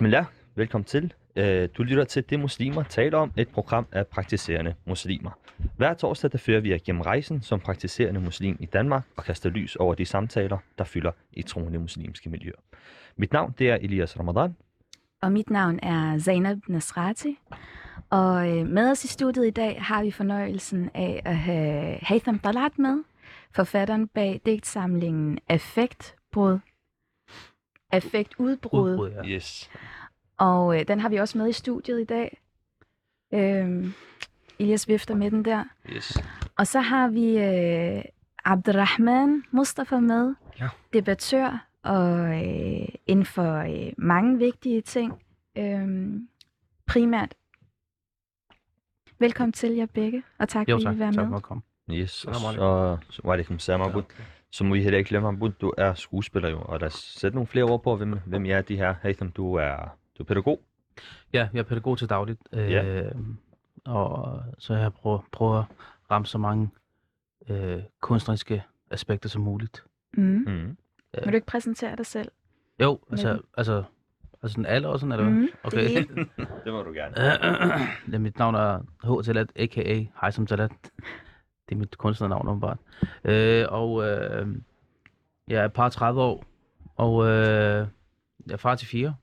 Bismillah, velkommen til. Øh, du lytter til Det Muslimer taler om, et program af praktiserende muslimer. Hver torsdag der fører vi jer gennem rejsen som praktiserende muslim i Danmark og kaster lys over de samtaler, der fylder i troende muslimske miljøer. Mit navn det er Elias Ramadan. Og mit navn er Zainab Nasrati. Og øh, med os i studiet i dag har vi fornøjelsen af at have Haytham Talat med, forfatteren bag digtsamlingen Affektbrud. Affektudbrud. Udbrud, ja. Yes. Og øh, den har vi også med i studiet i dag. Øhm, Elias vifter med den der. yes. Og så har vi øh, Abdurrahman Mustafa med, Ja. debattør og øh, inden for øh, mange vigtige ting. Øhm, primært. Velkommen til jer begge, og tak Jo fordi I tak, vil være tak med. for at komme. Yes, og så, så wa alaikum salam, Abud. Så må vi heller ikke glemme, Abud, du er skuespiller jo, og os sætte nogle flere ord på, hvem, hvem I er de her. Haitham, du er, du er pædagog. Ja, jeg er pædagog til dagligt. Øh, Ja. Og så jeg prøver, prøver at ramme så mange øh, kunstneriske aspekter som muligt. Mm. Mm. Vil du ikke præsentere dig selv? Jo, altså, Men- altså, altså sådan alder og sådan, eller? Mm. Okay. Det Det må du gerne. ja, mit navn er H. Talat, a.k.a. Heisam Talat. Det er mit kunstnernavn, åbenbart. Øh, og øh, jeg er et par 30 år, og øh, jeg er far til fire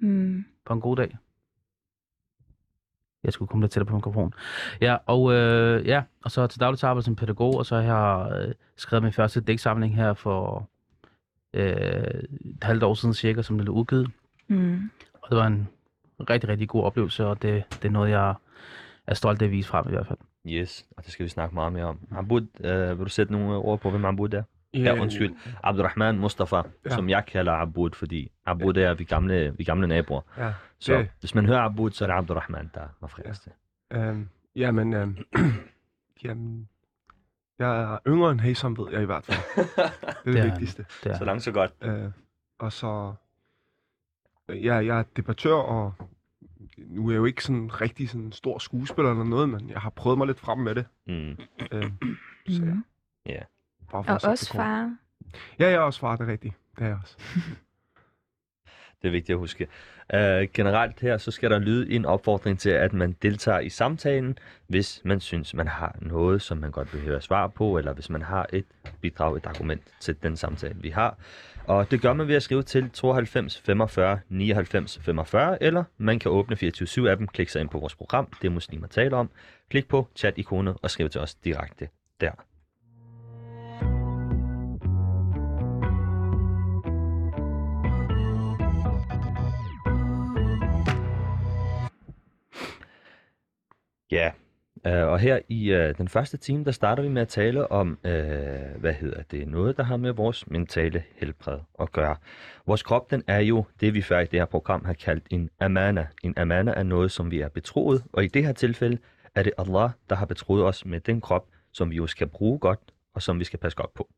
mm. på en god dag. Jeg skulle komme lidt tættere på mikrofonen. Ja, og, øh, ja, og så til dagligt arbejde som pædagog, og så har jeg øh, skrevet min første digtsamling her for øh, et halvt år siden cirka, som blev udgivet. Mm. Og det var en rigtig, rigtig god oplevelse, og det, det er noget, jeg er stolt af at vise frem i hvert fald. Yes, og det skal vi snakke meget mere om. Abud, øh, vil du sætte nogle ord på, hvem Abud er? Ja, undskyld. Abdurrahman Mustafa, ja. Ja. som jeg kalder Abud, fordi Abud er vi gamle, vi gamle naboer. Ja, Så det, hvis man hører Abud, så er det Abdurrahman, der refereres til. øhm, jamen, øhm, jamen, jeg er yngre end Haysom, ved jeg i hvert fald. Det er det, Det er- vigtigste. Det er, Så langt, så godt. Øh, og så, ja, jeg er debattør, og nu er jeg jo ikke sådan rigtig sådan stor skuespiller eller noget, men jeg har prøvet mig lidt frem med det. Mm. Øh, så ja, Mm. bare for Og også far. Ja, jeg er også far, det er rigtigt. Det er jeg også. Det er vigtigt at huske. Uh, generelt her, så skal der lyde en opfordring til, at man deltager i samtalen, hvis man synes, man har noget, som man godt vil høre svar på, eller hvis man har et bidrag, et argument til den samtale, vi har. Og det gør man ved at skrive til 92 45 99 45, eller man kan åbne 24-7-appen, klikke sig ind på vores program, det muslimer taler om, klik på chat-ikonet og skriv til os direkte der. Ja, øh, og her i uh, den første time, der starter vi med at tale om, uh, hvad hedder det, noget, der har med vores mentale helbred at gøre. Vores krop, den er jo det, vi før i det her program har kaldt en amana. En amana er noget, som vi er betroet, og i det her tilfælde er det Allah, der har betroet os med den krop, som vi jo skal bruge godt, og som vi skal passe godt på.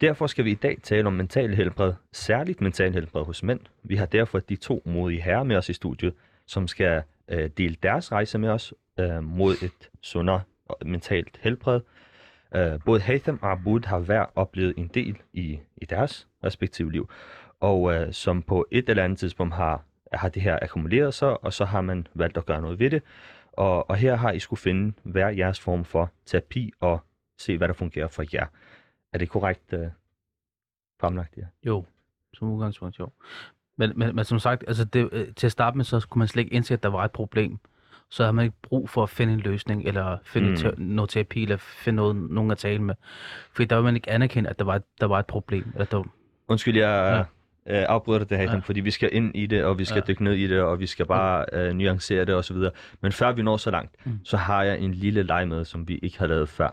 Derfor skal vi i dag tale om mental helbred, særligt mental helbred hos mænd. Vi har derfor de to modige herrer med os i studiet, som skal øh, dele deres rejse med os øh, mod et sundere og mentalt helbred. Øh, både Haytham og Abud har hver oplevet en del i, i deres respektive liv, og øh, som på et eller andet tidspunkt har, har det her akkumuleret sig, og så har man valgt at gøre noget ved det. Og, og her har I skulle finde hver jeres form for terapi og se, hvad der fungerer for jer. Er det korrekt øh, fremlagt, ja? Jo, som udgangspunkt, jo. Men, men, men som sagt, altså det, øh, til at starte med, så kunne man slet ikke indse, at der var et problem. Så havde man ikke brug for at finde en løsning, eller finde Mm. te- noget terapi, eller finde noget, nogen at tale med. Fordi der vil man ikke anerkende, at der var, et- der var et problem. Eller der, Undskyld, jeg ja. øh, afbryder dig det her, ja. Fordi vi skal ind i det, og vi skal ja. Dykke ned i det, og vi skal bare øh, nuancere det osv. Men før vi når så langt. Mm. så har jeg en lille leg med, som vi ikke har lavet før.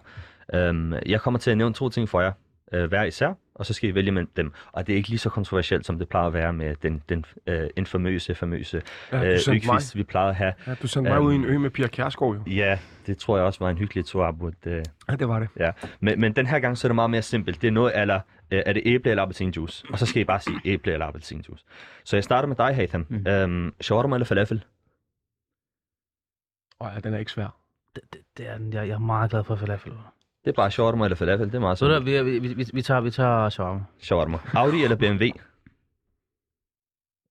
Øhm, jeg kommer til at nævne to ting for jer, øh, hver især, og så skal I vælge mellem dem. Og det er ikke lige så kontroversielt, som det plejer at være med den, den øh, infamøse, famøse Ja, øh, økvist, vi plejede at have. ja, du sendte mig ud i en ø med Pia Kjærsgaard, jo. Ja, det tror jeg også var en hyggelig tur, Abud. Øh, Ja, det var det. Ja, men, men den her gang så er det meget mere simpelt. Det er noget eller øh, er det æble eller appelsinjuice? Og så skal I bare sige æble eller appelsinjuice. Så jeg starter med dig, Hatham. Mm. Øhm, shawarma eller falafel? Åh ja, den er ikke svær. det, det, det er, den. jeg, jeg er meget glad for falafel. Det er bare shawarma eller falafel. Det er meget Så der, simpelt. vi, vi, vi, vi, tager, vi tager shawarma. Shawarma. Audi eller BMW?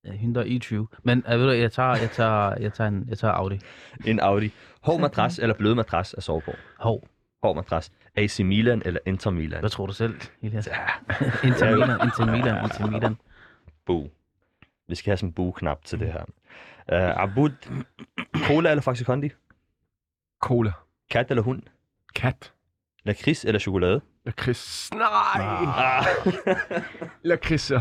Hyundai i20. Men øh, ved du, jeg tager, jeg tager, jeg tager, en, jeg tager Audi. En Audi. Hård madras eller blød madras at sove på? Hov, Hård madras. AC Milan eller Inter Milan? hvad tror du selv, Elias? Inter Milan, Inter Milan, Inter Milan. Boo. Vi skal have sådan en boo-knap til det her. Uh, Abud, cola eller Faxe Kondi? Cola. Kat eller hund? Kat. Lakrids eller chokolade? Lakrids. Nej! Ah. Lakrids, ja.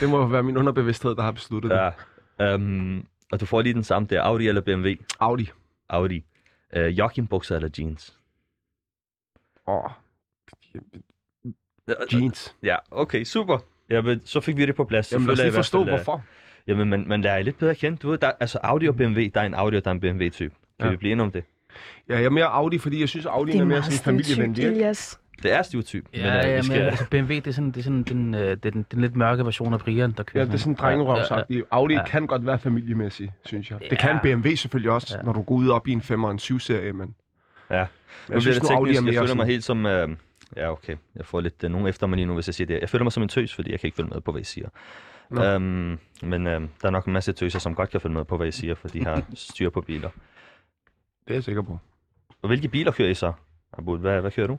Det må være min underbevidsthed, der har besluttet det. ja. Um, og du får lige den samme der. Audi eller BMW? Audi. Audi. Uh, joggingbukser eller jeans? Åh. Jeans. Ja, okay, super. Jamen, så fik vi det på plads. Jamen lad os lige forstå, fald, øh, hvorfor. Jamen, man, man lærer lidt bedre at kende. Du ved, der, altså Audi og BMW, der er en Audi og der er en BMW-type. Kan Ja. vi blive enige om det? Ja, jeg er mere Audi, fordi jeg synes, Audi Det er, er mere sådan familievenlig. Elias. Det er stereotyp. Ja, men, øh, ja, vi men skal, altså BMW, det er sådan, det er sådan den, øh, det den, den lidt mørke version af Brian, der kører. Ja, det er sådan drengerøvsagtigt. Audi kan godt være familiemæssig, synes jeg. Det kan Ja. BMW selvfølgelig også, Ja. når du går ud op i en 5 og en 7-serie, men... Ja. Men Nu jeg synes, det Audi er teknisk. mere Jeg føler mig helt som... Øh, ja, okay. Jeg får lidt øh, nogen efter mig lige nu, hvis jeg siger det. Jeg føler mig som en tøs, fordi jeg kan ikke følge med på, hvad I siger. Nå. Øhm, men øh, der er nok en masse tøser, som godt kan følge med på, hvad I siger, for de har styr på biler. Det er jeg sikker på. Og hvilke biler kører I så? Abud, hvad, hvad kører du?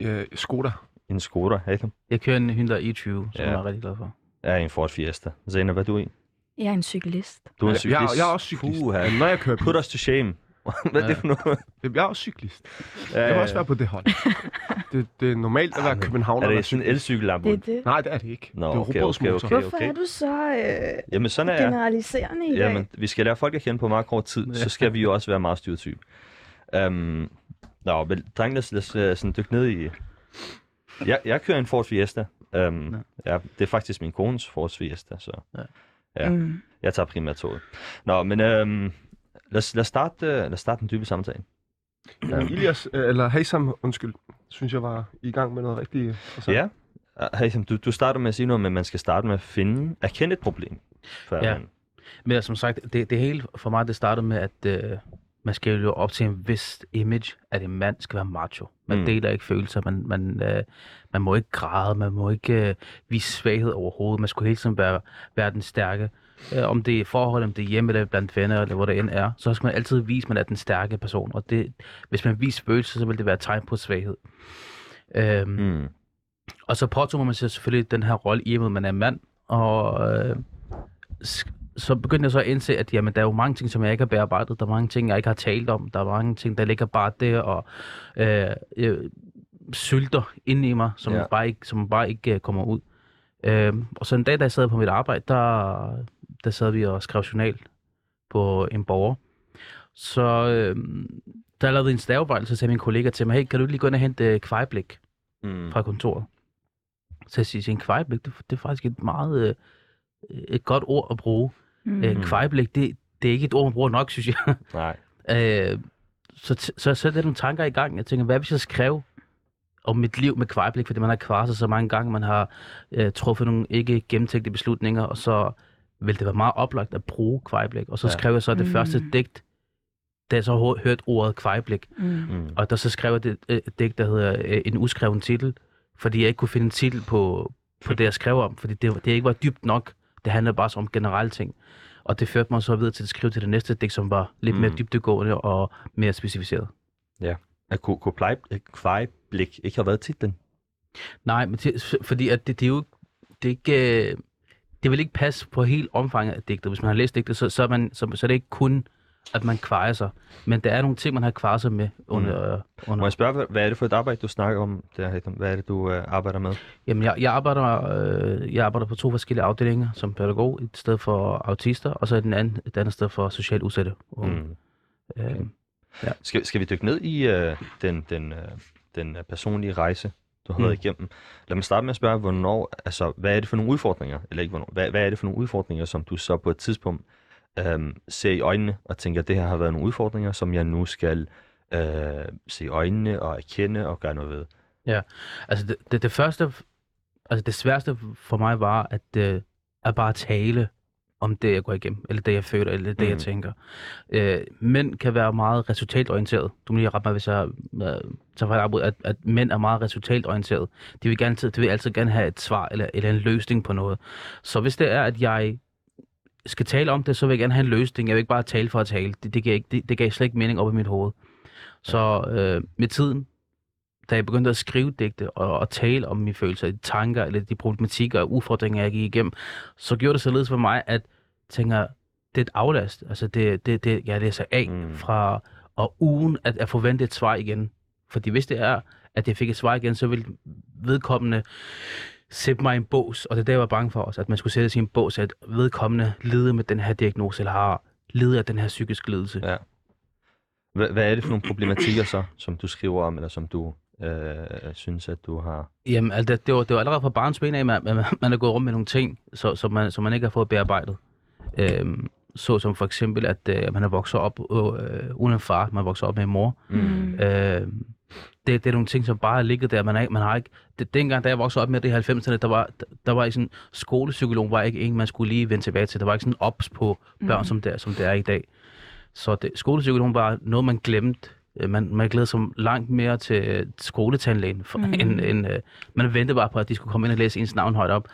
Ja, Skoda. En Skoda, Hatham? Jeg kører en Hyundai i20, som Ja. jeg er rigtig glad for. Ja, en Ford Fiesta. Zena, hvad er du i? Jeg er en cyklist. Du er en jeg, cyklist. jeg, jeg er også cyklist. Puha. Når jeg kører bil. Put us to shame. hvad er det for noget? Jeg er også cyklist. Ja, Jeg vil ja, også ja. være på det hold. Det, det er normalt at være københavner. Er det sådan en cyklist. elcykel, Det er det. Nej, det er det ikke. Nå, det er okay, rugbrødsmotor. okay, Hvorfor er du så øh, Jamen, sådan er jeg. generaliserende i dag? Jamen, vi skal lære folk at kende på meget kort tid, så skal vi jo også være meget stereotyp. Um, nå, men dreng, lad os, lad os øh, sådan dykke ned i... Jeg, jeg kører en Ford Fiesta. Um, ja, det er faktisk min kones Ford Fiesta, så Ja. ja. Mm. jeg tager primært toget. Nå, men um, lad, os, lad, os starte, øh, lad os starte den dybe samtale. Ja, Ilias, øh, eller Haysam, undskyld, synes jeg var i gang med noget rigtig interessant. Ja, Uh, Haitham, du, du starter med at sige noget at man skal starte med at finde, erkende et problem. Før Ja. man, Men som sagt, det, det hele for mig, det startede med, at øh, man skal jo op til en vis image, at en mand skal være macho. Man mm. deler ikke følelser, man, man, øh, man må ikke græde, man må ikke øh, vise svaghed overhovedet. Man skulle hele tiden være, være den stærke. Øh, om det er i forhold, om det er hjemme eller blandt venner, eller hvor det end er, så skal man altid vise, at man er den stærke person. Og det, hvis man viser følelser, så vil det være et tegn på svaghed. Øhm, mm, og så påtog man sig selvfølgelig den her rolle i, at man er mand, og øh, så begyndte jeg så at indse, at jamen, der er jo mange ting, som jeg ikke har bearbejdet. Der er mange ting, jeg ikke har talt om. Der er mange ting, der ligger bare der og øh, øh, sylter inde i mig, som, Ja. ja. bare ikke, som bare ikke øh, kommer ud. Øh, og så en dag, da jeg sad på mit arbejde, der, der sad vi og skrev journal på en borger. Så øh, der lavede en stavefejl, så sagde min kollega til mig, hey, kan du ikke lige gå ind og hente øh, kvejblik? mm, fra kontoret. Så jeg siger, en kvejblik, det, det er faktisk et meget øh, et godt ord at bruge. Mm. Øh, kvejblik, det, det er ikke et ord, man bruger nok, synes jeg. nej. øh, så, t- så så er der nogle tanker i gang. Jeg tænker, hvad hvis jeg skrev om mit liv med kvejblik, fordi man har kvarset så mange gange, man har øh, truffet nogle ikke gennemtægte beslutninger, og så vil det være meget oplagt at bruge kvejblik. Og så Ja. ja. skrev jeg så det Mm. første digt, da jeg så hør- hørte ordet kvejblik. Mm. Mm. Og der så skrev jeg det, øh, et digt, der hedder øh, En uskreven titel, fordi jeg ikke kunne finde en titel på, på det, jeg skrev om, fordi det, det ikke var dybt nok. Det handlede bare så om generelle ting. Og det førte mig så videre til at skrive til det næste digt, som var lidt mere Mm. dybdegående og mere specificeret. At kunne, kunne pleje, kvejblik ikke har været titlen. Nej, men det, fordi at det, det er jo det er ikke, øh, det vil ikke passe på helt omfanget af digtet. Hvis man har læst digtet, så, så, er, man, så, så er det ikke kun, at man kvejer sig. Men der er nogle ting, man har kvejet sig med under, mm. Må under jeg spørge, hvad, hvad er det for et arbejde, du snakker om der? Hvad er det, du øh, arbejder med? Jamen, jeg, jeg, arbejder, øh, jeg arbejder på to forskellige afdelinger som pædagog. Et sted for autister, og så et, anden, et andet sted for socialt udsatte unge. Mm. Mm. Øh, Skal, skal vi dykke ned i øh, den, den, øh, den personlige rejse, du har Mm. været igennem? Lad mig starte med at spørge, hvornår, altså, hvad er det for nogle udfordringer, eller ikke hvornår, hvad, hvad er det for nogle udfordringer, som du så på et tidspunkt øh, ser i øjnene, og tænker, at det her har været nogle udfordringer, som jeg nu skal øh, se i øjnene og erkende og gøre noget ved? altså, det, det, det første, altså det sværeste for mig var, at, øh, at bare tale om det, jeg går igennem, eller det, jeg føler, eller det, Mm. jeg tænker. Øh, mænd kan være meget resultatorienteret. Du må lige rette mig, hvis jeg øh, tager fejl afbud, at, at mænd er meget resultatorienteret. De vil, gerne, de vil altid gerne have et svar eller, eller en løsning på noget. Så hvis det er, at jeg skal tale om det, så vil jeg gerne have en løsning. Jeg vil ikke bare tale for at tale. Det, det, gav, ikke, det, det gav slet ikke mening op i mit hoved. Så øh, med tiden, da jeg begyndte at skrive digte og, og tale om mine følelser, de tanker eller de problematikker og udfordringer, jeg gik igennem, så gjorde det således for mig, at tænker, det er et aflast. Altså det, det, det jeg læser af Mm. fra, og ugen at, at forvente et svar igen. Fordi hvis det er, at jeg fik et svar igen, så vil vedkommende sætte mig i en bås, og det er det, jeg var bange for os, at man skulle sætte sig i en bås, at vedkommende lider med den her diagnose, eller har lider af den her psykiske lidelse. Ja. Hvad, hvad er det for nogle problematikker så, som du skriver om, eller som du øh, synes, at du har... Jamen, altså, det, det, var, det var allerede fra barns ben af, at man, man, man er gået rundt med nogle ting, så, som, man, som man ikke har fået bearbejdet. Øhm, så som for eksempel, at øh, man er vokset op øh, uden en far, man er vokset op med en mor. Mm. Øh, det, det er nogle ting, som bare er ligget der. Man, er, man har ikke... Det, dengang, da jeg voksede op med det i 90'erne, der var, der var ikke sådan... Skolepsykolog var ikke en, man skulle lige vende tilbage til. Der var ikke sådan ops på børn, Mhm. som, det, er- som det er i dag. Så det, skolepsykolog var noget, man glemte. Øh, Man, man glæder sig langt mere til øh, skoletandlægen, for, mm. end, end øh, man ventede bare på, at de skulle komme ind og læse ens navn højt op,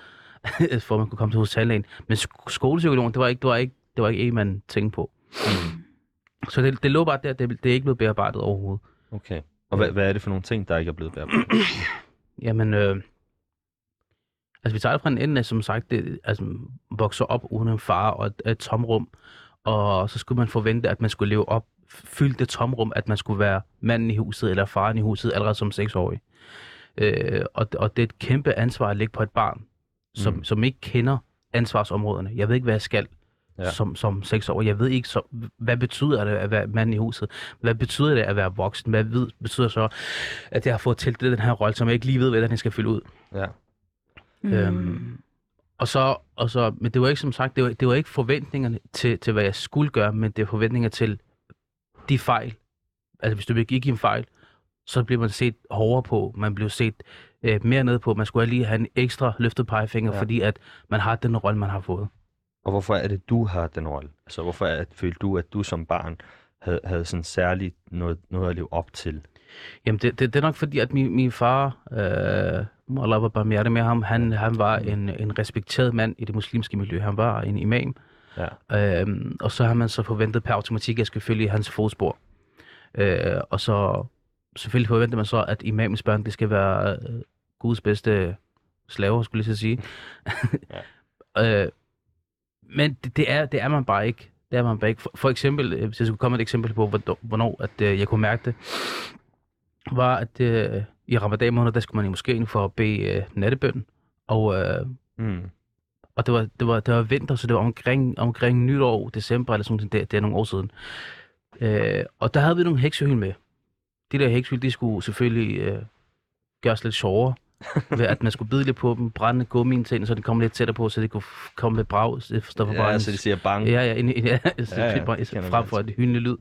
for at man kunne komme til hos tandlægen. Men sk- skolepsykologen, det var ikke, det var ikke, det var ikke en, man tænkte på. Så det, det lå bare der, det, det er ikke blevet bearbejdet overhovedet. Okay. Og hvad, hvad er det for nogle ting, der ikke er blevet bearbejdet? Jamen, øh, altså vi tager det fra en ende af, som sagt, det, altså vokser op uden en far og et, et tomrum, og så skulle man forvente, at man skulle leve op, fylde det tomrum, at man skulle være manden i huset eller faren i huset allerede som seksårig. Øh, og, og det er et kæmpe ansvar at lægge på et barn, som, Mm. som ikke kender ansvarsområderne. Jeg ved ikke, hvad jeg skal Ja. som, som seksårig. Jeg ved ikke, så, hvad betyder det at være mand i huset? Hvad betyder det at være voksen? Hvad ved, betyder så, at jeg har fået tildelt den her rolle, som jeg ikke lige ved, hvordan jeg skal fylde ud? Ja. Mm. Øhm, og så, og så, men det var ikke som sagt, det var, det var ikke forventningerne til, til, hvad jeg skulle gøre, men det var forventninger til de fejl. Altså hvis du begik en fejl, så bliver man set hårdere på, man blev set øh, mere ned på, man skulle lige have en ekstra løftet pegefinger, Ja. fordi at man har den rolle, man har fået. Og hvorfor er det, du har den rolle? Altså, hvorfor er, det, følte du, at du som barn havde, havde sådan særligt noget, noget at leve op til? Jamen, det, det, det er nok fordi, at min, min far, øh, Allah var med ham, han, han var en, en respekteret mand i det muslimske miljø. Han var en imam. Ja. Øhm, og så har man så forventet per automatik, at jeg skal følge i hans fodspor. Øh, og så selvfølgelig forventer man så, at imamens børn, det skal være øh, Guds bedste slaver, skulle jeg så sige. ja. øh, men det, det, er, det er man bare ikke. Det er man bare ikke. For, for eksempel, øh, hvis jeg skulle komme et eksempel på, hvornår, hvornår at, øh, jeg kunne mærke det, var, at øh, i ramadan måned, der skulle man i moskeen for at bede øh, nattebøn. Og, øh, Mm. og det var, det, var, det var vinter, så det var omkring, omkring nytår, december eller sådan noget. Det, det er nogle år siden. Øh, og der havde vi nogle heksehyl med. De der heksehyl, de skulle selvfølgelig øh, gøres lidt sjovere. ved at man skulle bide lidt på dem, brænde gummien til, så det kom lidt tættere på, så det kunne komme med brag. Så det forstår for Ja, så de siger bang. Ja, ja, ind, ja, ja, Ja, ja, det frem for et hyldende lyd.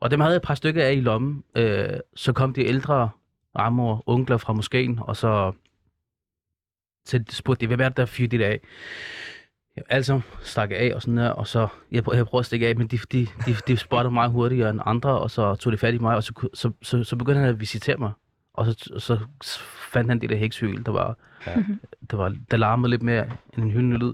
Og dem havde jeg et par stykker af i lommen. Øh, så kom de ældre arme og onkler fra moskeen, og så, så spurgte de, hvem er det, der fyrer det af? Ja, altså stak jeg af og sådan der, og så, jeg, prøv- jeg prøvede at stikke af, men de, de, de, de spottede mig hurtigere end andre, og så tog de fat i mig, og så, så, så, så begyndte han at visitere mig. Og så, så fandt han det der heksehyl, der var, Ja. der, var, der larmede lidt mere end en hyldende lyd.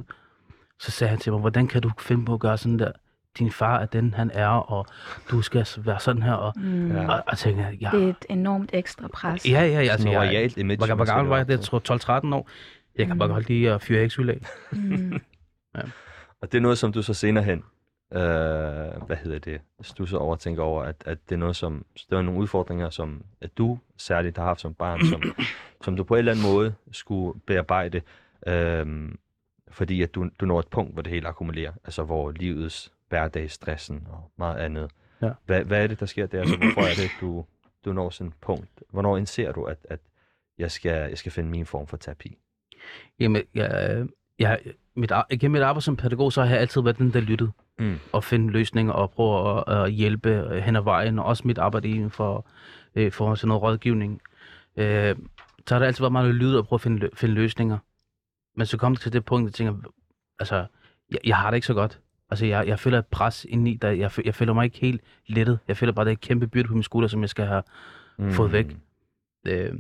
Så sagde han til mig, hvordan kan du finde på at gøre sådan der? Din far er den, han er, og du skal være sådan her. Og, Mm. Ja. og, og tænkte jeg, ja, Det er et enormt ekstra pres. ja, ja, ja. Altså, jeg, royalt image. hvor, hvor gammel var jeg? til. er 12-13 år. Jeg kan Mm. bare godt lide at fyre heksehyl af. Mm. Og det er noget, som du så senere hen, øh, hvad hedder det, stusser over og tænker over, at, at det er noget, som, det var nogle udfordringer, som at du særligt har haft som barn, som, som du på en eller anden måde skulle bearbejde, øh, fordi at du, du når et punkt, hvor det hele akkumulerer, altså hvor livets hverdagsstressen og meget andet. Ja. Hvad, hvad er det, der sker der? Altså, hvorfor er det, du, du når sådan et punkt? Hvornår indser du, at, at jeg, skal, jeg skal finde min form for terapi? Jamen, jeg, jeg, mit, gennem mit arbejde som pædagog, så har jeg altid været den, der lyttede. Mm. og finde løsninger og prøve at, at hjælpe hen ad vejen, og også mit arbejde inden for, øh, for sådan noget rådgivning. Øh, så har det altid været meget at lytte og prøve at finde, finde løsninger. Men så kom det til det punkt, at jeg tænker, altså, jeg, jeg har det ikke så godt. Altså, jeg, jeg føler et pres indeni, der, jeg, jeg føler mig ikke helt lettet. Jeg føler bare, at det er et kæmpe byrde på min skulder, som jeg skal have Mm. fået væk. Øh,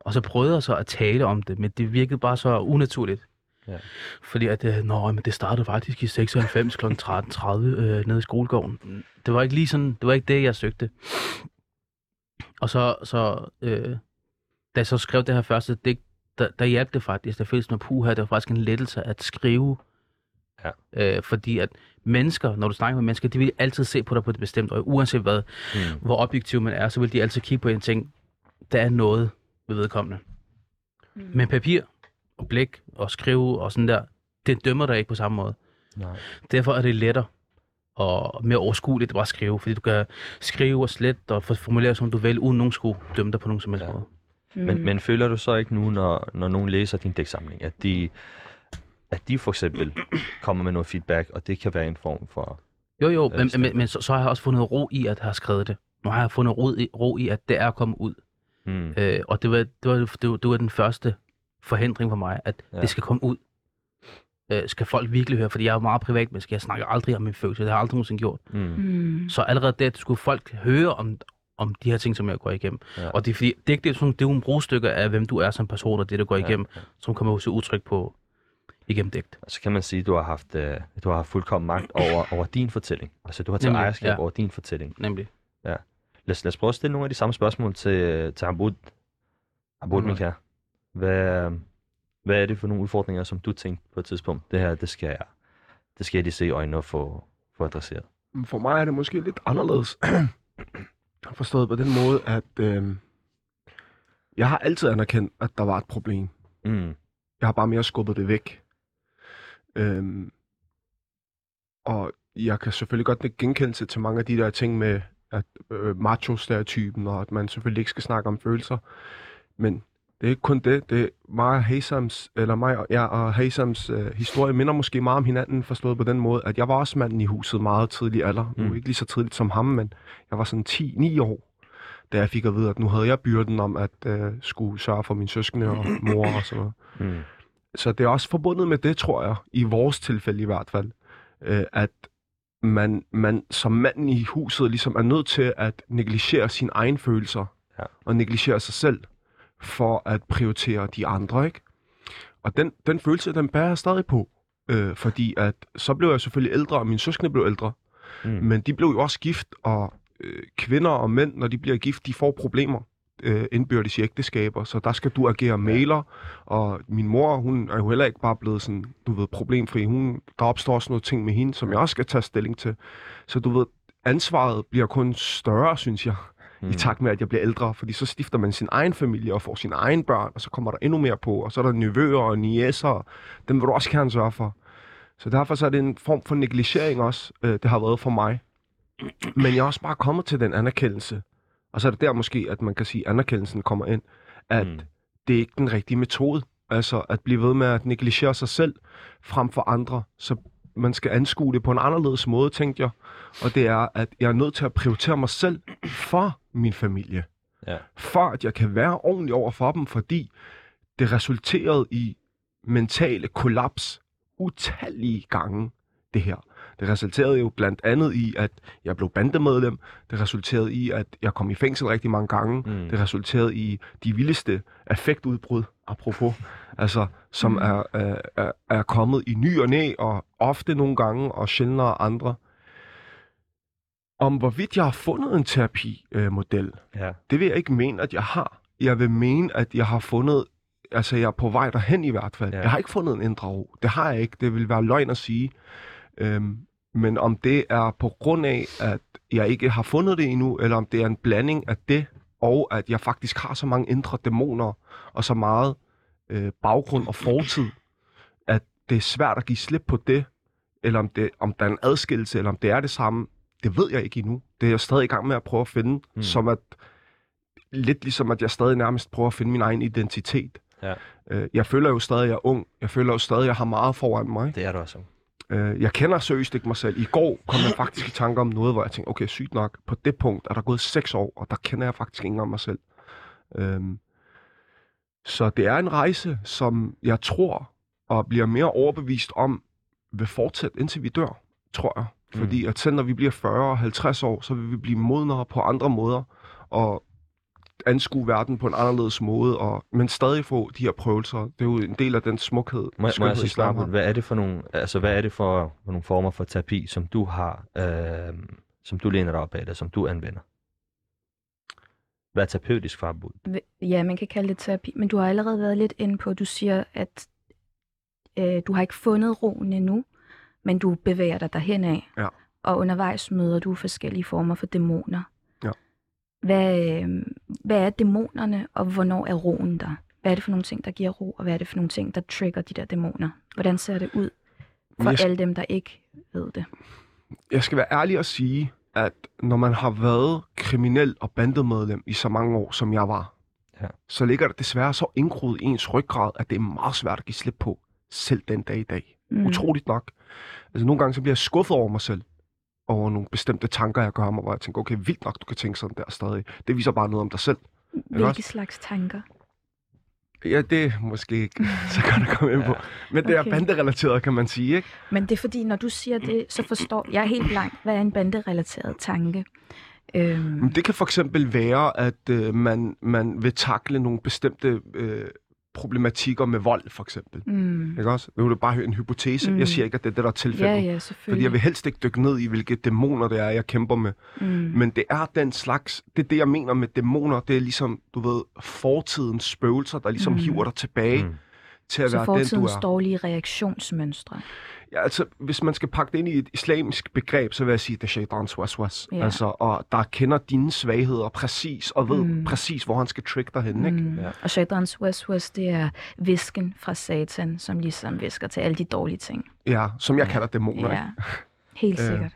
og så prøvede jeg så at tale om det, men det virkede bare så unaturligt. Ja. Fordi at, øh, nå, men det startede faktisk i 96 kl. 13.30 øh, nede i skolegården. Det var ikke lige sådan, det var ikke det, jeg søgte. Og så, så øh, da jeg så skrev det her første digt, der, der hjalp det faktisk. Der føltes noget puha, det var faktisk en lettelse at skrive. Ja. Øh, fordi at mennesker, når du snakker med mennesker, de vil altid se på dig på et bestemt øje. Uanset hvad, Mm. hvor objektiv man er, så vil de altid kigge på en ting, der er noget ved vedkommende. Mm. Men papir og blæk og skrive og sådan der, det dømmer dig ikke på samme måde. Nej. Derfor er det lettere og mere overskueligt at bare skrive, fordi du kan skrive og slet og formulere, som du vil, uden nogen skulle dømme dig på nogen som helst Ja. måde. Men, Mm. men føler du så ikke nu, når, når nogen læser din digtsamling, at de, at de for eksempel kommer med noget feedback, og det kan være en form for... Jo, jo, men, men, men så, så har jeg også fundet ro i at have skrevet det. Nu har jeg fundet ro i, ro i at det er kommet ud. Mm. Øh, og det var, det, var, det, var, det var den første forhindring for mig, at Ja. ja. det skal komme ud. Øh, skal folk virkelig høre, fordi jeg er jo meget privat menneske. Jeg snakker aldrig om mine følelser. Det har jeg aldrig nogensinde gjort. Mm. Mm. Så allerede der skulle folk høre om, om de her ting, som jeg går igennem. Ja. Ja. Og det er fordi, det, er ikke- det, er sådan, det er jo en brugstykke af, hvem du er som person, og det, du går Ja, igennem, ja. som kommer til udtryk på igennem digt. Så kan man sige, at du har haft, øh, du har haft fuldkommen magt over, over din fortælling. Altså, du har taget Nemlig, ejerskab ja. over din fortælling. Nemlig. Lad os, lad os prøve at stille nogle af de samme spørgsmål til, til Ambud. Ambud, Mhm. Mika. Hvad, hvad er det for nogle udfordringer, som du tænkte på et tidspunkt? Det her, det skal jeg, det skal jeg lige se i øjnene og få, få adresseret. For mig er det måske lidt anderledes. Forstået på den måde, at øh, jeg har altid anerkendt, at der var et problem. Mm. Jeg har bare mere skubbet det væk. Øhm, og jeg kan selvfølgelig godt nikke genkendelse til mange af de der ting med at øh, macho-stereotypen, og at man selvfølgelig ikke skal snakke om følelser. Men det er ikke kun det. Det er mig og Hasams, eller mig og, ja, og Hasams øh, historie minder måske meget om hinanden, forstået på den måde, at jeg var også manden i huset meget tidlig alder. Mm. Nu ikke lige så tidligt som ham, men jeg var sådan 10-9 år, da jeg fik at vide, at nu havde jeg byrden om at øh, skulle sørge for min søskende og mor og sådan noget. Mm. Så det er også forbundet med det, tror jeg, i vores tilfælde i hvert fald, øh, at man, man som mand i huset ligesom er nødt til at negligere sine egne følelser, Ja. og negligere sig selv, for at prioritere de andre, ikke? Og den, den følelse, den bærer jeg stadig på, øh, fordi at så blev jeg selvfølgelig ældre, og mine søskende blev ældre, Mm. men de blev jo også gift, og øh, kvinder og mænd, når de bliver gift, de får problemer øh, indbyrdes i ægteskaber, så der skal du agere mailer, og min mor, hun er jo heller ikke bare blevet sådan, du ved, problemfri. Hun, der opstår også noget ting med hende, som jeg også skal tage stilling til. Så du ved, ansvaret bliver kun større, synes jeg, mm. i takt med, at jeg bliver ældre, fordi så stifter man sin egen familie og får sine egne børn, og så kommer der endnu mere på, og så er der nevøer og niæser, dem vil du også gerne sørge for. Så derfor så er det en form for negligering også, øh, det har været for mig. Men jeg er også bare kommet til den anerkendelse, og så er det der måske, at man kan sige, at anerkendelsen kommer ind, at mm. det er ikke den rigtige metode. Altså at blive ved med at negligere sig selv frem for andre. Så man skal anskue det på en anderledes måde, tænkte jeg. Og det er, at jeg er nødt til at prioritere mig selv for min familie. Ja. For at jeg kan være ordentlig over for dem, fordi det resulterede i mentale kollaps utallige gange, det her. Det resulterede jo blandt andet i, at jeg blev bandemedlem. Det resulterede i, at jeg kom i fængsel rigtig mange gange. Mm. Det resulterede i de vildeste affektudbrud, apropos, altså, som Mm. er, er, er, kommet i ny og næ, og ofte nogle gange, og sjældnere andre. Om hvorvidt jeg har fundet en terapimodel, Ja. det vil jeg ikke mene, at jeg har. Jeg vil mene, at jeg har fundet, altså jeg er på vej derhen i hvert fald. Ja. Jeg har ikke fundet en indre ro. Det har jeg ikke. Det vil være løgn at sige. Øhm, men om det er på grund af, at jeg ikke har fundet det endnu, eller om det er en blanding af det, og at jeg faktisk har så mange indre dæmoner, og så meget øh, baggrund og fortid, at det er svært at give slip på det, eller om, det, om der er en adskillelse, eller om det er det samme, det ved jeg ikke endnu. Det er jeg stadig i gang med at prøve at finde, Mm. som at, lidt ligesom at jeg stadig nærmest prøver at finde min egen identitet. Ja. Øh, jeg føler jo stadig, at jeg er ung. Jeg føler jo stadig, at jeg har meget foran mig. Det er du også. Øh, jeg kender seriøst ikke mig selv. I går kom jeg faktisk i tanke om noget, hvor jeg tænkte, okay, sygt nok, på det punkt er der gået seks år, og der kender jeg faktisk ikke engang mig selv. Øhm, så det er en rejse, som jeg tror og bliver mere overbevist om, vil fortsætte, indtil vi dør, tror jeg. Mm. Fordi at selv når vi bliver 40 og 50 år, så vil vi blive modnere på andre måder, og anskue verden på en anderledes måde, og, men stadig få de her prøvelser. Det er jo en del af den smukhed, Må, må jeg så islam svare på, hvad er det for nogle, altså hvad er det for, for nogle former for terapi, som du har, øh, som du læner dig op af, eller som du anvender? Hvad er terapeutisk forbud? Ja, man kan kalde det terapi, men du har allerede været lidt inde på, du siger, at øh, du har ikke fundet roen endnu, men du bevæger dig derhen af. Ja. Og undervejs møder du forskellige former for dæmoner. Ja. Hvad, øh, hvad er dæmonerne, og hvornår er roen der? Hvad er det for nogle ting, der giver ro, og hvad er det for nogle ting, der trigger de der dæmoner? Hvordan ser det ud for Jeg alle dem, der ikke ved det? Jeg skal være ærlig og sige, at når man har været kriminel og bandemedlem i så mange år, som jeg var, Ja. så ligger det desværre så indgroet i ens ryggrad, at det er meget svært at give slip på, selv den dag i dag. Mm. Utroligt nok. Altså nogle gange så bliver jeg skuffet over mig selv, over nogle bestemte tanker, jeg gør mig, hvor jeg tænker, okay, vildt nok, du kan tænke sådan der stadig. Det viser bare noget om dig selv. Hvilke også? slags tanker? Ja, det er måske ikke så godt at komme ind på. Men det er Okay. banderelateret, kan man sige, ikke? Men det er fordi, når du siger det, så forstår jeg helt blank, hvad er en banderelateret tanke? Øhm, Det kan for eksempel være, at øh, man, man vil takle nogle bestemte øh, problematikker med vold, for eksempel. mm, Ikke også? Nu er det bare en hypotese. Mm. Jeg siger ikke, at det er det, der er tilfældet. ja, ja, fordi jeg vil helst ikke dykke ned i, hvilke dæmoner det er, jeg kæmper med. mm. Men det er den slags, det er det, jeg mener med dæmoner. Det er ligesom, du ved, fortidens spøgelser, der ligesom Mm. hiver dig tilbage Mm. til at så være den, du fortidens er. dårlige reaktionsmønstre. Ja, altså, hvis man skal pakke det ind i et islamisk begreb, så vil jeg sige, det er shaitans waswas. Ja. Altså, og der kender dine svagheder præcis, og ved Mm. præcis, hvor han skal trigge dig hen, ikke? Mm. Ja. Og shaitans waswas, det er visken fra satan, som ligesom visker til alle de dårlige ting. Ja, som jeg kalder dæmoner, Ja, ikke? helt Øh, sikkert.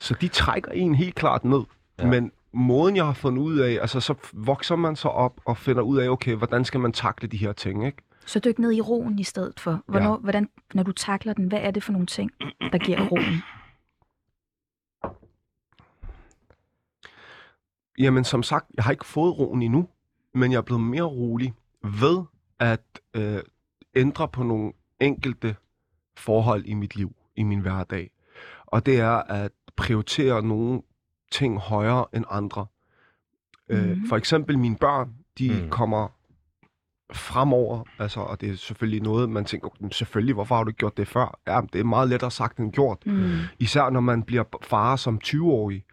Så de trækker en helt klart ned. Ja. Men måden, jeg har fundet ud af, altså så vokser man så op og finder ud af, okay, hvordan skal man takle de her ting, ikke? Så dyk ned i roen i stedet for. Hvornår, ja. hvordan, når du takler den, hvad er det for nogle ting, der giver roen? Jamen, som sagt, jeg har ikke fået roen endnu, men jeg er blevet mere rolig ved at øh, ændre på nogle enkelte forhold i mit liv, i min hverdag. Og det er at prioritere nogle ting højere end andre. Mm. Øh, Mhm. for eksempel mine børn, de Mm. mm. kommer fremover, altså, og det er selvfølgelig noget, man tænker, "Men selvfølgelig, hvorfor har du ikke gjort det før? Ja, det er meget lettere sagt end gjort. Mm. Især når man bliver far som 20-årig,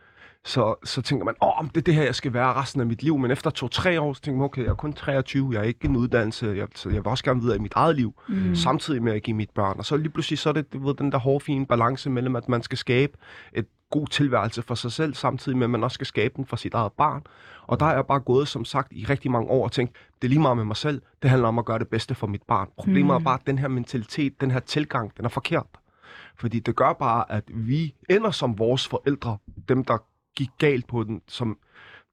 så, så tænker man, åh, det er det her, jeg skal være resten af mit liv. Men efter to-tre år, så tænker man, okay, jeg er kun 23, jeg er ikke en uddannelse, jeg, så jeg vil også gerne videre i mit eget liv, Mm. samtidig med at give mit børn. Og så lige pludselig, så er det du ved, den der hårde, fine balance mellem, at man skal skabe et god tilværelse for sig selv, samtidig med, at man også skal skabe den for sit eget barn. Og der er jeg bare gået, som sagt, i rigtig mange år og tænkt, det er lige meget med mig selv, det handler om at gøre det bedste for mit barn. Problemet Mm. er bare, at den her mentalitet, den her tilgang, den er forkert. Fordi det gør bare, at vi ender som vores forældre, dem der gik galt på den, som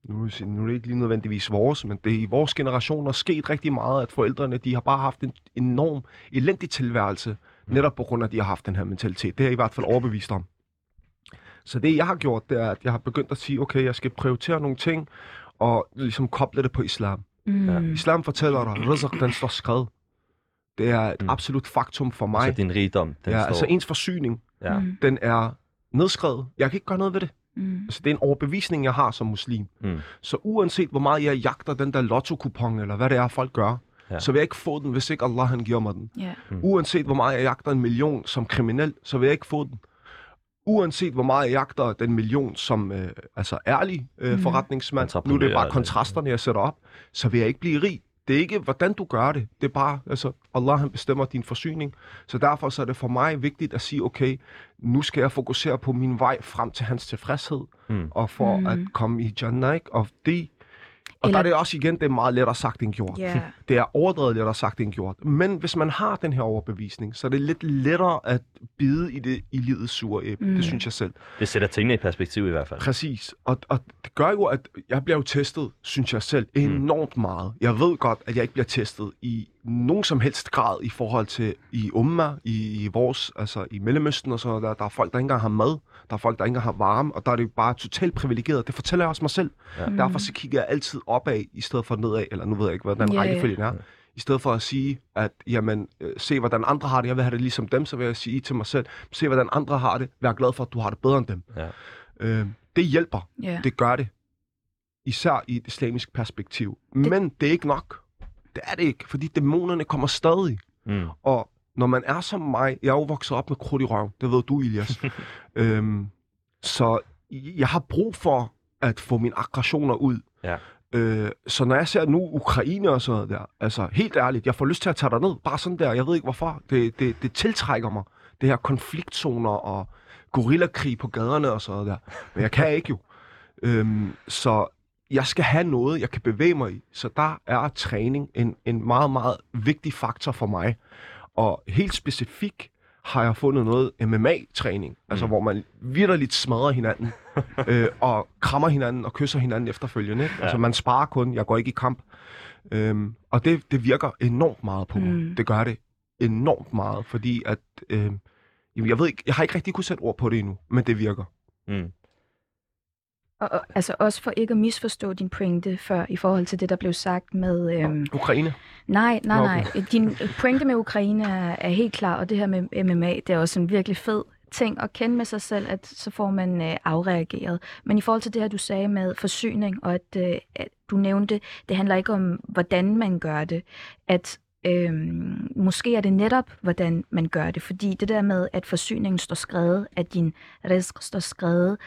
nu, nu er det ikke lige nødvendigvis vores, men det er i vores generation er sket rigtig meget, at forældrene de har bare haft en enorm elendig tilværelse, netop på grund af, at de har haft den her mentalitet. Det er jeg i hvert fald overbevist om. Så det, jeg har gjort, det er, at jeg har begyndt at sige, okay, jeg skal prioritere nogle ting, og ligesom koble det på islam. Mm. Islam fortæller dig, rizq, den står skrevet. Det er et Mm. absolut faktum for Så mig. din rigdom, den ja, står... altså ens forsyning, ja. Mm. den er nedskrevet. Jeg kan ikke gøre noget ved det. Mm. Altså, det er en overbevisning, jeg har som muslim. Mm. Så uanset hvor meget jeg jagter den der lotto-kupon, eller hvad det er, folk gør, Ja. ja. så vil jeg ikke få den, hvis ikke Allah han giver mig den. Ja. Mm. Uanset hvor meget jeg jagter en million som kriminel, så vil jeg ikke få den. Uanset hvor meget jeg jagter den million som øh, altså ærlig øh, Mhm. mm. forretningsmand, nu er det bare kontrasterne, jeg sætter op, så vil jeg ikke blive rig. Det er ikke, hvordan du gør det. Det er bare, altså, Allah han bestemmer din forsyning. Så derfor så er det for mig vigtigt at sige, okay, nu skal jeg fokusere på min vej frem til hans tilfredshed, Mm. og for Mm. mm. at komme i Jannah, ikke? Og det, og Eller- der er det også igen, det er meget lettere sagt end gjort. Ja. Det er overdrevet lettere sagt end gjort. Men hvis man har den her overbevisning, så er det lidt lettere at bide i det i livets sure æble. Mm. Mm. Det synes jeg selv. Det sætter tingene i perspektiv i hvert fald. Præcis. Og, og det gør jo, at jeg bliver jo testet, synes jeg selv, enormt meget. Jeg ved godt, at jeg ikke bliver testet i nogen som helst grad i forhold til i Umma, i, i vores, altså i Mellemøsten og så der, der er folk, der ikke engang har mad, der er folk, der ikke har varme, og der er det jo bare totalt privilegeret. Det fortæller jeg også mig selv. Ja. Ja. Derfor så kigger jeg altid opad, i stedet for nedad, eller nu ved jeg ikke, hvordan ja. rækkefølgen er. I stedet for at sige, at jamen, øh, se hvordan andre har det, jeg vil have det ligesom dem, så vil jeg sige til mig selv, se hvordan andre har det, vær glad for, at du har det bedre end dem. Ja. Øh, det hjælper, Ja. det gør det. Især i et islamisk perspektiv. Det... Men det er ikke nok. Det er det ikke, fordi dæmonerne kommer stadig. Mm. Og når man er som mig, jeg er jo vokset op med krudt i røven, det ved du, Elias. øhm, så jeg har brug for at få mine aggressioner ud. Ja. Øh, så når jeg ser nu Ukraine og sådan noget der, altså helt ærligt, jeg får lyst til at tage dig ned, bare sådan der, jeg ved ikke hvorfor. Det, det, det tiltrækker mig, det her konfliktzoner og gorillakrig på gaderne og sådan der. Men jeg kan ikke jo. Øhm, så jeg skal have noget, jeg kan bevæge mig i. Så der er træning en, en meget, meget vigtig faktor for mig. Og helt specifikt har jeg fundet noget MMA-træning, altså Mm. hvor man vidderligt smadrer hinanden, øh, og krammer hinanden og kysser hinanden efterfølgende. Ikke? Ja. Altså man sparer kun, jeg går ikke i kamp. Øhm, og det, det virker enormt meget på mig. Mm. Det gør det enormt meget, fordi at, øh, jeg ved ikke, jeg har ikke rigtig kunne sætte ord på det endnu, men det virker. Mm. Og, og, altså også for ikke at misforstå din pointe før i forhold til det, der blev sagt med... Øhm, Ukraine. nej, nej, nej. Din pointe med Ukraine er, er helt klar, og det her med MMA, det er også en virkelig fed ting at kende med sig selv, at så får man øh, afreageret. Men i forhold til det her, du sagde med forsyning, og at, øh, at du nævnte, det handler ikke om, hvordan man gør det, at Øhm, måske er det netop, hvordan man gør det, fordi det der med, at forsyningen står skrevet, at din risk står skrevet,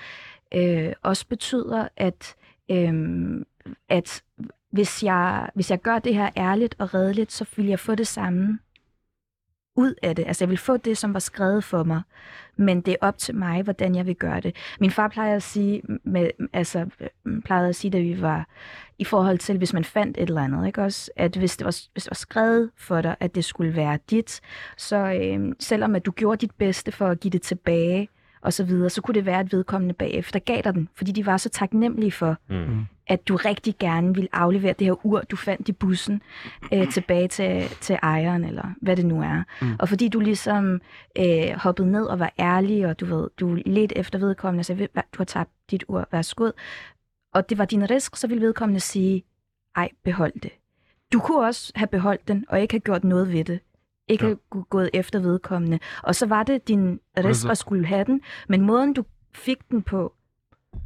øh, også betyder, at, øh, at hvis, jeg, hvis jeg gør det her ærligt og redeligt, så vil jeg få det samme ud af det. Altså jeg vil få det, som var skrevet for mig, men det er op til mig, hvordan jeg vil gøre det. Min far plejer at sige, med, altså, øh, plejede at sige, da vi var i forhold til, hvis man fandt et eller andet, ikke også? At hvis det, var, hvis det var skrevet for dig, at det skulle være dit, så øh, selvom at du gjorde dit bedste for at give det tilbage, og så videre, så kunne det være, at vedkommende bagefter gav dig den, fordi de var så taknemmelige for, Mm. at du rigtig gerne ville aflevere det her ur, du fandt i bussen, øh, tilbage til, til ejeren, eller hvad det nu er. Mm. Mm. Og fordi du ligesom øh, hoppede ned og var ærlig, og du ved, du ledte efter vedkommende, og sagde, "Ved du har tabt dit ur, værsgo. Og det var din risk, så ville vedkommende sige, ej, behold det. Du kunne også have beholdt den, og ikke have gjort noget ved det. Ikke Ja. have gået efter vedkommende. Og så var det din Altså- at skulle have den, men måden du fik den på,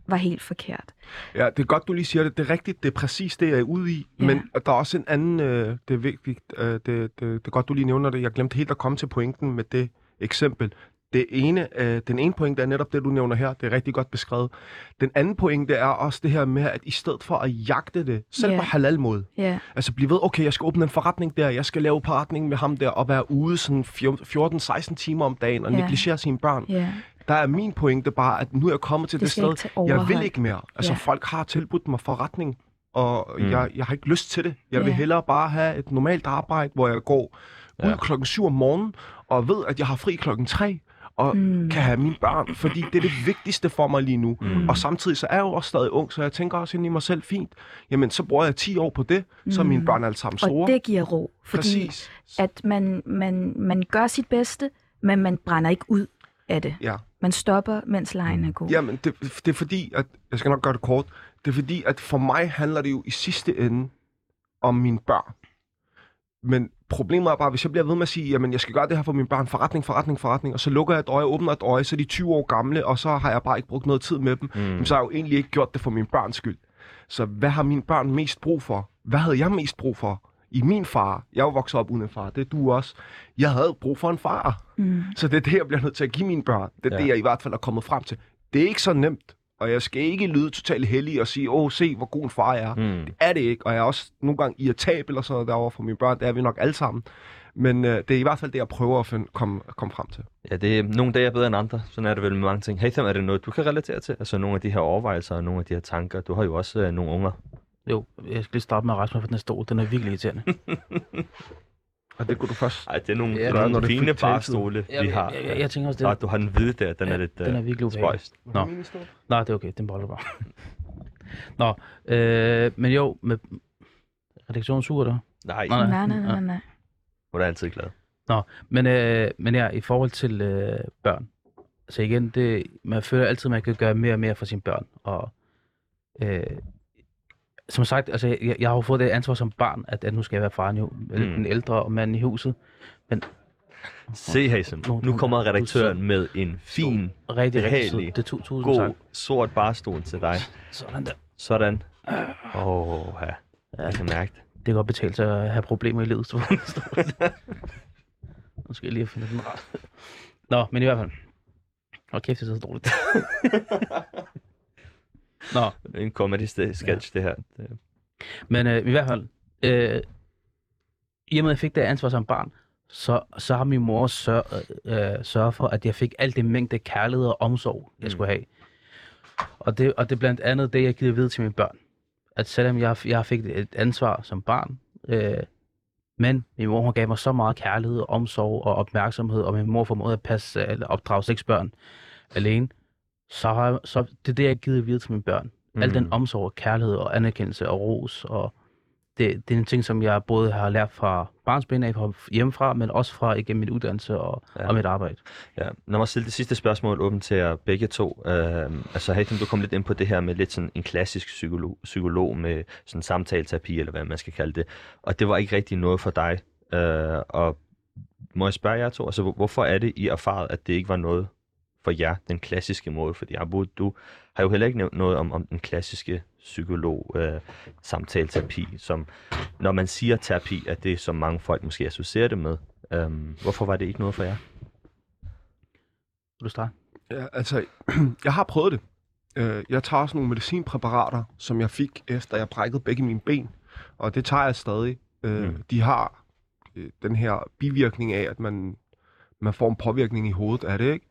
var helt forkert. Ja, det er godt, du lige siger det. Det er rigtigt, det er præcis det, jeg er ude i. Ja. Men der er også en anden, øh, det er vigtigt, øh, det, det, det er godt, du lige nævner det. Jeg glemte helt at komme til pointen med det eksempel. Det ene, øh, den ene pointe er netop det, du nævner her. Det er rigtig godt beskrevet. Den anden pointe er også det her med, at i stedet for at jagte det, selv Ja. på halal måde, Ja, altså blive ved, okay, jeg skal åbne en forretning der, jeg skal lave forretning med ham der, og være ude sådan 14-16 timer om dagen, og Ja. negligere sine børn. ja. Der er min pointe bare, at nu er jeg kommet til det, Det sted, jeg vil ikke mere. Altså, Ja. folk har tilbudt mig forretning, og Mm. jeg, jeg har ikke lyst til det. Jeg vil Ja. hellere bare have et normalt arbejde, hvor jeg går ud Ja. klokken 7 om morgenen, og ved, at jeg har fri klokken 3, og Mm. kan have mine børn, fordi det er det vigtigste for mig lige nu. Mm. Og samtidig så er jeg jo også stadig ung, så jeg tænker også ind i mig selv, fint, jamen så bruger jeg 10 år på det, så er mine Mm. børn alle sammen store. Og det giver ro, fordi Præcis. at man, man, man gør sit bedste, men man brænder ikke ud af det. Ja. Man stopper, mens lejen er god. Jamen, det, det er fordi, at, jeg skal nok gøre det kort, det er fordi, at for mig handler det jo i sidste ende om mine børn. Men problemet er bare, hvis jeg bliver ved med at sige, jamen jeg skal gøre det her for mine børn, forretning, forretning, forretning, og så lukker jeg et øje, åbner et øje, så er de 20 år gamle, og så har jeg bare ikke brugt noget tid med dem, Mm. mm. så har jeg jo egentlig ikke gjort det for mine børns skyld. Så hvad har mine børn mest brug for? Hvad havde jeg mest brug for? I min far, jeg er jo vokset op uden en far, det er du også. Jeg havde brug for en far. Mm. Så det er det, jeg bliver nødt til at give mine børn. Det er ja. det, jeg i hvert fald er kommet frem til. Det er ikke så nemt, og jeg skal ikke lyde totalt heldig og sige, åh, se, hvor god en far jeg er. Mm. Det er det ikke, og jeg er også nogle gange irritabel og sådan noget derovre for mine børn. Det er vi nok alle sammen. Men øh, det er i hvert fald det, jeg prøver at finde, komme, komme frem til. Ja, det er nogle dage er bedre end andre. Sådan er det vel med mange ting. Haytham, er det noget, du kan relatere til? Altså nogle af de her overvejelser og nogle af de her tanker. Du har jo også øh, nogle unger. Jo, jeg skal lige starte med at rejse mig fra den her stol. Den er virkelig irriterende. Og det kunne du først. Ej, det er nogle, Ja, nogle det er fine barstole, vi har. Jeg, jeg, jeg tænker også, det Ah, du har den hvide der, den Ja, er lidt den er uh, virkelig ubehagelig. spøjst. Nå. Nej, det er okay. Den beholder du bare. Nå, øh, men jo, med redaktionsur der. Nej, Nej. Nej, nej, nej, nej. hvor er altid glad. Men, øh, men ja, i forhold til øh, børn. Så igen, det, man føler altid, at man kan gøre mere og mere for sine børn. Og, øh, som sagt, altså, jeg, jeg har jo fået det ansvar som barn, at, at nu skal jeg være faren jo, mm. den ældre mand i huset. Men Se, Hazen, nu kommer redaktøren med en fin, rigtig, behagelig, Det god, sort barstol til dig. Sådan der. Sådan. Åh, oh, ja. Jeg kan mærke det. Det kan godt betale sig at have problemer i livet. Nu skal jeg lige fundet den ret. Nå, men i hvert fald. Hold kæft, det er så dårligt. Nå, en comedy sketch, det her. Det, men øh, i hvert fald. Øh, I og med, at jeg fik det ansvar som barn, så, så har min mor sør, øh, sørget for, at jeg fik alt det mængde kærlighed og omsorg, jeg Mm. skulle have. Og det, og det er blandt andet det, jeg giver videre til mine børn. At selvom jeg, jeg fik et ansvar som barn, øh, men min mor hun gav mig så meget kærlighed, omsorg og opmærksomhed, og min mor formåede at passe eller opdrage seks børn alene, så, har, så det er det, jeg giver videre til mine børn. Mm. Al den Mm. omsorg, og kærlighed og anerkendelse og ros. Og det, det er en ting, som jeg både har lært fra barnsben af, fra hjemmefra, men også fra igennem min uddannelse og, Ja. og mit arbejde. Ja, lad mig stille det sidste spørgsmål åbent til jer begge to. Uh, altså, Haytham, du kom lidt ind på det her med lidt sådan en klassisk psykolog, psykolog med sådan samtaleterapi, eller hvad man skal kalde det. Og det var ikke rigtig noget for dig. Uh, og må jeg spørge jer to, altså, hvor- hvorfor er det, I erfaret, at det ikke var noget for jer, den klassiske måde? Fordi Abu, du har jo heller ikke nævnt noget om, om den klassiske psykolog, uh, samtaleterapi, som når man siger terapi, at det som mange folk måske associerer det med. Um, hvorfor var det ikke noget for jer? Vil du starte? Ja, altså, jeg har prøvet det. Øh, Jeg tager sådan nogle medicinpræparater, som jeg fik, efter jeg brækkede begge mine ben. Og det tager jeg stadig. Øh, Mm. De har øh, den her bivirkning af, at man, man får en påvirkning i hovedet af det, ikke?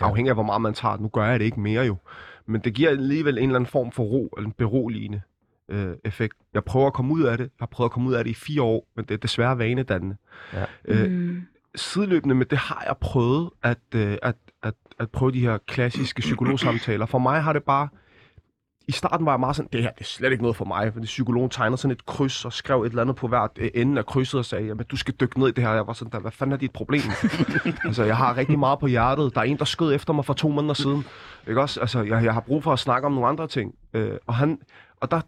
Afhængig af, hvor meget man tager. Nu gør jeg det ikke mere jo. Men det giver alligevel en eller anden form for ro, eller en beroligende øh, effekt. Jeg prøver at komme ud af det. Jeg har prøvet at komme ud af det i fire år, men det er desværre vanedannende. Ja. Øh, Mm. sideløbende med det har jeg prøvet at, øh, at, at, at prøve de her klassiske psykologsamtaler. For mig har det bare... I starten var jeg meget sådan, det her det er slet ikke noget for mig, fordi psykologen tegnede sådan et kryds og skrev et eller andet på hvert øh, ende af krydset og sagde, jamen du skal dykke ned i det her. Jeg var sådan, der, hvad fanden er dit problem? altså, jeg har rigtig meget på hjertet. Der er en, der skød efter mig for to måneder siden. Ikke også? Altså, jeg, jeg har brug for at snakke om nogle andre ting. Øh, og, han, og der,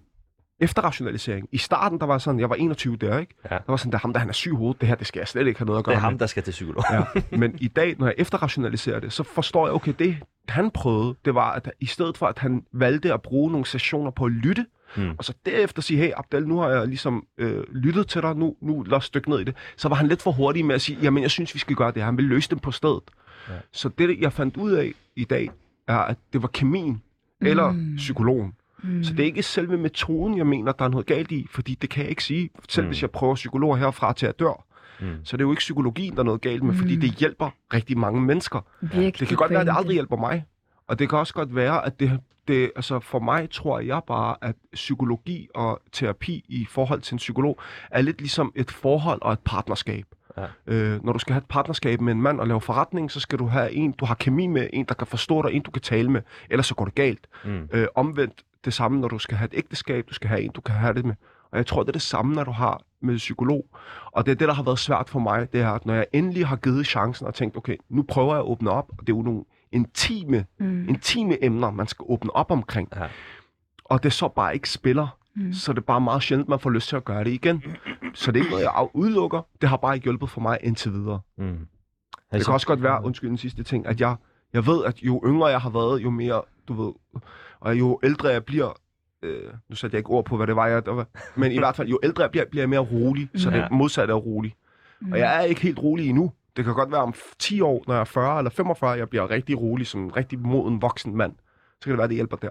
efterrationalisering. I starten, der var sådan, jeg var 21 der, ikke? Ja. Der var sådan, der ham der, han er syg i hovedet. Det her, det skal jeg slet ikke have noget at gøre Det er med. ham, der skal til psykolog. Ja, men i dag, når jeg efterrationaliserer det, så forstår jeg, okay, det han prøvede, det var, at i stedet for, at han valgte at bruge nogle sessioner på at lytte, Mm. og så derefter sige, hey Abdel, nu har jeg ligesom øh, lyttet til dig, nu, nu lad os dykke ned i det, så var han lidt for hurtig med at sige, jamen jeg synes, vi skal gøre det her. Han vil løse dem på stedet. Ja. Så det, jeg fandt ud af i dag, er, at det var kemien eller Mm. psykologen. Mm. Så det er ikke selve metoden, jeg mener, der er noget galt i, fordi det kan jeg ikke sige. Selv Mm. hvis jeg prøver psykologer herfra til at dør, Mm. så det er jo ikke psykologien, der er noget galt med, fordi Mm. det hjælper rigtig mange mennesker. Virkelig Det kan godt være, at det aldrig hjælper mig. Og det kan også godt være, at det, det altså for mig tror jeg bare, at psykologi og terapi i forhold til en psykolog er lidt ligesom et forhold og et partnerskab. Ja. Øh, når du skal have et partnerskab med en mand og lave forretning, så skal du have en, du har kemi med, en, der kan forstå dig, en, du kan tale med. Ellers så går det galt. Mm. Øh, omvendt det samme, når du skal have et ægteskab, du skal have en, du kan have det med. Og jeg tror, det er det samme, når du har med psykolog. Og det er det, der har været svært for mig, det er, at når jeg endelig har givet chancen og tænkt, okay, nu prøver jeg at åbne op, og det er jo nogle intime, Mm. intime emner, man skal åbne op omkring. Ja. Og det så bare ikke spiller, Mm. så det er bare meget sjældent, man får lyst til at gøre det igen. Så det er ikke noget, jeg udelukker. Det har bare ikke hjulpet for mig indtil videre. Mm. Det kan også godt være, undskyld den sidste ting, at jeg, jeg ved, at jo yngre jeg har været, jo mere, du ved, og jo ældre jeg bliver, øh, nu satte jeg ikke ord på, hvad det var, jeg, der var, men i hvert fald, jo ældre jeg bliver, bliver jeg mere rolig, så Ja. det modsatte er rolig. Mm. Og jeg er ikke helt rolig endnu. Det kan godt være om 10 år, når jeg er 40 eller 45, jeg bliver rigtig rolig, som en rigtig moden voksen mand. Så kan det være, det hjælper der.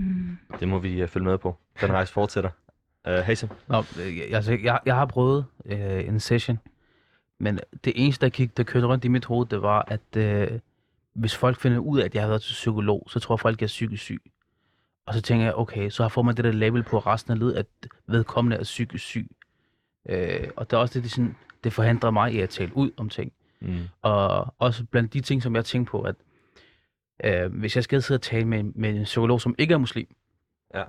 Mm. Det må vi uh, følge med på. Den rejse fortsætter. Uh, Hazen? Nå, øh, altså, jeg, jeg har prøvet øh, en session, men det eneste, der, gik, der kørte rundt i mit hoved, det var, at øh, hvis folk finder ud af, at jeg har været til psykolog, så tror folk, jeg er psykisk syg. Og så tænker jeg, okay, så får man det der label på resten af livet, at vedkommende er psykisk syg. Øh, og det er også det, det, sådan, det forhindrer mig i at tale ud om ting. Mm. Og også blandt de ting, som jeg tænker på, at øh, hvis jeg skal sidde og tale med, med en psykolog, som ikke er muslim, Ja.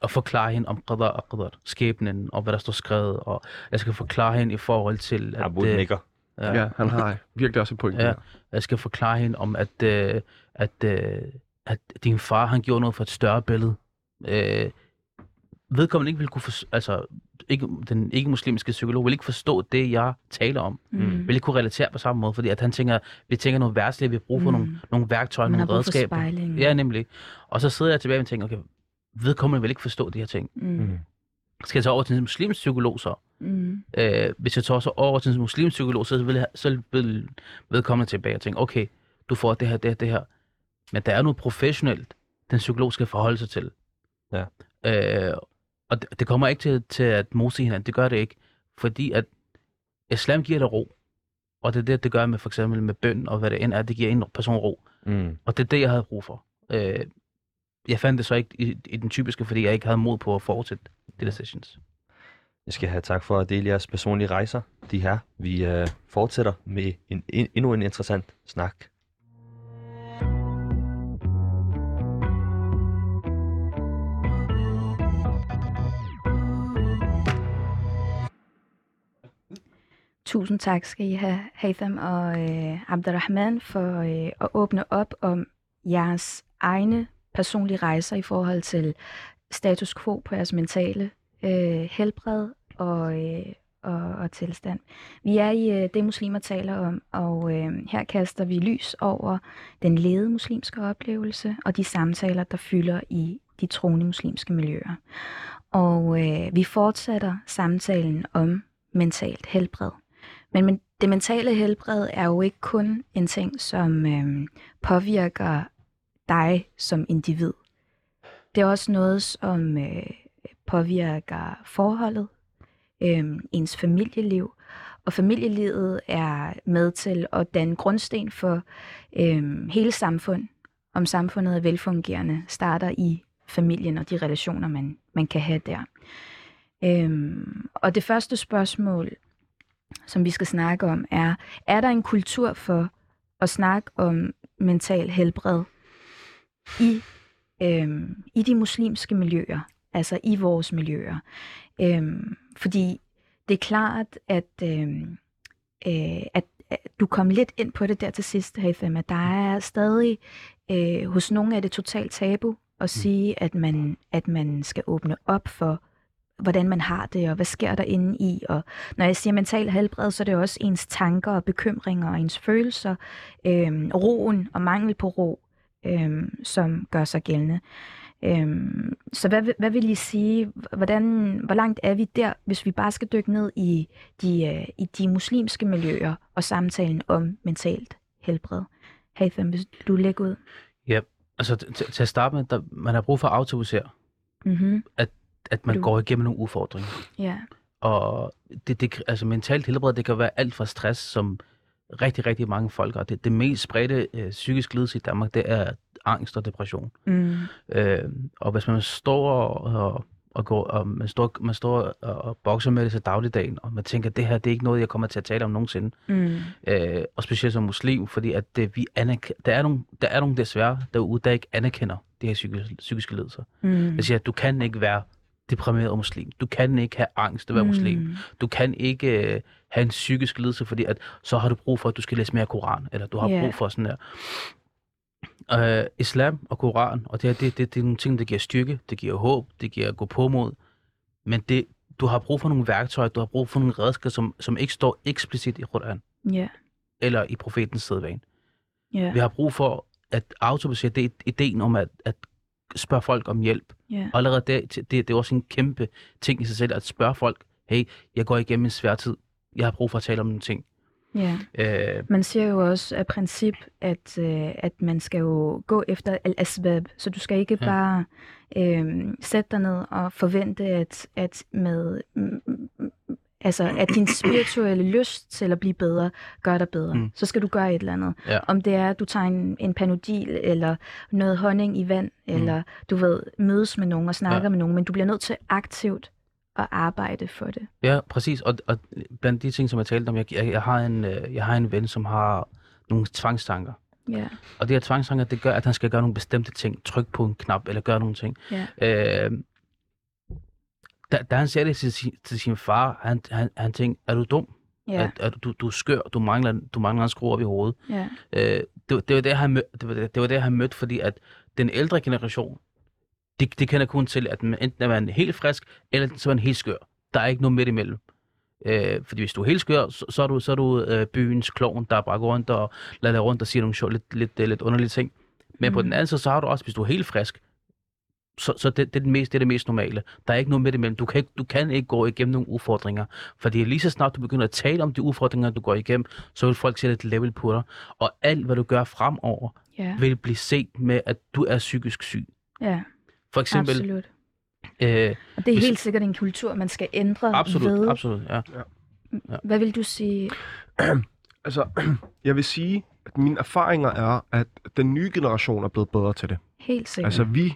og forklare hende om qadar og qadar, skæbnen, og hvad der står skrevet, og jeg skal forklare hende i forhold til, at, Abu øh, nikker. ja, Ja, han har virkelig også et point. Ja. Ja. jeg skal forklare hende om, at, øh, at, øh, at din far, han gjorde noget for et større billede. Øh, vedkommende ikke vil kunne forstå, altså ikke, den ikke-muslimske psykolog vil ikke forstå det, jeg taler om. Mm. Vil ikke kunne relatere på samme måde, fordi at han tænker, vi tænker noget værtsligt, vi har brug for Mm. nogle, nogle værktøjer, Man nogle redskaber. spejling. Ja, nemlig. Og så sidder jeg tilbage og tænker, okay, vedkommende vil ikke forstå de her ting. Mm. Mm. Skal jeg tage over til en muslimsk psykolog så? Mm. Øh, hvis jeg tager så over til en muslimsk psykolog, så vil, jeg, så vil vedkommende tilbage og tænke, okay, du får det her, det her, det her. Men der er noget professionelt, den psykolog skal forholde sig til. Ja. Øh, og det, det kommer ikke til, til at mose hinanden, det gør det ikke. Fordi at islam giver dig ro. Og det er det, det gør med for eksempel med bøn og hvad det end er, det giver en person ro. Mm. Og det er det, jeg havde brug for. Øh, jeg fandt det så ikke i, i den typiske, fordi jeg ikke havde mod på at fortsætte de der sessions. Jeg skal have tak for at dele jeres personlige rejser, de her. Vi øh, fortsætter med en, en, endnu en interessant snak. Tusind tak skal I have, Hatham og øh, Abdurrahman, for øh, at åbne op om jeres egne personlige rejser i forhold til status quo på jeres mentale øh, helbred og, øh, og, og tilstand. Vi er i øh, det, muslimer taler om, og øh, her kaster vi lys over den lede muslimske oplevelse og de samtaler, der fylder i de troende muslimske miljøer. Og øh, vi fortsætter samtalen om mentalt helbred. Men, men det mentale helbred er jo ikke kun en ting, som øh, påvirker dig som individ. Det er også noget, som øh, påvirker forholdet, øh, ens familieliv. Og familielivet er med til at danne grundsten for øh, hele samfund. Om samfundet er velfungerende, starter i familien og de relationer, man, man kan have der. Øhm, og det første spørgsmål, som vi skal snakke om, er, er der en kultur for at snakke om mental helbred i, øhm, i de muslimske miljøer, altså i vores miljøer? Øhm, fordi det er klart, at, øhm, øh, at, at du kom lidt ind på det der til sidst, Haytham, at der er stadig øh, hos nogle af det totalt tabu at sige, at man, at man skal åbne op for hvordan man har det, og hvad sker der inde i. Og når jeg siger mental helbred, så er det også ens tanker og bekymringer og ens følelser, øhm, roen og mangel på ro, øhm, som gør sig gældende. Øhm, så hvad, hvad vil I sige, hvordan, hvor langt er vi der, hvis vi bare skal dykke ned i de, øh, i de muslimske miljøer og samtalen om mentalt helbred? Hatham, hvis du lægger ud. Altså til, til at starte med, der, man har brug for at autobusere, Mm-hmm. at man Du- går igennem nogle udfordringer. Ja. Og det, det, altså mentalt helbred, det kan være alt fra stress, som rigtig, rigtig mange folk har. Det, det mest spredte øh, psykisk lidelse i Danmark, det er angst og depression. Mm. Øh, og hvis man står og, og, og, går, og man står, man står og, og bokser med det til dagligdagen, og man tænker, at det her det er ikke noget, jeg kommer til at tale om nogensinde. Mm. Øh, og specielt som muslim, fordi at det, vi anerk- der, er nogle, der er nogle desværre derude, der ikke anerkender det her psykiske, psykiske lidelser. Mm. Jeg siger, at du kan ikke være deprimeret muslim. Du kan ikke have angst at være muslim. Mm. Du kan ikke øh, have en psykisk lidelse, fordi at, så har du brug for, at du skal læse mere Koran, eller du har Ja. brug for sådan der. Øh, islam og Koran, og det, her, det, det, det er nogle ting, der giver styrke, det giver håb, det giver gå på mod. Men det, du har brug for nogle værktøjer, du har brug for nogle redskaber, som, som ikke står eksplicit i Koran, Ja. eller i profetens sædvane. Ja. Vi har brug for at autobasere det, ideen om at, at spørge folk om hjælp. Og allerede det, det, det er også en kæmpe ting i sig selv, at spørge folk, hey, jeg går igennem en svær tid, jeg har brug for at tale om nogle ting. Ja. Øh, Man siger jo også af princip, at, øh, at man skal jo gå efter al-asbab, så du skal ikke Ja. bare øh, sætte dig ned og forvente, at, at med altså at din spirituelle lyst til at blive bedre, gør dig bedre. Mm. Så skal du gøre et eller andet. Ja. Om det er, at du tager en, en panodil, eller noget honning i vand, mm. eller du ved, mødes med nogen og snakker ja. Med nogen, men du bliver nødt til aktivt at arbejde for det. ja, præcis. Og, og blandt de ting, som jeg talte om, jeg, jeg, jeg, har en, øh, jeg har en ven, som har nogle tvangstanker. Ja. Og det her tvangstanker, det gør, at han skal gøre nogle bestemte ting. Tryk på en knap, eller gøre nogle ting. Ja. Øh, da, da han sagde det til, sin- til sin far, han, han, han tænkte, er du dum? Ja. At, at du, du er skør, du mangler, du mangler en skrue op i hovedet. Ja. Øh, det, var- det, var det, han mød, det, var det, det var det, han mødte, fordi at den ældre generation, det, det kender kun til, at man enten er man helt frisk, eller så er man helt skør. Der er ikke noget midt imellem. Øh, fordi hvis du er helt skør, så, så er du, så er du øh, byens klovn, der bare går rundt og lader rundt og siger nogle sjov, lidt, lidt, lidt underlige ting. Men mm. på den anden side, så har du også, hvis du er helt frisk, så, så det, det, er det, mest, det er det mest normale. Der er ikke noget midt imellem. Du kan ikke, du kan ikke gå igennem nogle udfordringer. Fordi lige så snart du begynder at tale om de udfordringer, du går igennem, så vil folk sætte et level på dig. Og alt, hvad du gør fremover, Ja, vil blive set med, at du er psykisk syg. ja For eksempel, absolut. øh, Og det er hvis- helt sikkert en kultur, man skal ændre absolut, ved. absolut, ja. Hvad vil du sige? Altså, jeg vil sige, at mine erfaringer er, at den nye generation er blevet bedre til det. Helt sikkert. Altså, vi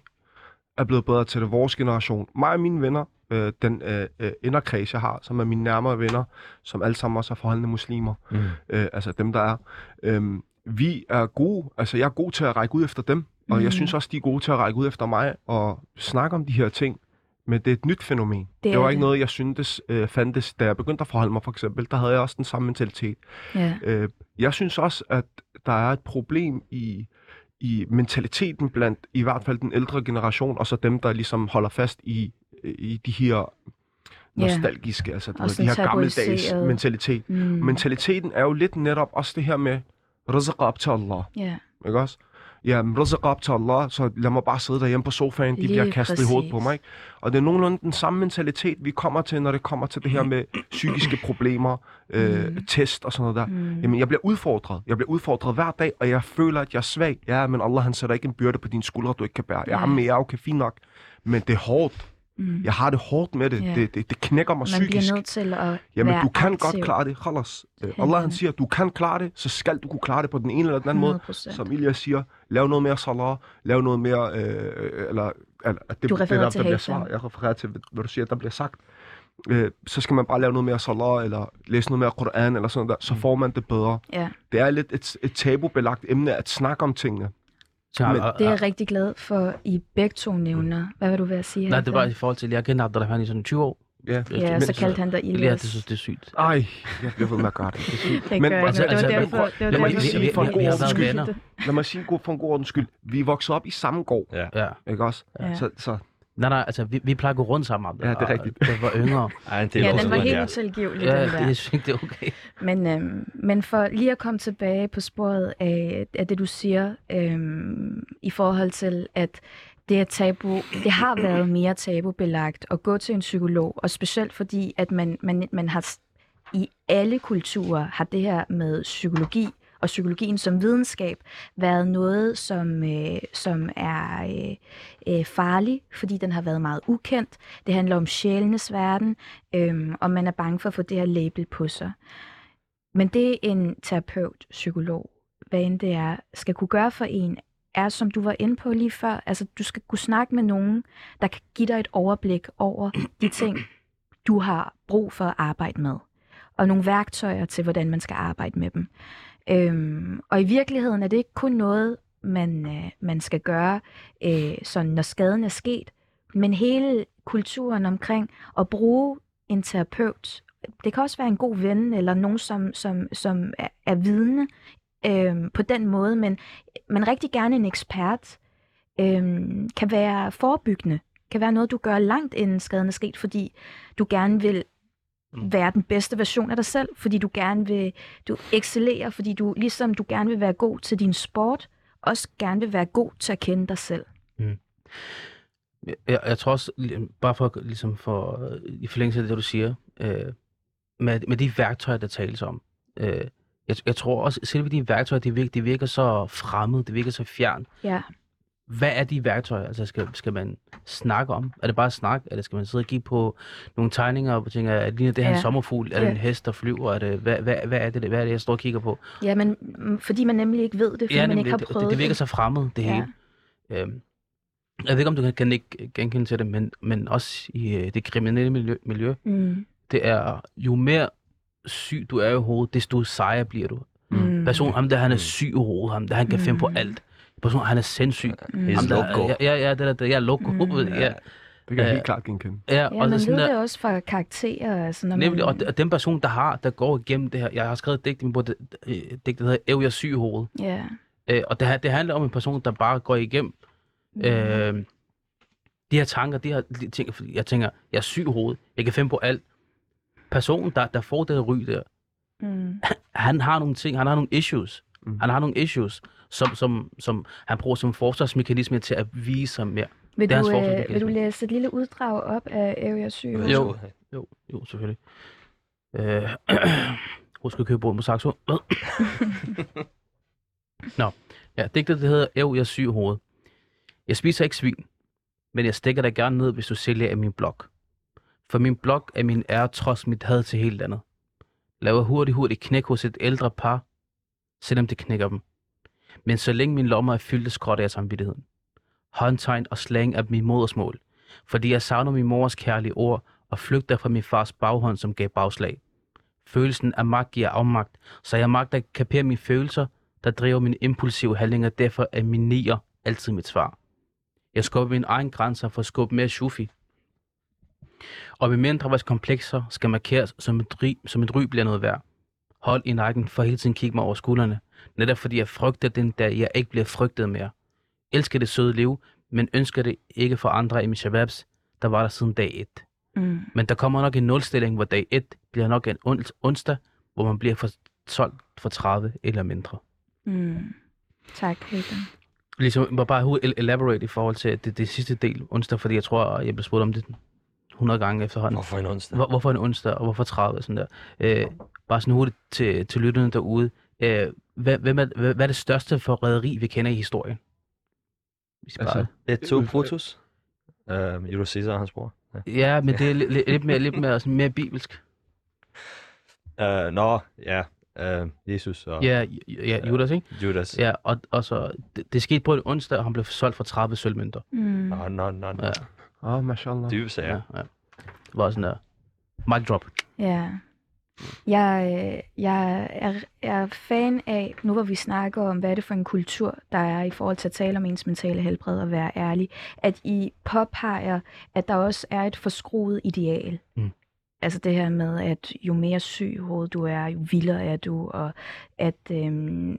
er blevet bedre til det. Vores generation. Mig og mine venner, øh, den øh, øh, inderkreds, jeg har, som er mine nærmere venner, som alle sammen også er forholdende muslimer, Mm. øh, altså dem, der er. Øh, vi er gode, altså jeg er god til at række ud efter dem, og Mhm. jeg synes også, de er gode til at række ud efter mig og snakke om de her ting. Men det er et nyt fænomen. Det, Det det var ikke det. noget, jeg syntes øh, fandtes, da jeg begyndte at forholde mig, for eksempel. Der havde jeg også den samme mentalitet. ja. Øh, jeg synes også, at der er et problem i, i mentaliteten blandt i hvert fald den ældre generation, og så dem, der ligesom holder fast i, i de her nostalgiske, altså du ved, de her gammeldags mentalitet. Mm. Mentaliteten er jo lidt netop også det her med rizq op til Allah, ja. ikke også? Ja, men rizq op til Allah, så lad mig bare sidde derhjemme på sofaen, de bliver Lige kastet i hovedet på præcis. mig, ikke? Og det er nogenlunde den samme mentalitet, vi kommer til, når det kommer til det her med psykiske problemer, øh, Mm. test og sådan noget der. Mm. Jamen, jeg bliver udfordret. Jeg bliver udfordret hver dag, og jeg føler, at jeg er svag. Ja, men Allah, han sætter ikke en byrde på dine skuldre, du ikke kan bære. Ja. men jeg er okay, fint nok. Men det er hårdt. Mm. Jeg har det hårdt med det. Ja. Det, det, det knækker mig Man psykisk. bliver nødt til at Jamen, være du kan aktiv. godt klare det. Khalas. Øh. Allah, han siger, du kan klare det, så skal du kunne klare det på den ene eller den anden måde. 100%. Som Ilias siger, lav noget mere salah, lav noget mere, øh, eller, eller at det, Du det, der, til der bliver jeg refererer til, hvad du siger, der bliver sagt. Øh, så skal man bare lave noget mere salah, eller læse noget mere Koran, eller sådan der, så Mm. får man det bedre. Ja, Det er lidt et, et tabubelagt emne at snakke om tingene. Så, Men- det er jeg rigtig glad for, I begge to nævner. Hvad vil du være at sige? Nej, det var i forhold til, at jeg kender Abdurrahman i sådan 20 år. Ja, Ja, men- så kaldte han dig Ja, Ilias. det synes det er sygt. Ej, jeg bliver ved med at gøre det. Det er sygt. Det Men- altså- ikke. Det var altså, derfor, det var lad mig derfor, lige sige for en god ordens skyld. Lad mig sige god- for en god ordens skyld. Vi er vokset op i samme gård, Ja. ikke også? Ja. Så, så Nej, nej, altså, vi, vi plejer at gå rundt sammen. Abdul, Ja, det er rigtigt. Jeg var yngre. Ej, det er Ja, den var helt utilgivelig, ja, den der. jeg synes det er okay. Men, øhm, men for lige at komme tilbage på sporet af, af det, du siger, øhm, i forhold til, at det er tabu, det har været mere tabubelagt at gå til en psykolog, og specielt fordi, at man, man, man har i alle kulturer har det her med psykologi og psykologien som videnskab været noget, som, øh, som er øh, øh, farlig, fordi den har været meget ukendt. Det handler om sjælenes verden, øh, og man er bange for at få det her label på sig. Men det en terapeut, psykolog, hvad end det er, skal kunne gøre for en, er, som du var inde på lige før, altså du skal kunne snakke med nogen, der kan give dig et overblik over de ting, du har brug for at arbejde med. Og nogle værktøjer til, hvordan man skal arbejde med dem. Øhm, og i virkeligheden er det ikke kun noget, man, øh, man skal gøre, øh, sådan, når skaden er sket, men hele kulturen omkring at bruge en terapeut. Det kan også være en god ven, eller nogen, som, som, som er, er vidne øh, på den måde, men, men rigtig gerne en ekspert øh, kan være forebyggende, kan være noget, du gør langt inden skaden er sket, fordi du gerne vil Mm. være den bedste version af dig selv, fordi du gerne vil du excellerer, fordi du ligesom du gerne vil være god til din sport, også gerne vil være god til at kende dig selv. Jeg, jeg tror også, bare for, ligesom for, øh, i forlængelse af det, du siger, øh, med, med de værktøjer, der tales om, øh, jeg, jeg tror også, selve de værktøjer, de virker, de virker så fremmede, det virker så fjern. Ja. Hvad er de værktøjer? Altså, skal, skal man snakke om? Er det bare snak? Eller skal man sidde og kigge på nogle tegninger og tænke, er det, det her en Ja. sommerfugl? Er det Ja. en hest, der flyver? Er det, hvad, hvad, hvad, er det, hvad er det, jeg står og kigger på? Ja, men mm, fordi man nemlig ikke ved det, fordi man nemlig, ikke har det, prøvet det, det virker så fremmed, det Ja. hele. Øhm, jeg ved ikke, om du kan, kan ikke genkende til det, men, men også i øh, det kriminelle miljø, miljø, Mm. det er, jo mere syg du er i hovedet, desto sejere bliver du. Mm. Person, ham der, han er Mm. syg i hovedet, ham der, han kan finde på Mm. alt. Person, han er sindssyg. Mm. He's loco. ja, ja, ja, det der, det, jeg er loco. Mm. Mm. Ja, det kan jeg helt klart genkende. ja, Ja, og man det er sådan ved der, det også fra karakterer. Altså, når Nemlig, man, og, og den person, der har, der går igennem det her, jeg har skrevet et digt på det, øh, digt, der hedder Ev, jeg er syg i hovedet. Ja. Øh, og det, det handler om en person, der bare går igennem Mm. øh, de her tanker, de her de ting, fordi jeg tænker, jeg er syg i hovedet, jeg kan finde på alt. Personen, der, der får det ry der, Mm. han har nogle ting, han har nogle issues. Mm. Mm. Han har nogle issues, som, som, som han bruger som forsvarsmekanisme til at vise sig mere. Vil, du, øh, vil du læse et lille uddrag op af Area 7? Jo. Jo, jo, selvfølgelig. Øh, husk at købe bogen på Saxo. Nå, ja, digtet det hedder Ev, jeg syg i hovedet. Jeg spiser ikke svin, men jeg stikker dig gerne ned, hvis du sælger af min blog. For min blog er min ære trods mit had til helt andet. Laver hurtigt hurtigt knæk hos et ældre par, selvom det knækker dem. Men så længe min lommer er fyldt, skråtter jeg samvittigheden. Håndtegn og slang er min modersmål, fordi jeg savner min mors kærlige ord og flygter fra min fars baghånd, som gav bagslag. Følelsen af magt giver afmagt, så jeg magter at kapere mine følelser, der driver mine impulsive handlinger, derfor er min nier altid mit svar. Jeg skubber mine egen grænser for at skubbe mere shufi. Og med mindre vores komplekser skal markeres som et, ry, som et ry bliver noget værd. Hold i nakken for hele tiden kigge mig over skuldrene, netop fordi jeg frygter den dag, jeg ikke bliver frygtet mere. Elsker det søde liv, men ønsker det ikke for andre i min shababs, der var der siden dag 1. Mm. Men der kommer nok en nulstilling, hvor dag 1 bliver nok en ons- onsdag, hvor man bliver for solgt for 30 eller mindre. Mm. Tak, Hayden. Ligesom, jeg må bare elaborate i forhold til det, det sidste del onsdag, fordi jeg tror, jeg blev spurgt om det 100 gange efterhånden. Hvorfor en onsdag? Hvor, hvorfor en onsdag, og hvorfor 30 sådan der? Øh, bare sådan hurtigt til, til lytterne derude. Øh, hvad, hvem er, hvad, hvad er det største forræderi, vi kender i historien? Hvis I bare... Altså, Et, to, Brutus. Uh, Julius Caesar og hans bror. Ja. Ja, men det er lidt, lidt mere, lidt mere, sådan mere bibelsk. Uh, nå, ja. Uh, Jesus og Ja, ja, ja Judas, ikke? Judas. Ja, og, og så, det, det skete på en onsdag, og han blev solgt for 30 sølvmønter. Mm. Nå, nå, nå, nå. Ja, Ah, mashallah. Dybe sager. ja, ja. Det var sådan der. Mic drop. Ja. Jeg, øh, jeg er, er fan af, nu hvor vi snakker om, hvad er det for en kultur, der er i forhold til at tale om ens mentale helbred og være ærlig, at I påpeger, at der også er et forskruet ideal. Mm. Altså det her med, at jo mere syg i hovedet du er, jo vildere er du, og at øhm,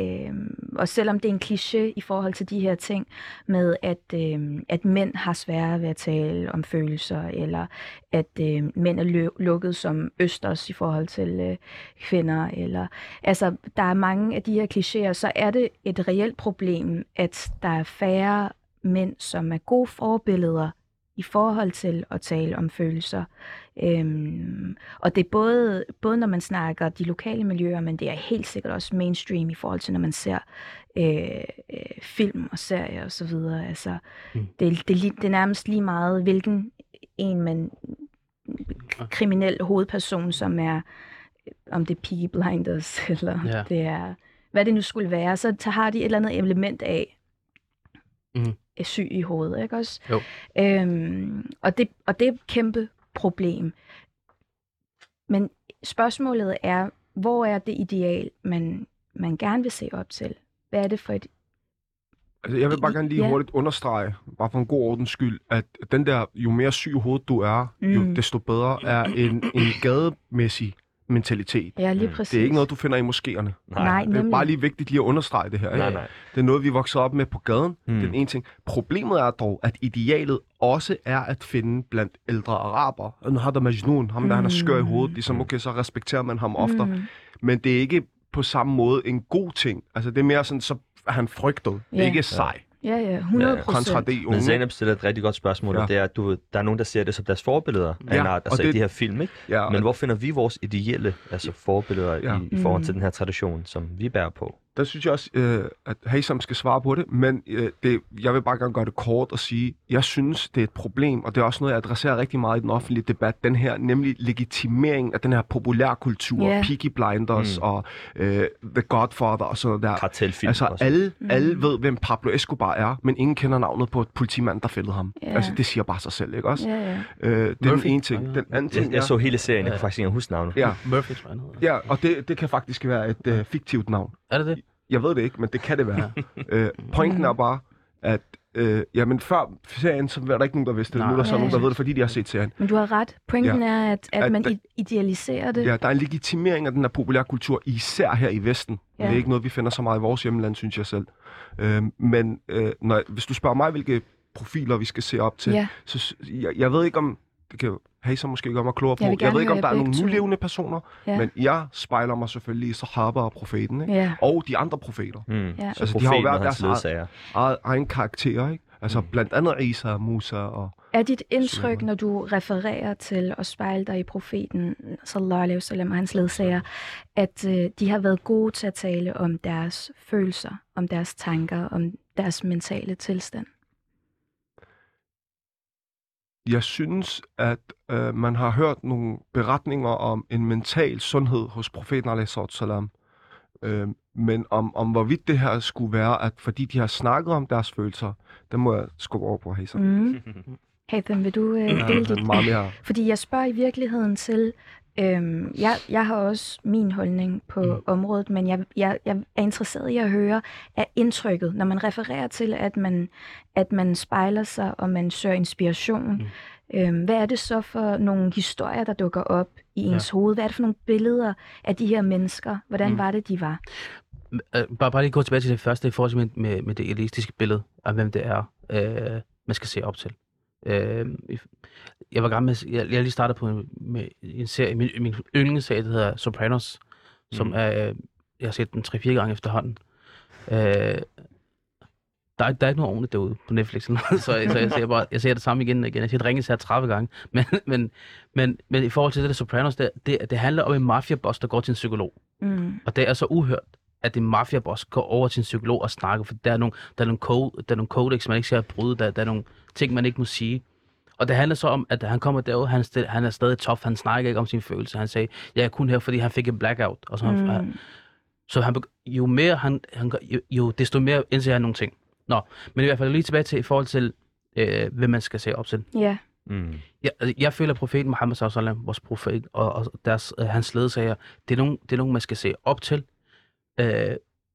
øhm, og selvom det er en kliché i forhold til de her ting med, at, øhm, at mænd har sværere ved at tale om følelser, eller at øh, mænd er lukket som østers i forhold til øh, kvinder. Eller, altså, der er mange af de her klichéer, så er det et reelt problem, at der er færre mænd, som er gode forbilleder i forhold til at tale om følelser. Øhm, og det er både, både når man snakker de lokale miljøer, men det er helt sikkert også mainstream i forhold til, når man ser øh, øh, film og serier osv. Altså, Mm. mm. det, det, det er nærmest lige meget, hvilken en man kriminel hovedperson, som er, om det er Peaky Blinders, eller Ja. det er, hvad det nu skulle være, så, så har de et eller andet element af er syg i hovedet, ikke også? Jo. Øhm, og, det, og det er kæmpe problem. Men spørgsmålet er, hvor er det ideal, man, man gerne vil se op til? Hvad er det for et... Altså, jeg vil bare gerne lige Ja. hurtigt understrege, bare for en god ordens skyld, at den der, jo mere syg i hovedet du er, jo Mm. desto bedre er en, en gademæssig mentalitet. Ja, lige Mm. præcis. Det er ikke noget, du finder i moskéerne. Nej, Det er nemlig. bare lige vigtigt lige at understrege det her. Nej, ikke? nej. Det er noget, vi vokser op med på gaden. Mm. Mm. Det er den ene ting. Problemet er dog, at idealet også er at finde blandt ældre araber. Og Nu har der Majnun, ham der han er skør i hovedet. Ligesom, okay, så respekterer man ham oftere. Mm. Men det er ikke på samme måde en god ting. Altså, det er mere sådan, så er han frygtet. Ja. Ikke sej. Ja, ja, 100 Kontra procent. det Men unge. Zainab stiller et rigtig godt spørgsmål, ja. Og det er, at du, der er nogen, der ser det som deres forbilleder af Ja, en art, og altså det- i de her film, ikke? Ja, Men hvor finder vi vores ideelle altså forbilleder Ja. i, i forhold til Mm. den her tradition, som vi bærer på? Der synes jeg også, øh, at Haysam skal svare på det, men øh, det, jeg vil bare gerne gøre det kort og sige, jeg synes, det er et problem, og det er også noget, jeg adresserer rigtig meget i den offentlige debat, den her, nemlig legitimering af den her populærkultur, Ja. Peaky Blinders Mm. og øh, The Godfather og sådan noget der. Kartelfilm Altså også. alle, Mm. alle ved, hvem Pablo Escobar er, men ingen kender navnet på et politimand, der fældede ham. Ja. Altså, det siger bare sig selv, ikke også? Ja, ja. Øh, det er Murphy. den ene ting. Den anden ting Jeg, jeg så hele serien, jeg Ja. kan faktisk ikke huske navnet. Ja, Murphy, tror jeg, ja og det, det kan faktisk være et øh, fiktivt navn. Er det det? Jeg ved det ikke, men det kan det være. øh, pointen er bare, at øh, jamen før serien, så var der ikke nogen, der vidste det. Nej. Nu er der så Ja, nogen, der ved det, fordi de har set serien. Men du har ret. Pointen Ja. er, at, at, At man der- idealiserer det. Ja, der er en legitimering af den her populærkultur, især her i Vesten. Ja. Det er ikke noget, vi finder så meget i vores hjemland, synes jeg selv. Øh, men øh, når, hvis du spørger mig, hvilke profiler, vi skal se op til. Ja, Så jeg, jeg ved ikke om, det kan jo Haysom måske gøre mig klogere på. Jeg Jeg, ved ikke, om der er nogle nulevende personer, ja, men jeg spejler mig selvfølgelig i Sahaba og profeten, ikke? ja. og de andre profeter. Mm. Ja. Så Altså, de har jo og hans deres eget- ledsager. Egen, egen karakter, ikke? Altså Mm. blandt andet Isa og Musa og... Er dit indtryk, når du refererer til at spejle dig i profeten, sallallahu alaihi wasallam og hans ledsager, at øh, de har været gode til at tale om deres følelser, om deres tanker, om deres mentale tilstand? Jeg synes, at øh, man har hørt nogle beretninger om en mental sundhed hos profeten a.s. Øh, men om, om hvorvidt det her skulle være, at fordi de har snakket om deres følelser, det må jeg skubbe over på Haysom. Mm. Hatham, vil du øh, Ja, dele er dit? meget mere... Fordi jeg spørger i virkeligheden til, øhm, jeg, jeg har også min holdning på mm. området, men jeg, jeg, jeg er interesseret i at høre af indtrykket, når man refererer til, at man, at man spejler sig, og man søger inspiration. Mm. Øhm, hvad er det så for nogle historier, der dukker op i ens ja. hoved? Hvad er det for nogle billeder af de her mennesker? Hvordan Mm. var det, de var? Øh, bare, bare lige gå tilbage til det første i forhold til med, med, med det idealistiske billede af, hvem det er, øh, man skal se op til. Øh, jeg var gammel med, jeg, jeg lige startet på en, med en serie, min, min yndlingsserie, der hedder Sopranos, som Mm. er, jeg har set den 3-4 gange efterhånden. Øh, der er, der er ikke noget ordentligt derude på Netflix, eller noget, så, så jeg, ser bare, jeg ser det samme igen og igen. Jeg ser det ringes her 30 gange. Men, men, men, men i forhold til det der Sopranos, det, det, det handler om en mafiaboss, der går til en psykolog. Mm. Og det er så uhørt, at en mafiaboss går over til en psykolog og snakker, for der er nogle, der er nogle, code, der er nogle codex, man ikke skal bryde, der, der er nogle ting, man ikke må sige. Og det handler så om, at han kommer derud, han, er sted, han er stadig tough, han snakker ikke om sine følelser. Han sagde, jeg er kun her, fordi han fik en blackout. Og så, han, Mm. så han, jo mere han, han jo, jo, desto mere indser han nogle ting. Nå, men i hvert fald lige tilbage til i forhold til, øh, hvem man skal se op til. Ja, Mm. Jeg, altså, jeg føler, at profeten Muhammad sallallahu vores profet og, og deres, øh, hans ledsager, det er, nogen, det er nogen, man skal se op til. Øh,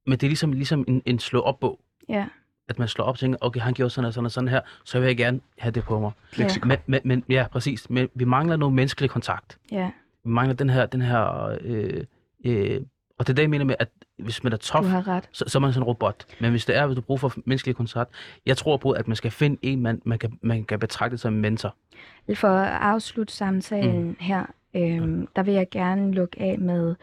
men det er ligesom, ligesom en, en slå op bog. ja, At man slår op og tænker, okay, han gjorde sådan og sådan og sådan her, så vil jeg gerne have det på mig. Leksikon. Men, men, men ja, præcis. Men vi mangler noget menneskelig kontakt. ja. Vi mangler den her, den her øh, øh, og det er det, jeg mener med, at hvis man er ret. så, så er man sådan en robot. Men hvis det er, hvis du bruger for menneskelig kontakt, jeg tror på, at man skal finde en, man, man, kan, man kan betragte som en mentor. For at afslutte samtalen mm. her, øhm, der vil jeg gerne lukke af med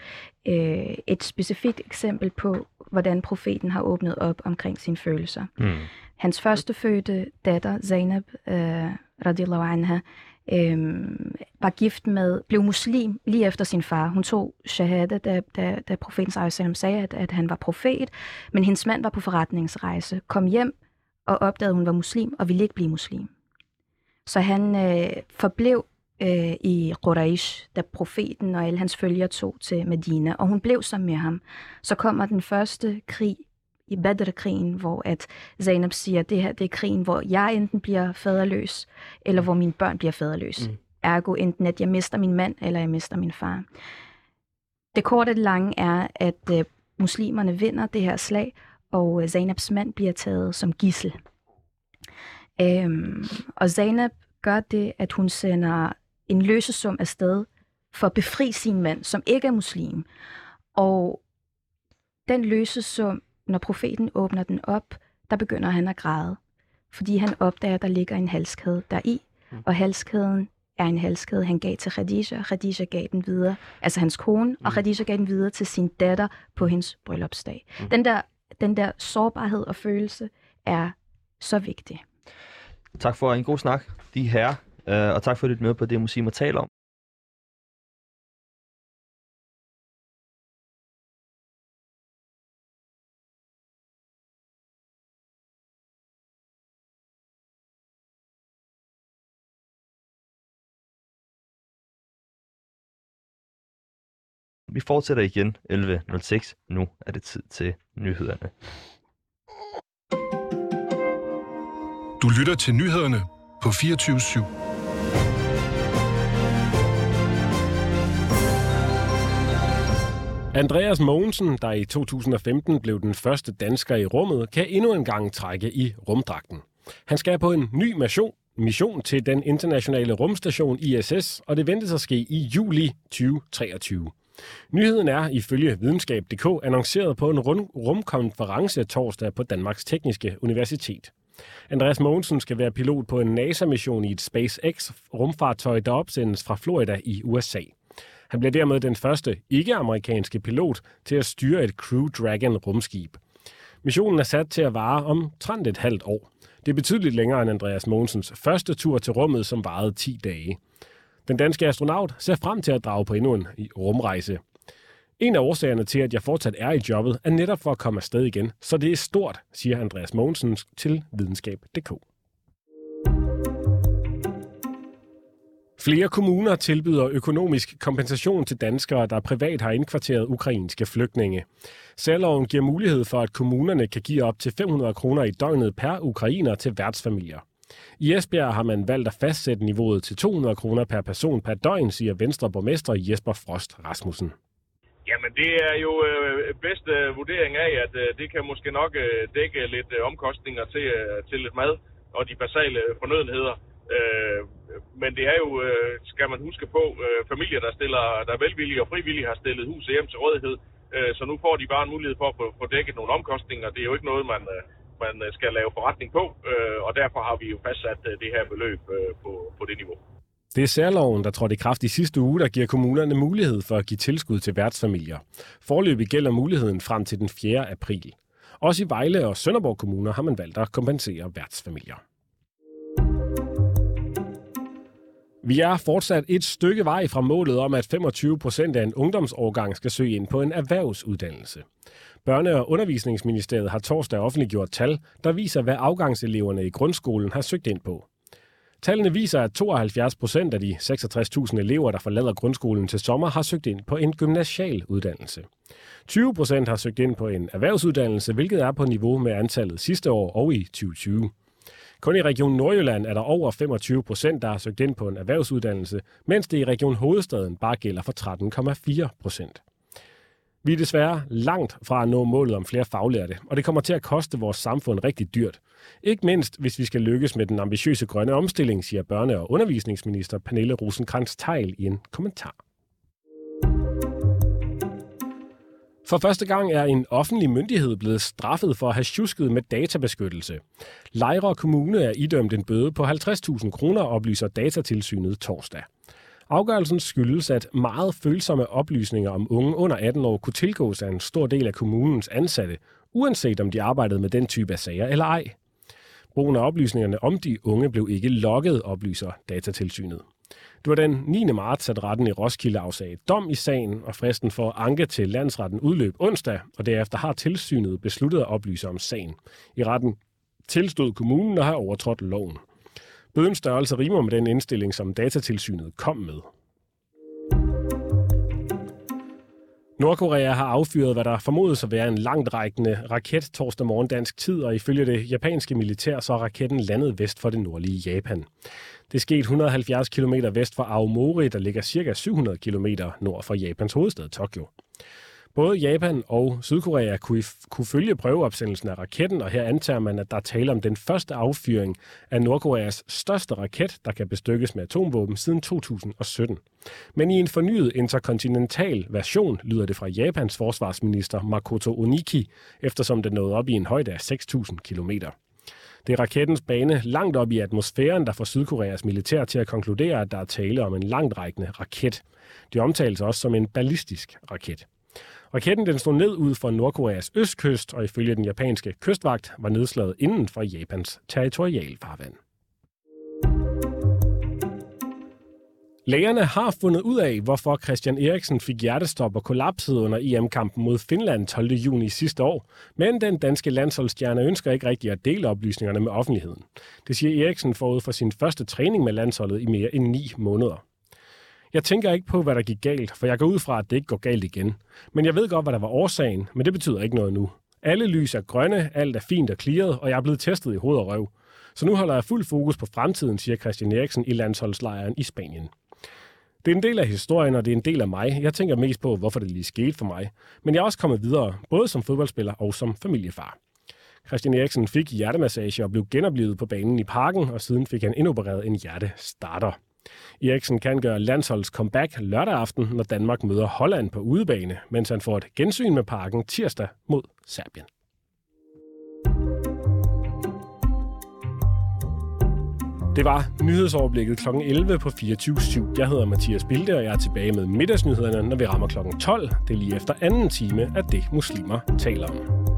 øh, et specifikt eksempel på, hvordan profeten har åbnet op omkring sine følelser. Mm. Hans første fødte datter, Zainab, øh, radiallahu anha, øh, var gift med, blev muslim lige efter sin far. Hun tog shahada, da, da, da profeten sagde, at, at han var profet, men hendes mand var på forretningsrejse, kom hjem og opdagede, at hun var muslim, og ville ikke blive muslim. Så han øh, forblev øh, i Quraysh, da profeten og alle hans følgere tog til Medina, og hun blev så med ham. Så kommer den første krig i Badr-krigen, hvor at Zainab siger, at det her det er krigen, hvor jeg enten bliver faderløs, eller hvor mine børn bliver faderløse. Mm. Mm. Ergo enten, at jeg mister min mand, eller jeg mister min far. Det korte og det lange er, at øh, muslimerne vinder det her slag, og øh, Zainabs mand bliver taget som gissel. Øhm, og Zainab gør det, at hun sender en løsesum afsted for at befri sin mand, som ikke er muslim. Og den løsesum, når profeten åbner den op, der begynder han at græde. Fordi han opdager, at der ligger en halskæde deri, Mm. og halskæden er en halskæde, han gav til Khadija. Khadija gav den videre, altså hans kone, og Mm. Khadija gav den videre til sin datter på hendes bryllupsdag. Mm. Den, der, den der sårbarhed og følelse er så vigtig. Tak for en god snak, de her, øh, og tak for dit med på det, muslimer taler om. Vi fortsætter igen 11.06. Nu er det tid til nyhederne. Du lytter til nyhederne på 24 /7. Andreas Mogensen, der i 2015 blev den første dansker i rummet, kan endnu en gang trække i rumdragten. Han skal på en ny mission, mission til den internationale rumstation ISS, og det ventes at ske i juli 2023. Nyheden er ifølge videnskab.dk annonceret på en rumkonference torsdag på Danmarks Tekniske Universitet. Andreas Mogensen skal være pilot på en NASA-mission i et SpaceX-rumfartøj, der opsendes fra Florida i USA. Han bliver dermed den første ikke-amerikanske pilot til at styre et Crew Dragon rumskib. Missionen er sat til at vare omtrent et halvt år. Det er betydeligt længere end Andreas Mogensens første tur til rummet, som varede 10 dage. Den danske astronaut ser frem til at drage på endnu en rumrejse. En af årsagerne til, at jeg fortsat er i jobbet, er netop for at komme afsted igen, så det er stort, siger Andreas Mogensen til videnskab.dk. Flere kommuner tilbyder økonomisk kompensation til danskere, der privat har indkvarteret ukrainske flygtninge. Særloven giver mulighed for, at kommunerne kan give op til 500 kroner i døgnet per ukrainer til værtsfamilier. I Esbjerg har man valgt at fastsætte niveauet til 200 kroner per person per døgn, siger Venstre borgmester Jesper Frost Rasmussen. Jamen, det er jo øh, bedste vurdering af, at øh, det kan måske nok øh, dække lidt øh, omkostninger til, øh, til lidt mad og de basale fornødenheder. Øh, men det er jo, øh, skal man huske på, øh, familier, der stiller, der velvillige og frivillige har stillet hus hjem til rådighed. Øh, så nu får de bare en mulighed for at få dækket nogle omkostninger. Det er jo ikke noget, man, øh, man øh, skal lave forretning på, øh, og derfor har vi jo fastsat øh, det her beløb øh, på, på det niveau. Det er særloven, der trådte i kraft i sidste uge, der giver kommunerne mulighed for at give tilskud til værtsfamilier. Forløbig gælder muligheden frem til den 4. april. Også i Vejle og Sønderborg kommuner har man valgt at kompensere værtsfamilier. Vi er fortsat et stykke vej fra målet om, at 25 procent af en ungdomsårgang skal søge ind på en erhvervsuddannelse. Børne- og undervisningsministeriet har torsdag offentliggjort tal, der viser, hvad afgangseleverne i grundskolen har søgt ind på. Tallene viser, at 72 procent af de 66.000 elever, der forlader grundskolen til sommer, har søgt ind på en gymnasial uddannelse. 20 procent har søgt ind på en erhvervsuddannelse, hvilket er på niveau med antallet sidste år og i 2020. Kun i Region Nordjylland er der over 25 procent, der har søgt ind på en erhvervsuddannelse, mens det i Region Hovedstaden bare gælder for 13,4 procent. Vi er desværre langt fra at nå målet om flere faglærte, og det kommer til at koste vores samfund rigtig dyrt. Ikke mindst, hvis vi skal lykkes med den ambitiøse grønne omstilling, siger børne- og undervisningsminister Pernille rosenkrantz teil i en kommentar. For første gang er en offentlig myndighed blevet straffet for at have tjusket med databeskyttelse. Lejre Kommune er idømt en bøde på 50.000 kroner, oplyser datatilsynet torsdag. Afgørelsen skyldes, at meget følsomme oplysninger om unge under 18 år kunne tilgås af en stor del af kommunens ansatte, uanset om de arbejdede med den type af sager eller ej. Brugen af oplysningerne om de unge blev ikke logget, oplyser datatilsynet. Det var den 9. marts, at retten i Roskilde afsagde dom i sagen, og fristen for anke til landsretten udløb onsdag, og derefter har tilsynet besluttet at oplyse om sagen. I retten tilstod kommunen at have overtrådt loven. Bødens størrelse rimer med den indstilling, som datatilsynet kom med. Nordkorea har affyret, hvad der formodes at være en langt rækkende raket torsdag morgen dansk tid, og ifølge det japanske militær så er raketten landet vest for det nordlige Japan. Det skete 170 km vest for Aomori, der ligger ca. 700 km nord for Japans hovedstad Tokyo. Både Japan og Sydkorea kunne, kunne følge prøveopsendelsen af raketten, og her antager man, at der taler om den første affyring af Nordkoreas største raket, der kan bestykkes med atomvåben siden 2017. Men i en fornyet interkontinental version lyder det fra Japans forsvarsminister Makoto Oniki, eftersom den nåede op i en højde af 6.000 km. Det er rakettens bane langt op i atmosfæren, der får Sydkoreas militær til at konkludere, at der er tale om en langtrækkende raket. Det omtales også som en ballistisk raket. Raketten den stod ned ud for Nordkoreas østkyst, og ifølge den japanske kystvagt var nedslaget inden for Japans territorialfarvand. Lægerne har fundet ud af, hvorfor Christian Eriksen fik hjertestop og kollapsede under EM-kampen mod Finland 12. juni sidste år, men den danske landsholdsstjerne ønsker ikke rigtig at dele oplysningerne med offentligheden. Det siger Eriksen forud for sin første træning med landsholdet i mere end ni måneder. Jeg tænker ikke på, hvad der gik galt, for jeg går ud fra, at det ikke går galt igen. Men jeg ved godt, hvad der var årsagen, men det betyder ikke noget nu. Alle lys er grønne, alt er fint og clearet, og jeg er blevet testet i hoved og røv. Så nu holder jeg fuld fokus på fremtiden, siger Christian Eriksen i landsholdslejren i Spanien. Det er en del af historien, og det er en del af mig. Jeg tænker mest på, hvorfor det lige skete for mig. Men jeg er også kommet videre, både som fodboldspiller og som familiefar. Christian Eriksen fik hjertemassage og blev genoplevet på banen i parken, og siden fik han indopereret en hjertestarter. Eriksen kan gøre landsholds comeback lørdag aften, når Danmark møder Holland på udebane, mens han får et gensyn med parken tirsdag mod Serbien. Det var nyhedsoverblikket kl. 11 på 24.7. Jeg hedder Mathias Bilde, og jeg er tilbage med middagsnyhederne, når vi rammer kl. 12. Det er lige efter anden time af det, muslimer taler om.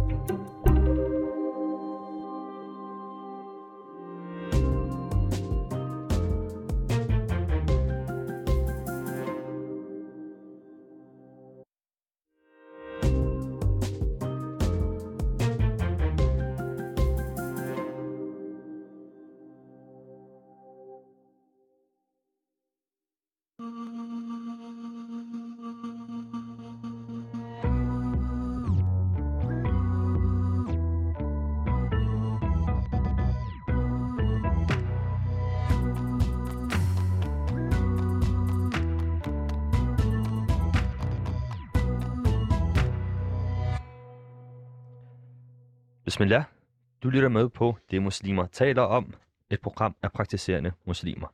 Bismillah. Du lytter med på Det Muslimer taler om, et program af praktiserende muslimer.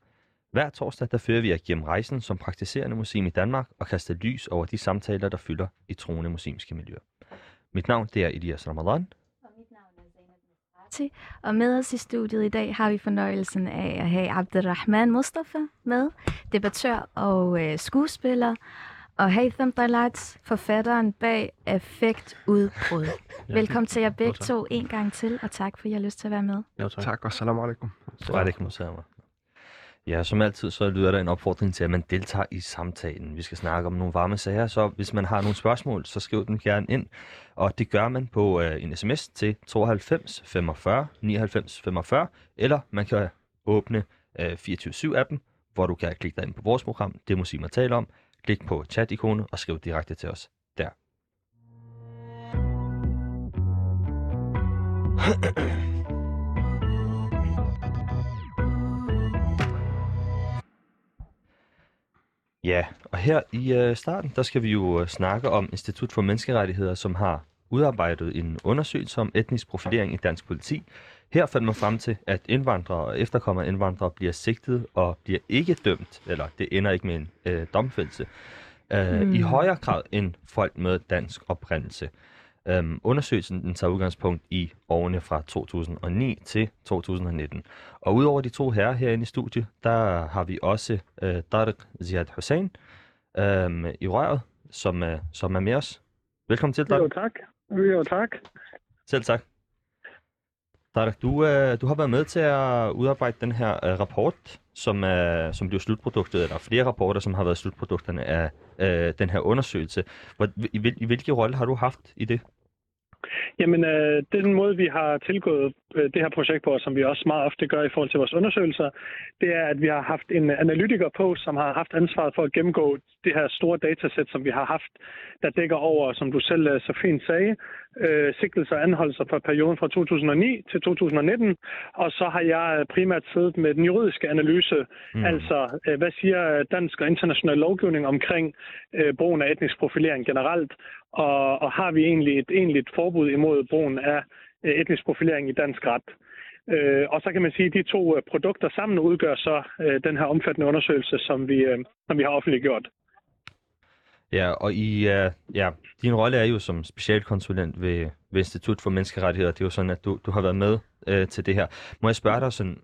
Hver torsdag der fører vi jer gennem rejsen som praktiserende muslim i Danmark og kaster lys over de samtaler, der fylder i troende muslimske miljøer. Mit navn det er Elias Ramadan. Og med os i studiet i dag har vi fornøjelsen af at have Abdelrahman Mustafa med, debattør og øh, skuespiller, og Haytham Dalat, forfatteren bag Effekt Udbrud. Velkommen til jer begge to en gang til, og tak for, at I har lyst til at være med. Jo, tak. Tak, og salam alaikum. Så er det ikke museum. Ja, som altid, så lyder der en opfordring til, at man deltager i samtalen. Vi skal snakke om nogle varme sager, så hvis man har nogle spørgsmål, så skriv dem gerne ind. Og det gør man på øh, en sms til 92 45 99 45, eller man kan åbne øh, 24-7-appen, hvor du kan klikke dig ind på vores program, det muslimer taler om, klik på chat-ikonet og skriv direkte til os der. Ja, og her i øh, starten, der skal vi jo øh, snakke om Institut for Menneskerettigheder, som har udarbejdet en undersøgelse om etnisk profilering i dansk politi. Her fandt man frem til, at indvandrere og efterkommere indvandrere bliver sigtet og bliver ikke dømt, eller det ender ikke med en øh, domfældelse, øh, mm. i højere grad end folk med dansk oprindelse. Øhm, undersøgelsen den tager udgangspunkt i årene fra 2009 til 2019. Og udover de to herrer herinde i studiet, der har vi også øh, Tariq Ziad Hussein øh, i røret, som, øh, som er med os. Velkommen til, Tariq. Jo, tak. Jo, tak. Selv tak. Tariq, du, øh, du har været med til at udarbejde den her øh, rapport, som, øh, som bliver slutproduktet, eller flere rapporter, som har været slutprodukterne af øh, den her undersøgelse. Hvor, i, hvil, I hvilke rolle har du haft i det? Jamen, øh, den måde, vi har tilgået øh, det her projekt på, som vi også meget ofte gør i forhold til vores undersøgelser, det er, at vi har haft en analytiker på, som har haft ansvaret for at gennemgå det her store datasæt, som vi har haft, der dækker over, som du selv øh, så fint sagde, øh, sigtelser og anholdelser for perioden fra 2009 til 2019. Og så har jeg primært siddet med den juridiske analyse, mm. altså øh, hvad siger dansk og international lovgivning omkring øh, brugen af etnisk profilering generelt, og, og har vi egentlig et egentligt forbud imod brugen af øh, etnisk profilering i dansk ret. Øh, og så kan man sige, at de to øh, produkter sammen udgør så øh, den her omfattende undersøgelse, som vi, øh, som vi har offentliggjort. Ja, og i, uh, ja, din rolle er jo som specialkonsulent ved, ved Institut for Menneskerettigheder. Det er jo sådan, at du, du har været med uh, til det her. Må jeg spørge dig sådan,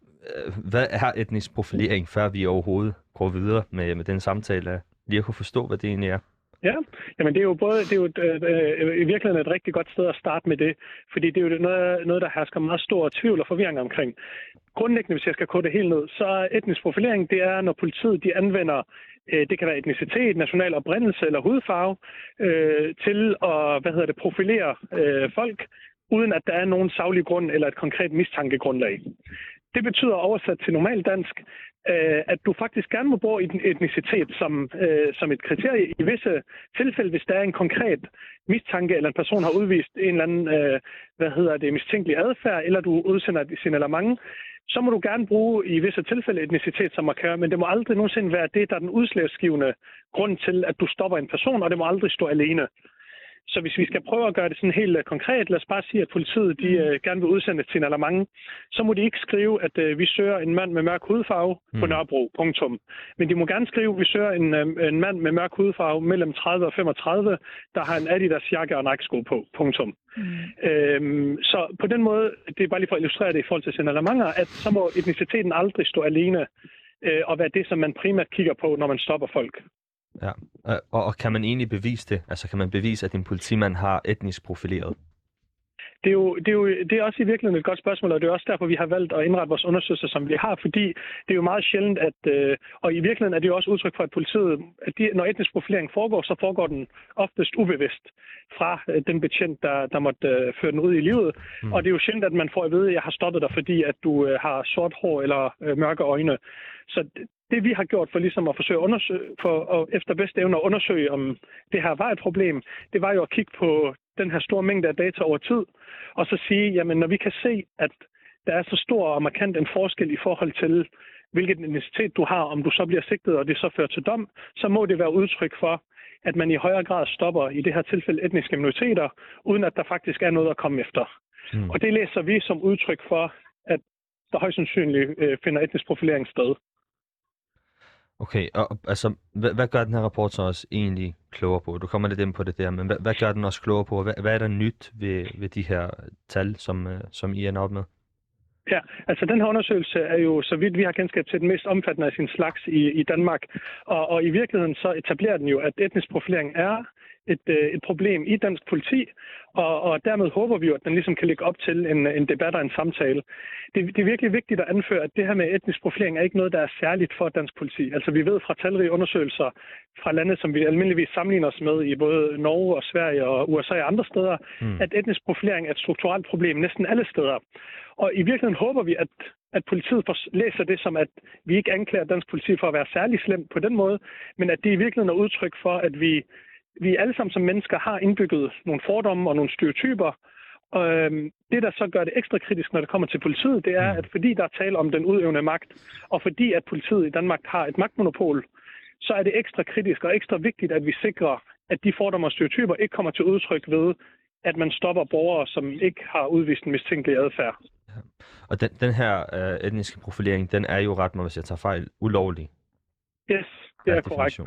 uh, hvad er etnisk profilering, før vi overhovedet går videre med, med den samtale? Lige at kunne forstå, hvad det egentlig er. Ja, jamen det er jo både det er jo, øh, i virkeligheden et rigtig godt sted at starte med det, fordi det er jo noget, noget der hersker meget stor tvivl og forvirring omkring. Grundlæggende, hvis jeg skal kode det helt ned, så er etnisk profilering, det er, når politiet de anvender, Øh, det kan være etnicitet, national oprindelse eller hudfarve, øh, til at hvad hedder det, profilere øh, folk, uden at der er nogen saglig grund eller et konkret mistankegrundlag. Det betyder oversat til normal dansk, øh, at du faktisk gerne må bruge etnicitet som, øh, som et kriterie i visse tilfælde, hvis der er en konkret mistanke, eller en person har udvist en eller anden øh, hvad hedder det, mistænkelig adfærd, eller du udsender et signalement, så må du gerne bruge i visse tilfælde etnicitet som markør, men det må aldrig nogensinde være det, der er den udslagsgivende grund til, at du stopper en person, og det må aldrig stå alene. Så hvis vi skal prøve at gøre det sådan helt øh, konkret, lad os bare sige, at politiet de, øh, gerne vil udsende til en så må de ikke skrive, at øh, vi søger en mand med mørk hudfarve mm. på Nørrebro, punktum. Men de må gerne skrive, at vi søger en, øh, en mand med mørk hudfarve mellem 30 og 35, der har en Adidas jakke og Nike-sko på, punktum. Mm. Øhm, så på den måde, det er bare lige for at illustrere det i forhold til signalementer, at så må etniciteten aldrig stå alene øh, og være det, som man primært kigger på, når man stopper folk. Ja, og, og kan man egentlig bevise det? Altså kan man bevise, at din politimand har etnisk profileret? Det er, jo, det, er jo, det er også i virkeligheden et godt spørgsmål, og det er også derfor, vi har valgt at indrette vores undersøgelser, som vi har, fordi det er jo meget sjældent, at, øh, og i virkeligheden er det jo også udtryk for, at politiet, at de, når etnisk profilering foregår, så foregår den oftest ubevidst fra øh, den betjent, der, der måtte øh, føre den ud i livet. Mm. Og det er jo sjældent, at man får at vide, at jeg har stoppet dig, fordi at du øh, har sort hår eller øh, mørke øjne. Så det vi har gjort for ligesom at forsøge at undersøge, for at efter bedste evne at undersøge, om det her var et problem, det var jo at kigge på den her store mængde af data over tid, og så sige, jamen når vi kan se, at der er så stor og markant en forskel i forhold til, hvilken identitet du har, om du så bliver sigtet, og det så fører til dom, så må det være udtryk for, at man i højere grad stopper i det her tilfælde etniske minoriteter, uden at der faktisk er noget at komme efter. Mm. Og det læser vi som udtryk for, at der højst sandsynligt øh, finder etnisk profilering sted. Okay, og altså, hvad, hvad gør den her rapport så også egentlig klogere på? Du kommer lidt ind på det der, men hvad, hvad gør den også klogere på? Hvad, hvad er der nyt ved, ved de her tal, som, øh, som I er op med? Ja, altså den her undersøgelse er jo, så vidt vi har kendskab til, den mest omfattende af sin slags i, i Danmark. Og, og i virkeligheden så etablerer den jo, at etnisk profilering er et, øh, et problem i dansk politi, og, og dermed håber vi jo, at den ligesom kan lægge op til en, en debat og en samtale. Det, det er virkelig vigtigt at anføre, at det her med etnisk profilering er ikke noget, der er særligt for dansk politi. Altså vi ved fra talrige undersøgelser fra lande, som vi almindeligvis sammenligner os med i både Norge og Sverige og USA og andre steder, mm. at etnisk profilering er et strukturelt problem næsten alle steder. Og i virkeligheden håber vi, at, at politiet læser det som, at vi ikke anklager dansk politi for at være særlig slemt på den måde, men at det i virkeligheden er udtryk for, at vi vi alle sammen som mennesker har indbygget nogle fordomme og nogle stereotyper. Og øhm, det, der så gør det ekstra kritisk, når det kommer til politiet, det er, mm. at fordi der er tale om den udøvende magt, og fordi at politiet i Danmark har et magtmonopol, så er det ekstra kritisk og ekstra vigtigt, at vi sikrer, at de fordomme og stereotyper ikke kommer til udtryk ved, at man stopper borgere, som ikke har udvist en mistænkelig adfærd. Ja. Og den, den her øh, etniske profilering, den er jo ret, hvis jeg tager fejl, ulovlig. Yes, det er korrekt.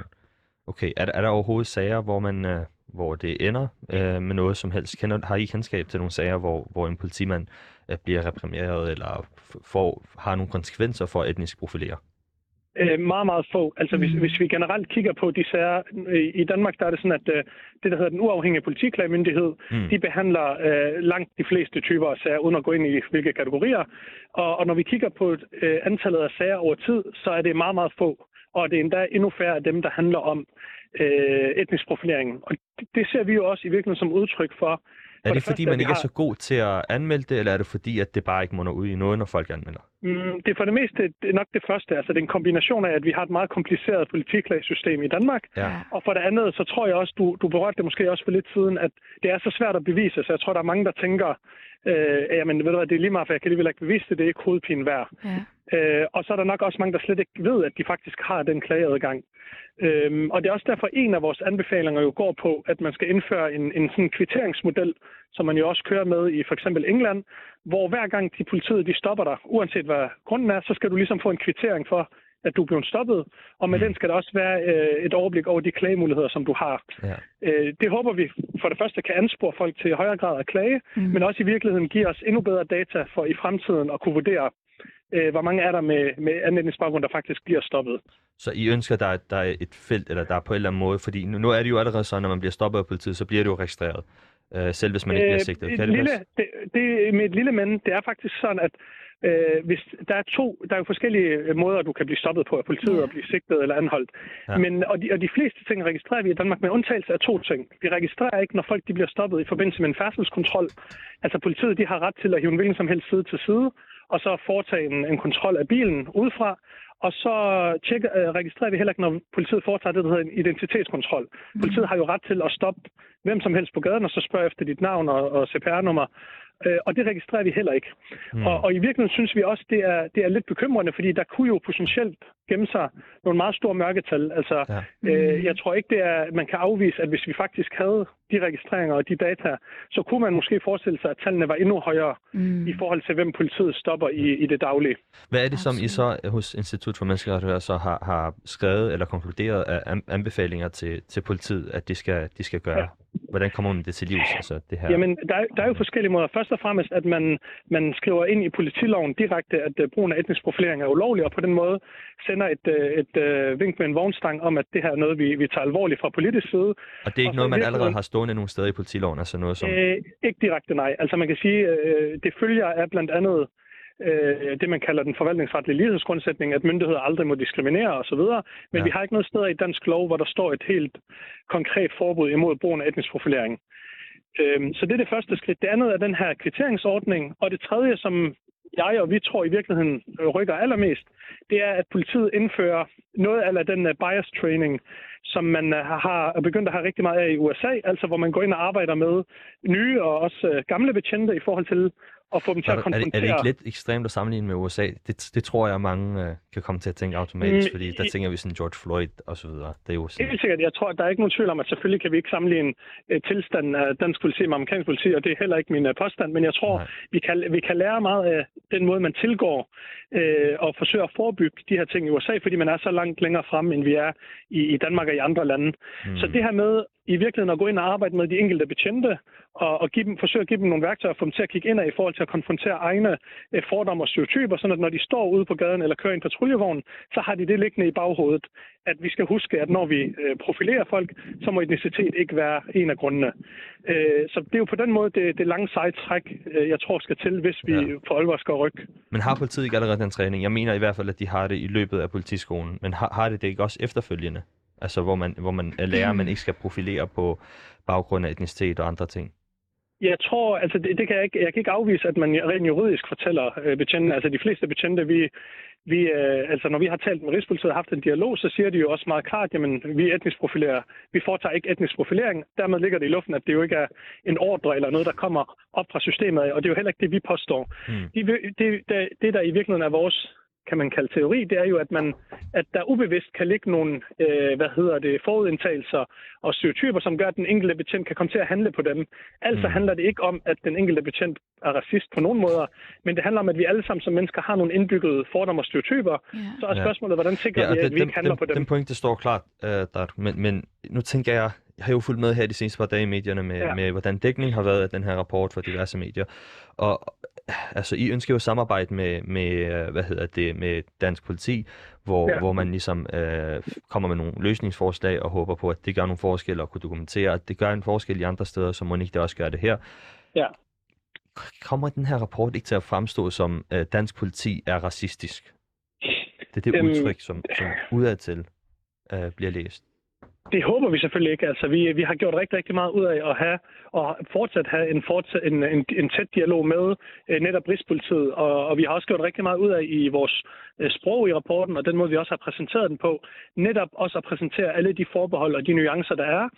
Okay, er, er der overhovedet sager, hvor man øh, hvor det ender øh, med noget som helst? Kender, har I kendskab til nogle sager, hvor, hvor en politimand øh, bliver reprimeret eller får, har nogle konsekvenser for etnisk profilere? Øh, meget, meget få. Altså hvis, mm. hvis vi generelt kigger på de sager, øh, i Danmark der er det sådan, at øh, det, der hedder den uafhængige politiklagmyndighed, mm. de behandler øh, langt de fleste typer af sager, uden at gå ind i hvilke kategorier. Og, og når vi kigger på øh, antallet af sager over tid, så er det meget, meget få og det er endda endnu færre af dem, der handler om øh, etnisk profilering. Og det, det ser vi jo også i virkeligheden som udtryk for. Er det, det fordi, første, man ikke har... er så god til at anmelde det, eller er det fordi, at det bare ikke munder ud i noget, når folk anmelder? Mm, det er for det meste nok det første. Altså, det er en kombination af, at vi har et meget kompliceret politiklagesystem i Danmark. Ja. Og for det andet, så tror jeg også, du, du berørte det måske også for lidt siden, at det er så svært at bevise. Så jeg tror, der er mange, der tænker, øh, jamen ved du hvad, det er lige meget, for jeg kan alligevel ikke bevise det, det er ikke hovedpine værd. Ja. Øh, og så er der nok også mange, der slet ikke ved, at de faktisk har den klageadgang. Øhm, og det er også derfor, en af vores anbefalinger jo går på, at man skal indføre en, en sådan kvitteringsmodel, som man jo også kører med i for eksempel England, hvor hver gang de politiet de stopper dig, uanset hvad grunden er, så skal du ligesom få en kvittering for, at du er blevet stoppet, og med mm. den skal der også være øh, et overblik over de klagemuligheder, som du har. Ja. Øh, det håber vi for det første kan anspore folk til i højere grad at klage, mm. men også i virkeligheden give os endnu bedre data for i fremtiden at kunne vurdere, øh, hvor mange er der med, med anvendelsesbaggrund, der faktisk bliver stoppet. Så I ønsker, der, der er et felt, eller der er på en eller anden måde, fordi nu, nu er det jo allerede sådan, når man bliver stoppet af politiet, så bliver det jo registreret, øh, selv hvis man ikke bliver øh, sigtet. Kan det, lille, det, det, med et lille men, det er faktisk sådan, at øh, hvis der er to, der er jo forskellige måder, du kan blive stoppet på af politiet og blive sigtet eller anholdt. Ja. Men, og, de, og de fleste ting registrerer vi i Danmark med undtagelse af to ting. Vi registrerer ikke, når folk de bliver stoppet i forbindelse med en færdselskontrol. Altså politiet de har ret til at hive en hvilken som helst side til side, og så foretage en, en kontrol af bilen udefra, og så tjekker, øh, registrerer vi heller ikke, når politiet foretager det, der hedder en identitetskontrol. Mm. Politiet har jo ret til at stoppe hvem som helst på gaden, og så spørge efter dit navn og, og CPR-nummer. Øh, og det registrerer vi heller ikke. Mm. Og, og i virkeligheden synes vi også, det er, det er lidt bekymrende, fordi der kunne jo potentielt gemme sig nogle meget store mørketal. Altså, Ja. ja. øh, jeg tror ikke, det er, man kan afvise, at hvis vi faktisk havde de registreringer og de data, så kunne man måske forestille sig, at tallene var endnu højere Mm. i forhold til, hvem politiet stopper i, i det daglige. Hvad er det, som I så hos Institut for Menneskerettigheder så har, har skrevet eller konkluderet af an- anbefalinger til, til politiet, at de skal, de skal gøre? Hvordan kommer man det til livs, altså det her? Jamen, der, er- der er jo forskellige måder. Først og fremmest, at man, man skriver ind i politiloven direkte, at øh, brugen af etnisk profilering er ulovlig, og på den måde sender et, øh, et, et vink med en vognstang om, at det her er noget, vi, vi tager alvorligt fra politisk side. og det er ikke noget, man allerede har stående nogle steder i politiloven, altså noget som... Øh, ikke direkte nej. Altså man kan sige, øh, det følger af blandt andet øh, det, man kalder den forvaltningsretlige lighedsgrundsætning, at myndigheder aldrig må diskriminere osv. Men ja. vi har ikke noget sted i dansk lov, hvor der står et helt konkret forbud imod brugen af etnisk profilering. Øhm, så det er det første skridt. Det andet er den her kvitteringsordning. Og det tredje, som jeg og vi tror i virkeligheden rykker allermest, det er, at politiet indfører noget af den øh, bias training, som man øh, har begyndt at have rigtig meget af i USA, altså hvor man går ind og arbejder med nye og også øh, gamle betjente i forhold til at få dem til Er, at det- er, det, er det konfrontere. ikke lidt ekstremt at sammenligne med USA? Det, det tror jeg, mange øh, kan komme til at tænke automatisk, Mm, fordi der tænker vi sådan George Floyd og så videre. Det er jo sådan... Helt sikkert. Jeg tror, at der er ikke nogen tvivl om, at selvfølgelig kan vi ikke sammenligne øh, tilstanden af dansk politi med amerikansk politi, og det er heller ikke min øh, påstand, men jeg tror, Nej. vi kan, vi kan lære meget af den måde, man tilgår øh, og forsøger at forebygge de her ting i USA, fordi man er så langt længere fremme, end vi er i, i Danmark og i andre lande. Mm. Så det her med i virkeligheden at gå ind og arbejde med de enkelte betjente, og, og give dem, forsøge at give dem nogle værktøjer og få dem til at kigge ind i forhold til at konfrontere egne øh, fordomme og stereotyper, sådan at når de står ude på gaden eller kører i en patruljevogn, så har de det liggende i baghovedet, at vi skal huske, at når vi øh, profilerer folk, så må etnicitet ikke være en af grundene. Øh, så det er jo på den måde det, det lange seje træk, øh, jeg tror skal til, hvis vi ja. for alvor skal rykke. Men har politiet ikke allerede den træning? Jeg mener i hvert fald, at de har det i løbet af politiskolen, men har, har det det ikke også efterfølgende? Altså hvor man, hvor man lærer, at man ikke skal profilere på baggrund af etnicitet og andre ting. Jeg tror, altså det, det kan jeg ikke, jeg kan ikke afvise, at man rent juridisk fortæller øh, betjente, altså de fleste betjente, vi, vi øh, altså når vi har talt med Rigspolitiet og haft en dialog, så siger de jo også meget klart, jamen vi er etnisk profilerer, vi foretager ikke etnisk profilering, dermed ligger det i luften, at det jo ikke er en ordre eller noget, der kommer op fra systemet og det er jo heller ikke det, vi påstår. Mm. De, vil- det, det, det, der i virkeligheden er vores kan man kalde teori, det er jo, at, man, at der ubevidst kan ligge nogle øh, hvad hedder det, forudindtagelser og stereotyper, som gør, at den enkelte betjent kan komme til at handle på dem. Altså Mm. handler det ikke om, at den enkelte betjent er racist på nogen måder, men det handler om, at vi alle sammen som mennesker har nogle indbyggede fordomme og stereotyper. Ja. Så er spørgsmålet, hvordan sikrer Ja, vi, at vi ikke handler den, på dem? den pointe står klart, uh, der, men, men nu tænker jeg, jeg har jo fulgt med her de seneste par dage i medierne med, ja. Med hvordan dækning har været af den her rapport fra diverse medier. Og altså, I ønsker jo samarbejde med, med, øh, hvad hedder det, med dansk politi, hvor, ja. Hvor man ligesom øh, kommer med nogle løsningsforslag og håber på, at det gør nogle forskelle og kunne dokumentere, at det gør en forskel i andre steder, så må ikke det også gøre det her. Ja. Kommer den her rapport ikke til at fremstå som, at dansk politi er racistisk? Det er det Øhm, udtryk, som, som udadtil øh, bliver læst. Det håber vi selvfølgelig ikke. Altså, vi, vi har gjort rigtig, rigtig meget ud af at have og fortsat have en, fortsat, en, en, en tæt dialog med øh, netop Rigspolitiet, og, og vi har også gjort rigtig meget ud af i vores øh, sprog i rapporten, og den måde, vi også har præsenteret den på, netop også at præsentere alle de forbehold og de nuancer, der er,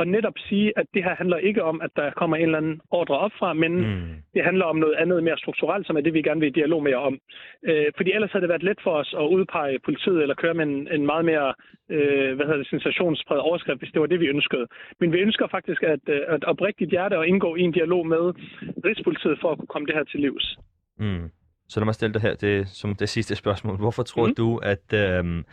og netop sige, at det her handler ikke om, at der kommer en eller anden ordre op fra, men Mm. det handler om noget andet mere strukturelt, som er det, vi gerne vil i dialog med jer om. Øh, fordi ellers har det været let for os at udpege politiet eller køre med en, en meget mere øh, hvad hedder det, sensationspræget overskrift, hvis det var det, vi ønskede. Men vi ønsker faktisk at, øh, at oprigtigt hjerte og indgå i en dialog med Rigspolitiet for at kunne komme det her til livs. Mm. Så lad mig stille dig her det, som det sidste spørgsmål. Hvorfor tror mm. Du, at, øhm,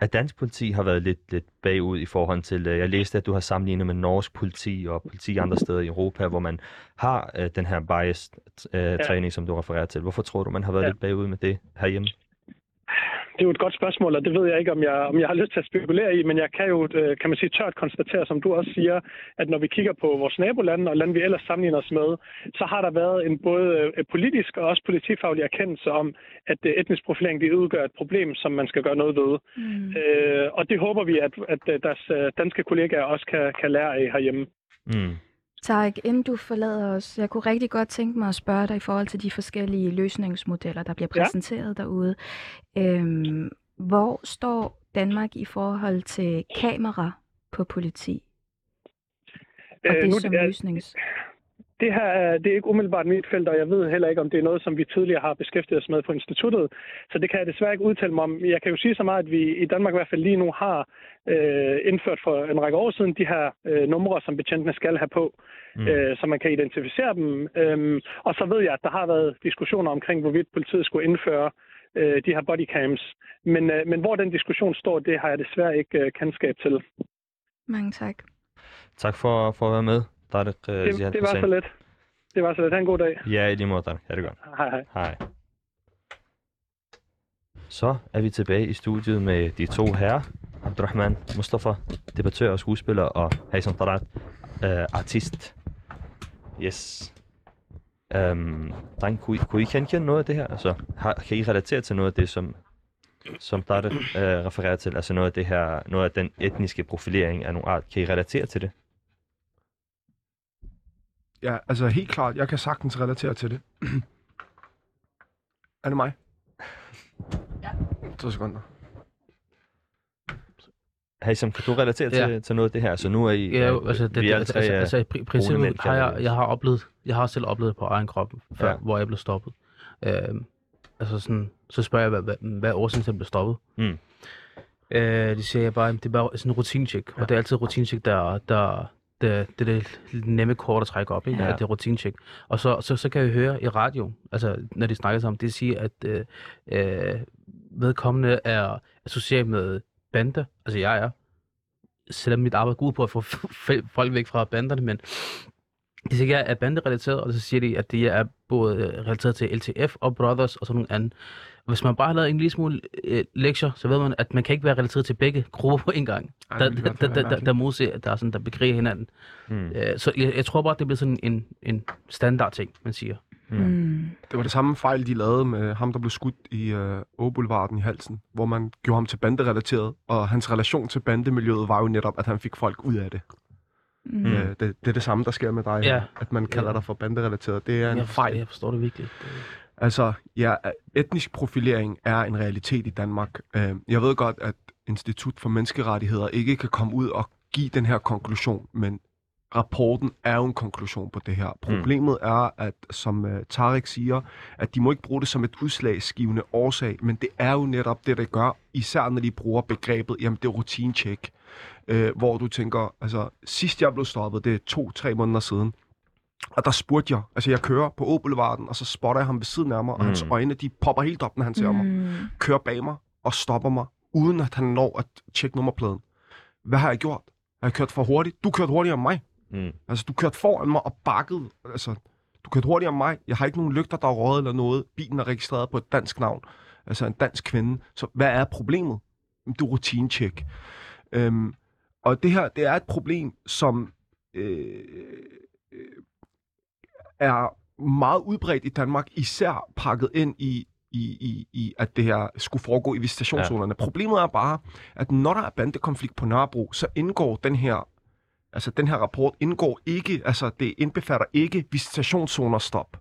at dansk politi har været lidt, lidt bagud i forhold til... Øh, jeg læste, at du har sammenlignet med norsk politi og politi andre steder i Europa, hvor man har øh, den her bias-træning, øh, som du refererer til. Hvorfor tror du, man har været ja. Ja. lidt bagud med det herhjemme? Det er jo et godt spørgsmål, og det ved jeg ikke, om jeg, om jeg har lyst til at spekulere i, men jeg kan jo, øh, kan man sige, tørt konstatere, som du også siger, at når vi kigger på vores nabolande og lande, vi ellers sammenligner os med, så har der været en både øh, politisk og også politifaglig erkendelse om, at øh, etnisk profilering det udgør et problem, som man skal gøre noget ved. Mm. Øh, og det håber vi, at, at deres danske kollegaer også kan, kan lære af herhjemme. Mm. Tarek, inden du forlader os, jeg kunne rigtig godt tænke mig at spørge dig i forhold til de forskellige løsningsmodeller, der bliver præsenteret ja. derude. Øhm, hvor står Danmark i forhold til kamera på politi? Og Øh, det nu- som løsnings... det her er, det er ikke umiddelbart mit felt, og jeg ved heller ikke, om det er noget, som vi tidligere har beskæftiget os med på instituttet. Så det kan jeg desværre ikke udtale mig om. Jeg kan jo sige så meget, at vi i Danmark i hvert fald lige nu har øh, indført for en række år siden de her øh, numre, som betjentene skal have på, mm. øh, så man kan identificere dem. Øhm, og så ved jeg, at der har været diskussioner omkring, hvorvidt politiet skulle indføre øh, de her bodycams. Men, øh, men hvor den diskussion står, det har jeg desværre ikke øh, kendskab til. Mange tak. Tak for, for at være med. Tarek, øh, Det, Ziad det var Hussein. så let. Det var så let. Ha' en god dag. Ja, i lige måde, Tarek. Ha' det godt. Hej hej. Hej. Så er vi tilbage i studiet med de to herrer. Abdurrahman Mustafa, debattør og skuespiller, og Haysam Tarat, øh, artist. Yes. Um, dreng, kunne I, kunne I genkende noget af det her? Altså, har, kan I relatere til noget af det, som, som Tarat øh, refererer til? Altså noget af det her, noget af den etniske profilering af nogle art. Kan I relatere til det? Ja, altså helt klart, jeg kan sagtens relatere til det. er det mig? Ja. To sekunder. Haysam, kan du relatere Ja. til, til noget af det her? Så nu er I, Ja, jo, altså, det, vi det, altså, altså, er altså, i princippet har jeg, jeg har oplevet, jeg har selv oplevet på egen krop, før, Ja. ja. hvor jeg blev stoppet. Øhm, altså sådan, så spørger jeg, hvad, hvad, hvad er årsagen til, at jeg blev stoppet? Mm. Øh, de siger jeg bare, det er bare sådan en rutinecheck, og det er altid rutinecheck, der, der, det, det er det nemme kort at trække op, ikke? Ja. Det er rutinecheck. Og så, så, så kan jeg høre i radio, altså når de snakker sammen, det siger, at øh, øh, vedkommende er associeret med bander, altså jeg er, selvom mit arbejde går ud på at få folk væk fra banderne, men de siger, at jeg er banderelateret, og så siger de, at det er både øh, relateret til LTF og Brothers og sådan nogle andre. Hvis man bare har lavet en lille smule øh, lektier, så ved man, at man kan ikke være relateret til begge grupper på en gang. Ej, Der, det der, der, der, der, der der er sådan, der bekriger hinanden. Mm. Øh, så jeg, jeg tror bare, det bliver sådan en, en standard ting, man siger. Mm. Det var det samme fejl, de lavede med ham, der blev skudt i øh, Åboulevarden i halsen, hvor man gjorde ham til banderelateret, og hans relation til bandemiljøet var jo netop, at han fik folk ud af det. Mm. Øh, det, det er det samme, der sker med dig, Ja. at man kalder Ja. dig for banderelateret. Det er en Jeg forstår, fejl. jeg forstår det virkelig. Altså, ja, etnisk profilering er en realitet i Danmark. Øh, Jeg ved godt, at Institut for Menneskerettigheder ikke kan komme ud og give den her konklusion, men rapporten er jo en konklusion på det her. Problemet er, at som uh, Tarek siger, at de må ikke bruge det som et udslagsgivende årsag, men det er jo netop det, det gør, især når de bruger begrebet, jamen det er rutinecheck, øh, hvor du tænker, altså sidst jeg blev stoppet, det er to-tre måneder siden, og der spurgte jeg, altså jeg kører på Åboulevarden, og så spotter jeg ham ved siden af mig, og hans Mm. øjne, de popper helt op, når han ser mig. Mm. Kører bag mig og stopper mig, uden at han når at tjekke nummerpladen. Hvad har jeg gjort? Har jeg kørt for hurtigt? Du kørte hurtigere end mig. Mm. Altså, du kørte foran mig og bakket. Altså, du kørte hurtigere end mig. Jeg har ikke nogen lygter, der er røget eller noget. Bilen er registreret på et dansk navn. Altså en dansk kvinde. Så hvad er problemet? Du er rutinecheck. Øhm, og det her, det er et problem, som øh, er meget udbredt i Danmark, især pakket ind i, i, i, i at det her skulle foregå i visitationszonerne. Ja. Problemet er bare, at når der er bandekonflikt på Nørrebro, så indgår den her Altså, den her rapport indgår ikke, altså, det indbefatter ikke visitationszoner stop,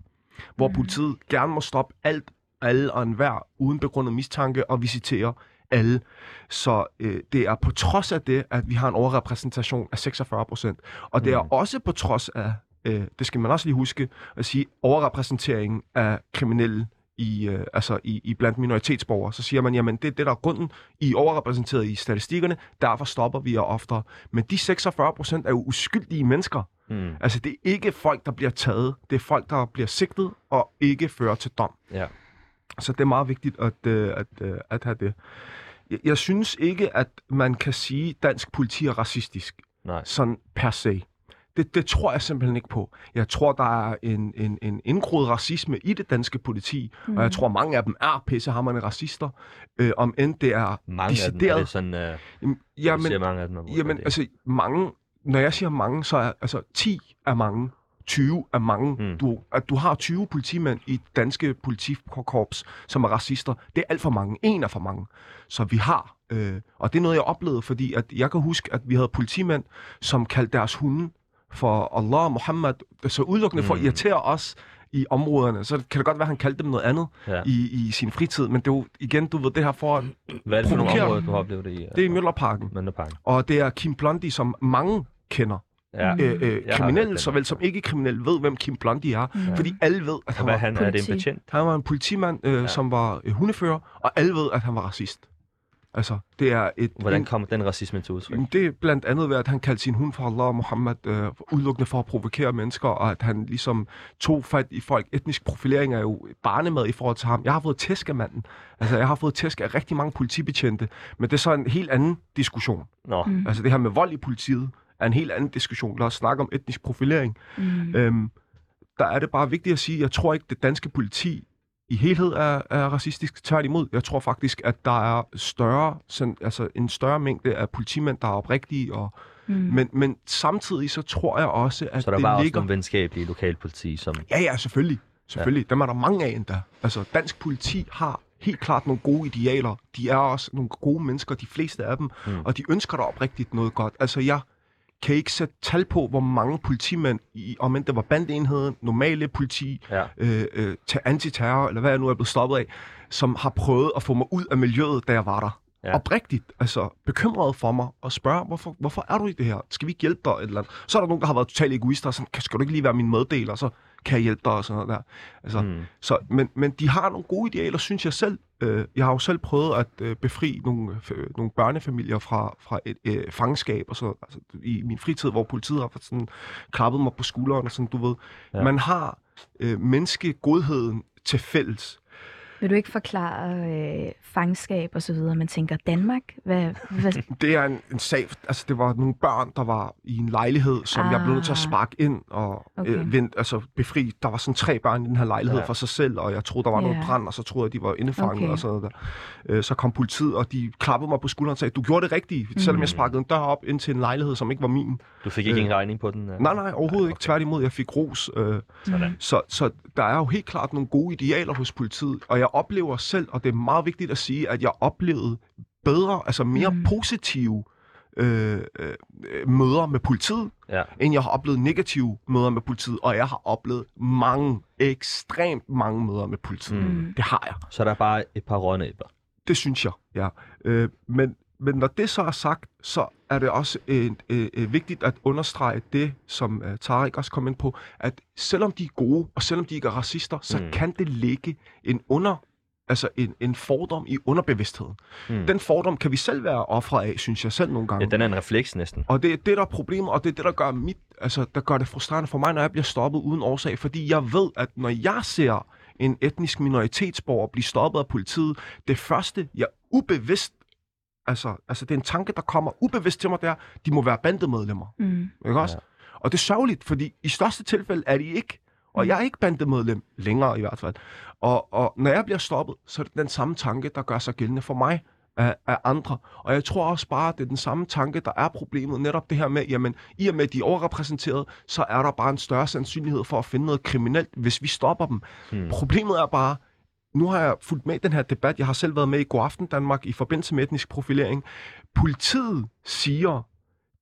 hvor Mhm. politiet gerne må stoppe alt, alle og enhver, uden begrundet mistanke, og visitere alle. Så øh, det er på trods af det, at vi har en overrepræsentation af 46 procent. Og det er Mhm. også på trods af, øh, det skal man også lige huske, at sige, overrepræsenteringen af kriminelle i, øh, altså i, i blandt minoritetsborgere, så siger man, jamen det er det, der er grunden. I er overrepræsenteret i statistikkerne, derfor stopper vi jer oftere. Men de 46 procent er jo uskyldige mennesker. Mm. Altså det er ikke folk, der bliver taget. Det er folk, der bliver sigtet og ikke fører til dom. Ja. Så det er meget vigtigt at, øh, at, øh, at have det. Jeg, jeg synes ikke, at man kan sige, at dansk politi er racistisk. Nej. Sådan per se. Det, det tror jeg simpelthen ikke på. Jeg tror, der er en, en, en indgroet racisme i det danske politi, mm. og jeg tror, mange af dem er pissehammerende racister, øh, om end det er Mange af dem er decideret... det sådan, uh, Jamen, jamen, siger mange af dem. Jamen, det. altså mange, når jeg siger mange, så er altså 10 er mange, 20 er mange. Mm. Mm. Du, at du har 20 politimænd i danske politikorps, som er racister, det er alt for mange. En er for mange. Så vi har, øh, og det er noget, jeg oplevede, fordi at jeg kan huske, at vi havde politimænd, som kaldte deres hunde for Allah, Muhammad, så udelukkende mm. for at Mm. irritere os i områderne. Så kan det godt være, at han kaldte dem noget andet Ja. i, i sin fritid, men det er jo igen, du ved, det her for, Hvad er det for nogle områder, du har oplevet det i? det er i Møllerparken. Møllerparken. Og det er Kim Blondie, som mange kender. Ja. Øh, øh, kriminelle, såvel som ikke-kriminelle, ved, hvem Kim Blondie er. Mm. Fordi alle ved, at han Hvad var, han, er det en politi. betjent? han var en politimand, øh, Ja. ja. som var øh, hundefører, og alle ved, at han var racist. Altså, det er et... Hvordan kommer den racisme til udtryk? det er blandt andet ved, at han kaldte sin hund for Allah og Muhammad øh, udelukkende for at provokere mennesker, og at han ligesom tog fat i folk. Etnisk profilering er jo barnemad i forhold til ham. Jeg har fået tæsk af manden. Altså, jeg har fået tæsk af rigtig mange politibetjente, men det er så en helt anden diskussion. Nå, Mm. Altså, det her med vold i politiet er en helt anden diskussion. Lad os snakke om etnisk profilering. Mm. Øhm, der er det bare vigtigt at sige, at jeg tror ikke, det danske politi i helhed er, er racistisk. Tværtimod, jeg tror faktisk, at der er større, sådan, altså en større mængde af politimænd, der er oprigtige. Og, Mm. men, men samtidig så tror jeg også, at så der det var også ligger... nogle venskabelige lokalpoliti, som... Ja, ja, selvfølgelig. Selvfølgelig. Ja. Dem er der mange af endda. Altså, dansk politi har helt klart nogle gode idealer. De er også nogle gode mennesker, de fleste af dem. Mm. Mm. Og de ønsker der oprigtigt noget godt. Altså, jeg kan ikke sætte tal på, hvor mange politimænd, i, om end det var bandeenheden, normale politi, Ja. øh, øh, til antiterror, eller hvad jeg nu er blevet stoppet af, som har prøvet at få mig ud af miljøet, da jeg var der. Ja. Oprigtigt, altså bekymret for mig, og spørge, hvorfor, hvorfor er du i det her? Skal vi ikke hjælpe dig? Eller andet? Så er der nogen, der har været totalt egoister, og sådan, "Kan- skal du ikke lige være min meddeler, så kan jeg hjælpe dig, og sådan noget der. Altså, Mm. så, men, men de har nogle gode idealer, synes jeg selv. Øh, jeg har jo selv prøvet at øh, befri nogle, øh, nogle børnefamilier fra, fra et øh, fangenskab, og så, altså, i min fritid, hvor politiet har sådan, klappet mig på skulderen, og sådan, du ved. Ja. Man har øh, menneskegodheden til fælles. Vil du ikke forklare øh, fangskab og så videre? Man tænker, Danmark? Hvad, hvad? Det er en, en sag, altså det var nogle børn, der var i en lejlighed, som ah. jeg blev nødt til at Ah. sparke ind og Okay. okay. øh, vent, altså befri. Der var sådan tre børn i den her lejlighed Ja. for sig selv, og jeg troede, der var Ja. noget brand, og så troede jeg, de var indefanget Okay. og sådan noget der. Øh, så kom politiet, og de klappede mig på skulderen og sagde, du gjorde det rigtigt, mm. selvom jeg sparkede en dør op ind til en lejlighed, som ikke var min. Du fik ikke Øh, en regning på den? øh? Nej, nej, overhovedet Nej, ikke. Tværtimod, jeg fik ros. Øh, Sådan. så, så der er jo helt klart nogle gode idealer hos politiet, og jeg oplever selv, og det er meget vigtigt at sige, at jeg oplevede bedre, altså mere Mm. positive øh, øh, møder med politiet, Ja. end jeg har oplevet negative møder med politiet, og jeg har oplevet mange, ekstremt mange møder med politiet. Mm. Det har jeg. Så der er bare et par rånæbler. Det synes jeg, ja. Øh, men, men når det så er sagt, så er det også øh, øh, øh, vigtigt at understrege det, som øh, Tarek også kom ind på, at selvom de er gode, og selvom de ikke er racister, så Mm. kan det ligge en under altså en, en fordom i underbevidstheden. Mm. Den fordom kan vi selv være ofre af, synes jeg selv nogle gange. Ja, den er en refleks næsten. Og det er det, der er problemet, og det er det, der gør, mit, altså, der gør det frustrerende for mig, når jeg bliver stoppet uden årsag. Fordi jeg ved, at når jeg ser en etnisk minoritetsborger blive stoppet af politiet, det første, jeg ubevidst, altså, altså det er en tanke, der kommer ubevidst til mig, det er, de må være bandemedlemmer. Mm. Ikke også? Ja. Og det er sørgeligt, fordi i største tilfælde er de ikke. Og Mm. jeg er ikke bandemedlem længere i hvert fald. Og, og når jeg bliver stoppet, så er det den samme tanke, der gør sig gældende for mig af, af andre. Og jeg tror også bare, at det er den samme tanke, der er problemet. Netop det her med, jamen, i og med, at de er overrepræsenteret, så er der bare en større sandsynlighed for at finde noget kriminelt, hvis vi stopper dem. Hmm. Problemet er bare, nu har jeg fulgt med i den her debat. Jeg har selv været med i God Aften Danmark i forbindelse med etnisk profilering. Politiet siger,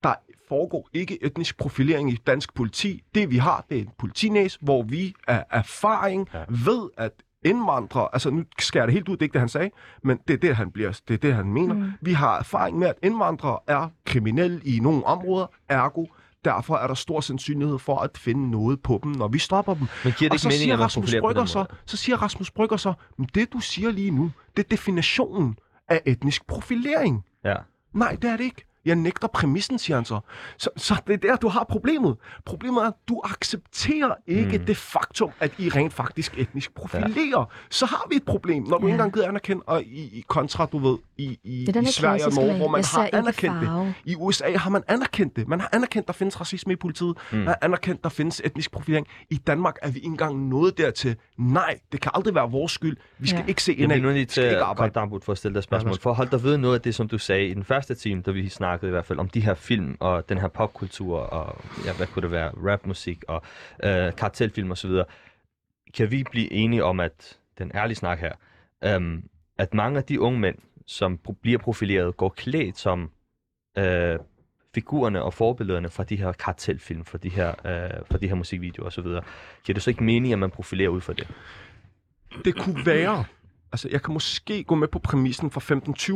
der foregår ikke etnisk profilering i dansk politi. Det vi har, det er en politinæs, hvor vi af erfaring Ja. ved, at indvandrere, altså nu skærer det helt ud, det er ikke det, han sagde, men det er det, han, bliver, det, er det, han mener. Mm. Vi har erfaring med, at indvandrere er kriminelle i nogle områder, ergo Derfor er der stor sandsynlighed for at finde noget på dem, når vi stopper dem. Men giver det Og ikke så mening, siger Rasmus Brygger så, så siger Rasmus Brygger så, men det du siger lige nu, det er definitionen af etnisk profilering. Ja. Nej, det er det ikke. Jeg nægter præmissen, siger han så. Så, så det er der, du har problemet. Problemet er, at du accepterer ikke Mm. det faktum, at I rent faktisk etnisk profilerer. Ja. Så har vi et problem, når du Ja. ikke engang gider anerkende, og i, i kontra, du ved, i, i, Det er i Sverige og Norge, hvor man jeg har anerkendt det. farve. I USA har man anerkendt det. Man har anerkendt, der findes racisme i politiet. Mm. Man har anerkendt, der findes etnisk profilering. I Danmark er vi ikke engang nået dertil. Nej, det kan aldrig være vores skyld. Vi skal Ja. ikke se Jeg indad. bliver nu lige til at for at stille dig spørgsmål. For at holde dig ved noget af det, som du sagde i den første time, da vi snakkede i hvert fald om de her film og den her popkultur og ja, hvad kunne det være, rapmusik og øh, kartelfilm osv. Kan vi blive enige om, at den ærlige snak her, øhm, at mange af de unge mænd, som pro- bliver profileret, går klædt som øh, figurerne og forbillederne fra de her kartelfilm, fra de her, øh, fra de her musikvideoer osv. Giver det så ikke mening, at man profilerer ud fra det? Det kunne være, Altså, jeg kan måske gå med på præmissen for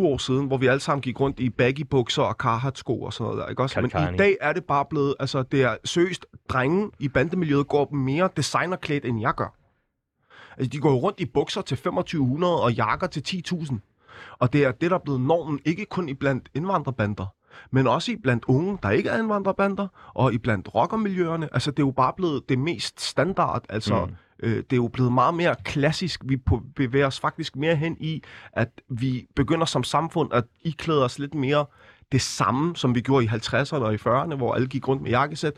15-20 år siden, hvor vi alle sammen gik rundt i baggy bukser og Carhartt-sko og sådan noget der, ikke også? Men i dag er det bare blevet, altså, det er seriøst, drenge i bandemiljøet går mere designerklædt, end jeg gør. Altså, de går jo rundt i bukser til 2500 og jakker til 10.000. Og det er det, der er blevet normen, ikke kun i blandt indvandrerbander, men også i blandt unge, der ikke er indvandrerbander, og i blandt rockermiljøerne. Altså, det er jo bare blevet det mest standard. Altså, Mm øh, det er jo blevet meget mere klassisk. Vi bevæger os faktisk mere hen i, at vi begynder som samfund at iklæde os lidt mere det samme, som vi gjorde i 50'erne og i 40'erne, hvor alle gik rundt med jakkesæt,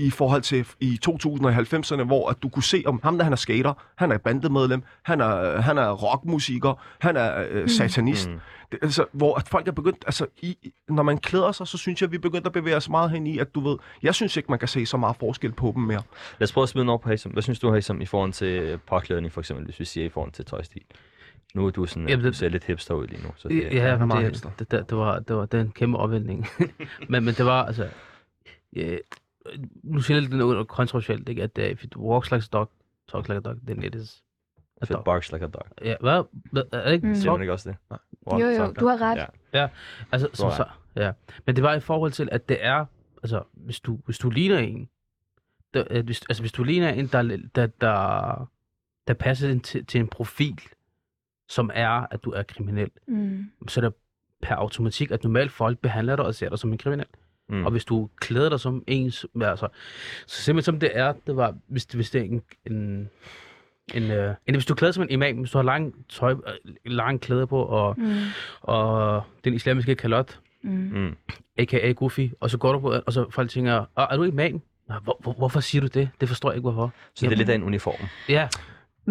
i forhold til i 2000'erne og 90'erne, hvor at du kunne se, om ham der han er skater, han er bandemedlem, han er, han er rockmusiker, han er øh, satanist. Mm. Mm. Det, altså, hvor at folk er begyndt, altså, i, når man klæder sig, så synes jeg, at vi er begyndt at bevæge os meget hen i, at du ved, jeg synes ikke, man kan se så meget forskel på dem mere. Lad os prøve at smide den over på Hasem. Hvad synes du, Hasem, i forhold til påklædning, for eksempel, hvis vi siger i forhold til tøjstil? Nu er du sådan, Jamen, Jamen, det- du ser lidt hipster ud lige nu. Så Ja, det, ja er meget det, hipster. det, det, det, var, det var det er en kæmpe opvinding. men, men det var, altså... Ja, nu siger jeg lidt noget kontroversielt, ikke? At uh, if it walks like a dog, talks like a dog, then it is a If it dog. barks like a dog. Ja, hvad? Er det ikke Mm. Siger man ikke også det? Nej. Jo, jo, du har ret. Ja. Altså, Du som, så, ja. Men det var i forhold til, at det er, altså, hvis du, hvis du ligner en, der, at hvis, altså, hvis du ligner en, der, der, der, der passer ind til, til en profil, som er, at du er kriminel, Mm. så er det per automatik, at normalt folk behandler dig og ser dig som en kriminel. Mm. Mm. Og hvis du klæder dig som en, altså, så simpelthen som det er, det var, hvis, hvis det er en, en, en, øh, en hvis du klæder som en imam, hvis du har lang tøj, øh, lang klæder på, og, Mm. og den islamiske kalot, Mm. Mm. a.k.a. Goofy, og så går du på, og så folk tænker, "Åh, er du imam? Hvor, hvor, hvorfor siger du det? Det forstår jeg ikke, hvorfor. Så det er lidt af en uniform. Ja,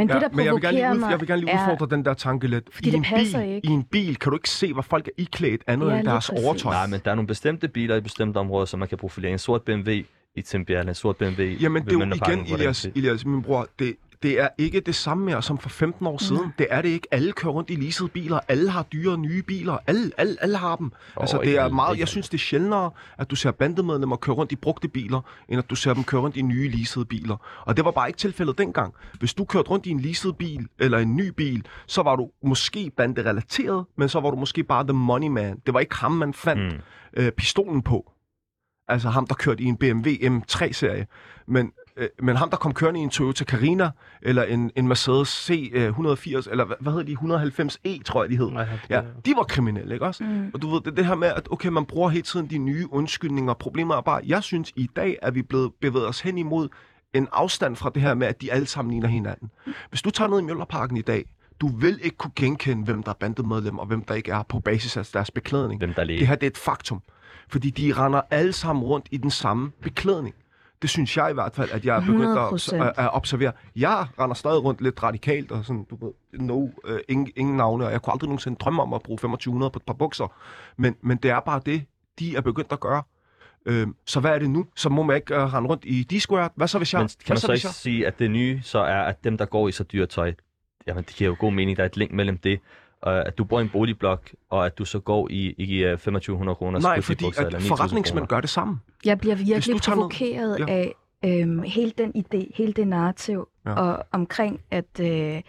Men det, der men jeg vil gerne lige, ud, jeg vil gerne lige er... udfordre den der tanke lidt. Fordi I det en passer bil, ikke. I en bil kan du ikke se, hvad folk er iklædt andet Ja, end deres præcis. overtøj. Nej, men der er nogle bestemte biler i bestemte områder, som man kan profilere. En sort BMW i Tingbjerg, en sort BMW Jamen, det er jo igen, Elias, det- Elias, min bror, det, det er ikke det samme mere som for 15 år siden. Nej. Det er det ikke. Alle kører rundt i leasede biler. Alle har dyre nye biler. Alle, alle, alle har dem. Åh, altså, det er meget, jeg synes, det er sjældnere, at du ser bandemedlemmer køre rundt i brugte biler, end at du ser dem køre rundt i nye leasede biler. Og det var bare ikke tilfældet dengang. Hvis du kørte rundt i en leased bil, eller en ny bil, så var du måske banderelateret, men så var du måske bare the money man. Det var ikke ham, man fandt Mm. øh, pistolen på. Altså ham, der kørte i en BMW M3-serie. Men, øh, men ham, der kom kørende i en Toyota Carina, eller en, en Mercedes C180, eller hvad, hvad hedder de? 190E, tror jeg, de hed. Ja, de var kriminelle, ikke også? Mm. Og du ved, det det her med, at okay, man bruger hele tiden de nye undskyldninger. Problemet er bare, jeg synes, i dag er vi blevet bevæget os hen imod en afstand fra det her med, at de alle sammen ligner hinanden. Hvis du tager ned i Møllerparken i dag, du vil ikke kunne genkende, hvem der er bandemedlem, og hvem der ikke er på basis af deres beklædning. Hvem der Det lige. her det er et faktum. Fordi de render alle sammen rundt i den samme beklædning. Det synes jeg i hvert fald, at jeg er begyndt at, 100%. at, at observere. Jeg render stadig rundt lidt radikalt, og sådan, du ved, no, øh, ingen, ingen navne, og jeg kunne aldrig nogensinde drømme om at bruge 2500 på et par bukser. Men, men det er bare det, de er begyndt at gøre. Øhm, så hvad er det nu? Så må man ikke uh, rende rundt i d Hvad så hvis jeg... Men kan man så hvis ikke sige, at det nye så er, at dem, der går i så dyrt tøj, jamen det giver jo god mening, der er et link mellem det, og at du bor i en boligblok, og at du så går i, i uh, 2500 kroner Nej, fordi at forretningsmænd gør det samme. Jeg bliver virkelig tager noget- provokeret Ja. af øhm, hele den idé, hele det narrativ Ja. og omkring, at, øh,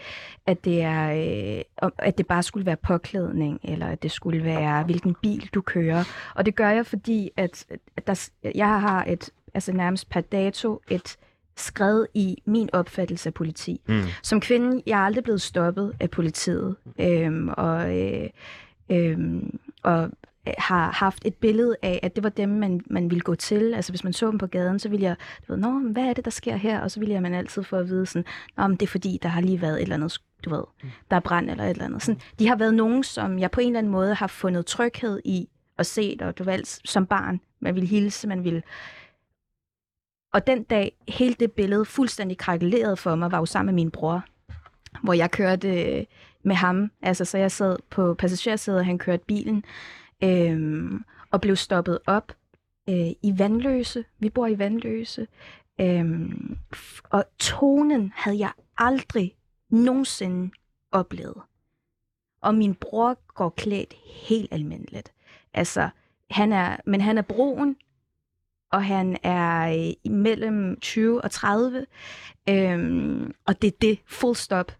at, det er, øh, om- at det bare skulle være påklædning, eller at det skulle være, hvilken bil du kører. Og det gør jeg, fordi at, at der, jeg har et, altså nærmest per dato, et skred i min opfattelse af politi. Mm. Som kvinde, jeg er aldrig blevet stoppet af politiet, øhm, og, øh, øhm, og har haft et billede af, at det var dem, man, man ville gå til. Altså hvis man så dem på gaden, så ville jeg, du ved, Nå, hvad er det, der sker her? Og så ville jeg man altid få at vide sådan, Nå, men det er fordi, der har lige været et eller andet, du ved, der er brand eller et eller andet. Sådan, de har været nogen, som jeg på en eller anden måde har fundet tryghed i og set, og du ved, som barn, man ville hilse, man ville og den dag, hele det billede fuldstændig krakulerede for mig, var jo sammen med min bror, hvor jeg kørte øh, med ham. Altså, så jeg sad på passagersædet, og han kørte bilen, øhm, og blev stoppet op øh, i Vandløse. Vi bor i Vandløse. Øhm, og tonen havde jeg aldrig nogensinde oplevet. Og min bror går klædt helt almindeligt. Altså, han er, men han er broen, og han er øh, imellem 20 og 30. Øhm, og det er det, full stop.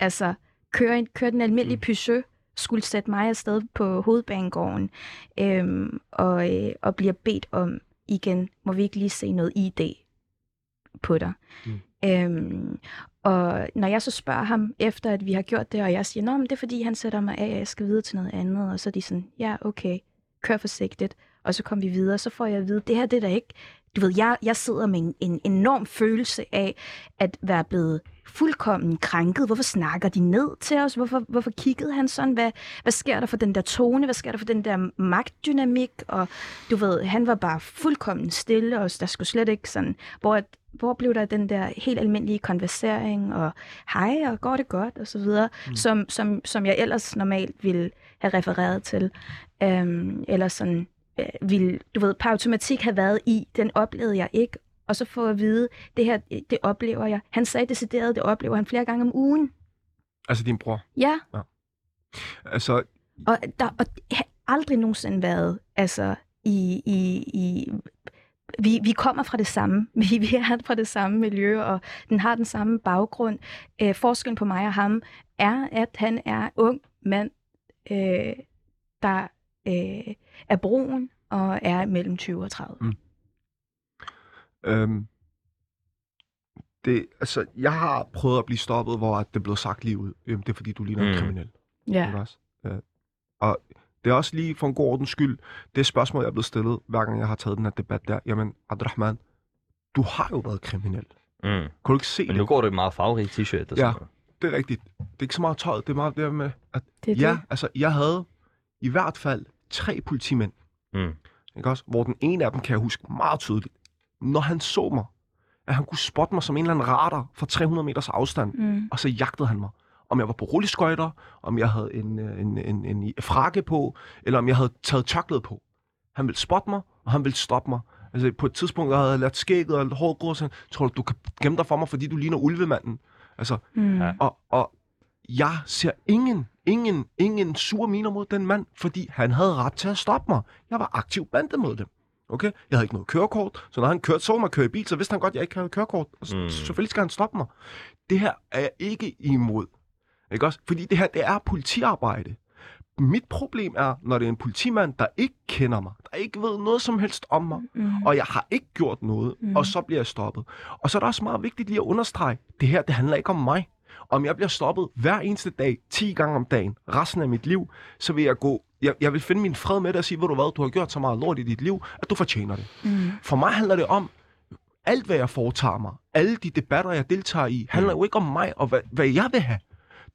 Altså, kører, en, kører den almindelige Peugeot, skulle sætte mig afsted på hovedbanegården, øhm, og, øh, og bliver bedt om igen, må vi ikke lige se noget ID på dig. Mm. Øhm, og når jeg så spørger ham, efter at vi har gjort det, og jeg siger, Nå, men det er fordi, han sætter mig af, og jeg skal videre til noget andet, og så er de sådan, ja, okay, kør forsigtigt, og så kom vi videre, så får jeg at vide, det her det er da ikke, du ved, jeg, jeg sidder med en, en enorm følelse af at være blevet fuldkommen krænket. Hvorfor snakker de ned til os? Hvorfor, hvorfor kiggede han sådan? Hvad, hvad sker der for den der tone? Hvad sker der for den der magtdynamik? Og du ved, han var bare fuldkommen stille, og der skulle slet ikke sådan... Hvor, hvor blev der den der helt almindelige konversering, og hej, og går det godt, og så videre, mm. som, som, som jeg ellers normalt ville have refereret til. Øhm, eller sådan, øh, ville, du ved, per automatik have været i, den oplevede jeg ikke, og så få at vide, det her, øh, det oplever jeg. Han sagde decideret, det oplever han flere gange om ugen. Altså din bror. Ja, Altså, og der og det har aldrig nogensinde været, altså, i, i, i vi, vi kommer fra det samme. Vi, vi er fra det samme miljø, og den har den samme baggrund. Øh, forskellen på mig og ham er, at han er ung mand, øh, der øh, er brun og er mellem 20 og 30. Mm. Øhm, det, altså, jeg har prøvet at blive stoppet, hvor at det blev sagt lige ud. Jamen, det er fordi, du ligner mm. en kriminel. Ja. Også? Øh, og det er også lige for en god ordens skyld, det spørgsmål, jeg er blevet stillet, hver gang jeg har taget den her debat der. Jamen, Abdurrahman, du har jo været kriminel. Mm. Kan du ikke se Men det? nu går du i meget farverig t-shirt. Og Ja. sådan. Det er rigtigt. Det er ikke så meget tøjet, det er meget det med, at Det er ja, det. altså, jeg havde i hvert fald tre politimænd, Mm. ikke også? Hvor den ene af dem kan jeg huske meget tydeligt. Når han så mig, at han kunne spotte mig som en eller anden radar fra 300 meters afstand, Mm. og så jagtede han mig. Om jeg var på rulleskøjter, om jeg havde en, øh, en, en, en, en frakke på, eller om jeg havde taget tørklæde på. Han ville spotte mig, og han ville stoppe mig. Altså på et tidspunkt, jeg havde lært skægget og hårdt grå, så tror du, du kan gemme dig for mig, fordi du ligner ulvemanden. Altså, Mm. Ja. og, og jeg ser ingen, ingen, ingen sur miner mod den mand, fordi han havde ret til at stoppe mig. Jeg var aktiv bande mod dem. Okay? Jeg havde ikke noget kørekort, så når han kørte, så mig køre i bil, så vidste han godt, at jeg ikke havde kørekort. Og så, Mm. selvfølgelig skal han stoppe mig. Det her er jeg ikke imod. Ikke også? Fordi det her, det er politiarbejde. Mit problem er, når det er en politimand, der ikke kender mig, der ikke ved noget som helst om mig, Mm. og jeg har ikke gjort noget, mm. og så bliver jeg stoppet. Og så er det også meget vigtigt lige at understrege, det her, det handler ikke om mig. Om jeg bliver stoppet hver eneste dag, 10 gange om dagen, resten af mit liv, så vil jeg gå, jeg, jeg vil finde min fred med det og sige, ved du hvad, du har gjort så meget lort i dit liv, at du fortjener det. Mm. For mig handler det om, alt hvad jeg foretager mig, alle de debatter, jeg deltager i, handler jo ikke om mig og hvad, hvad jeg vil have.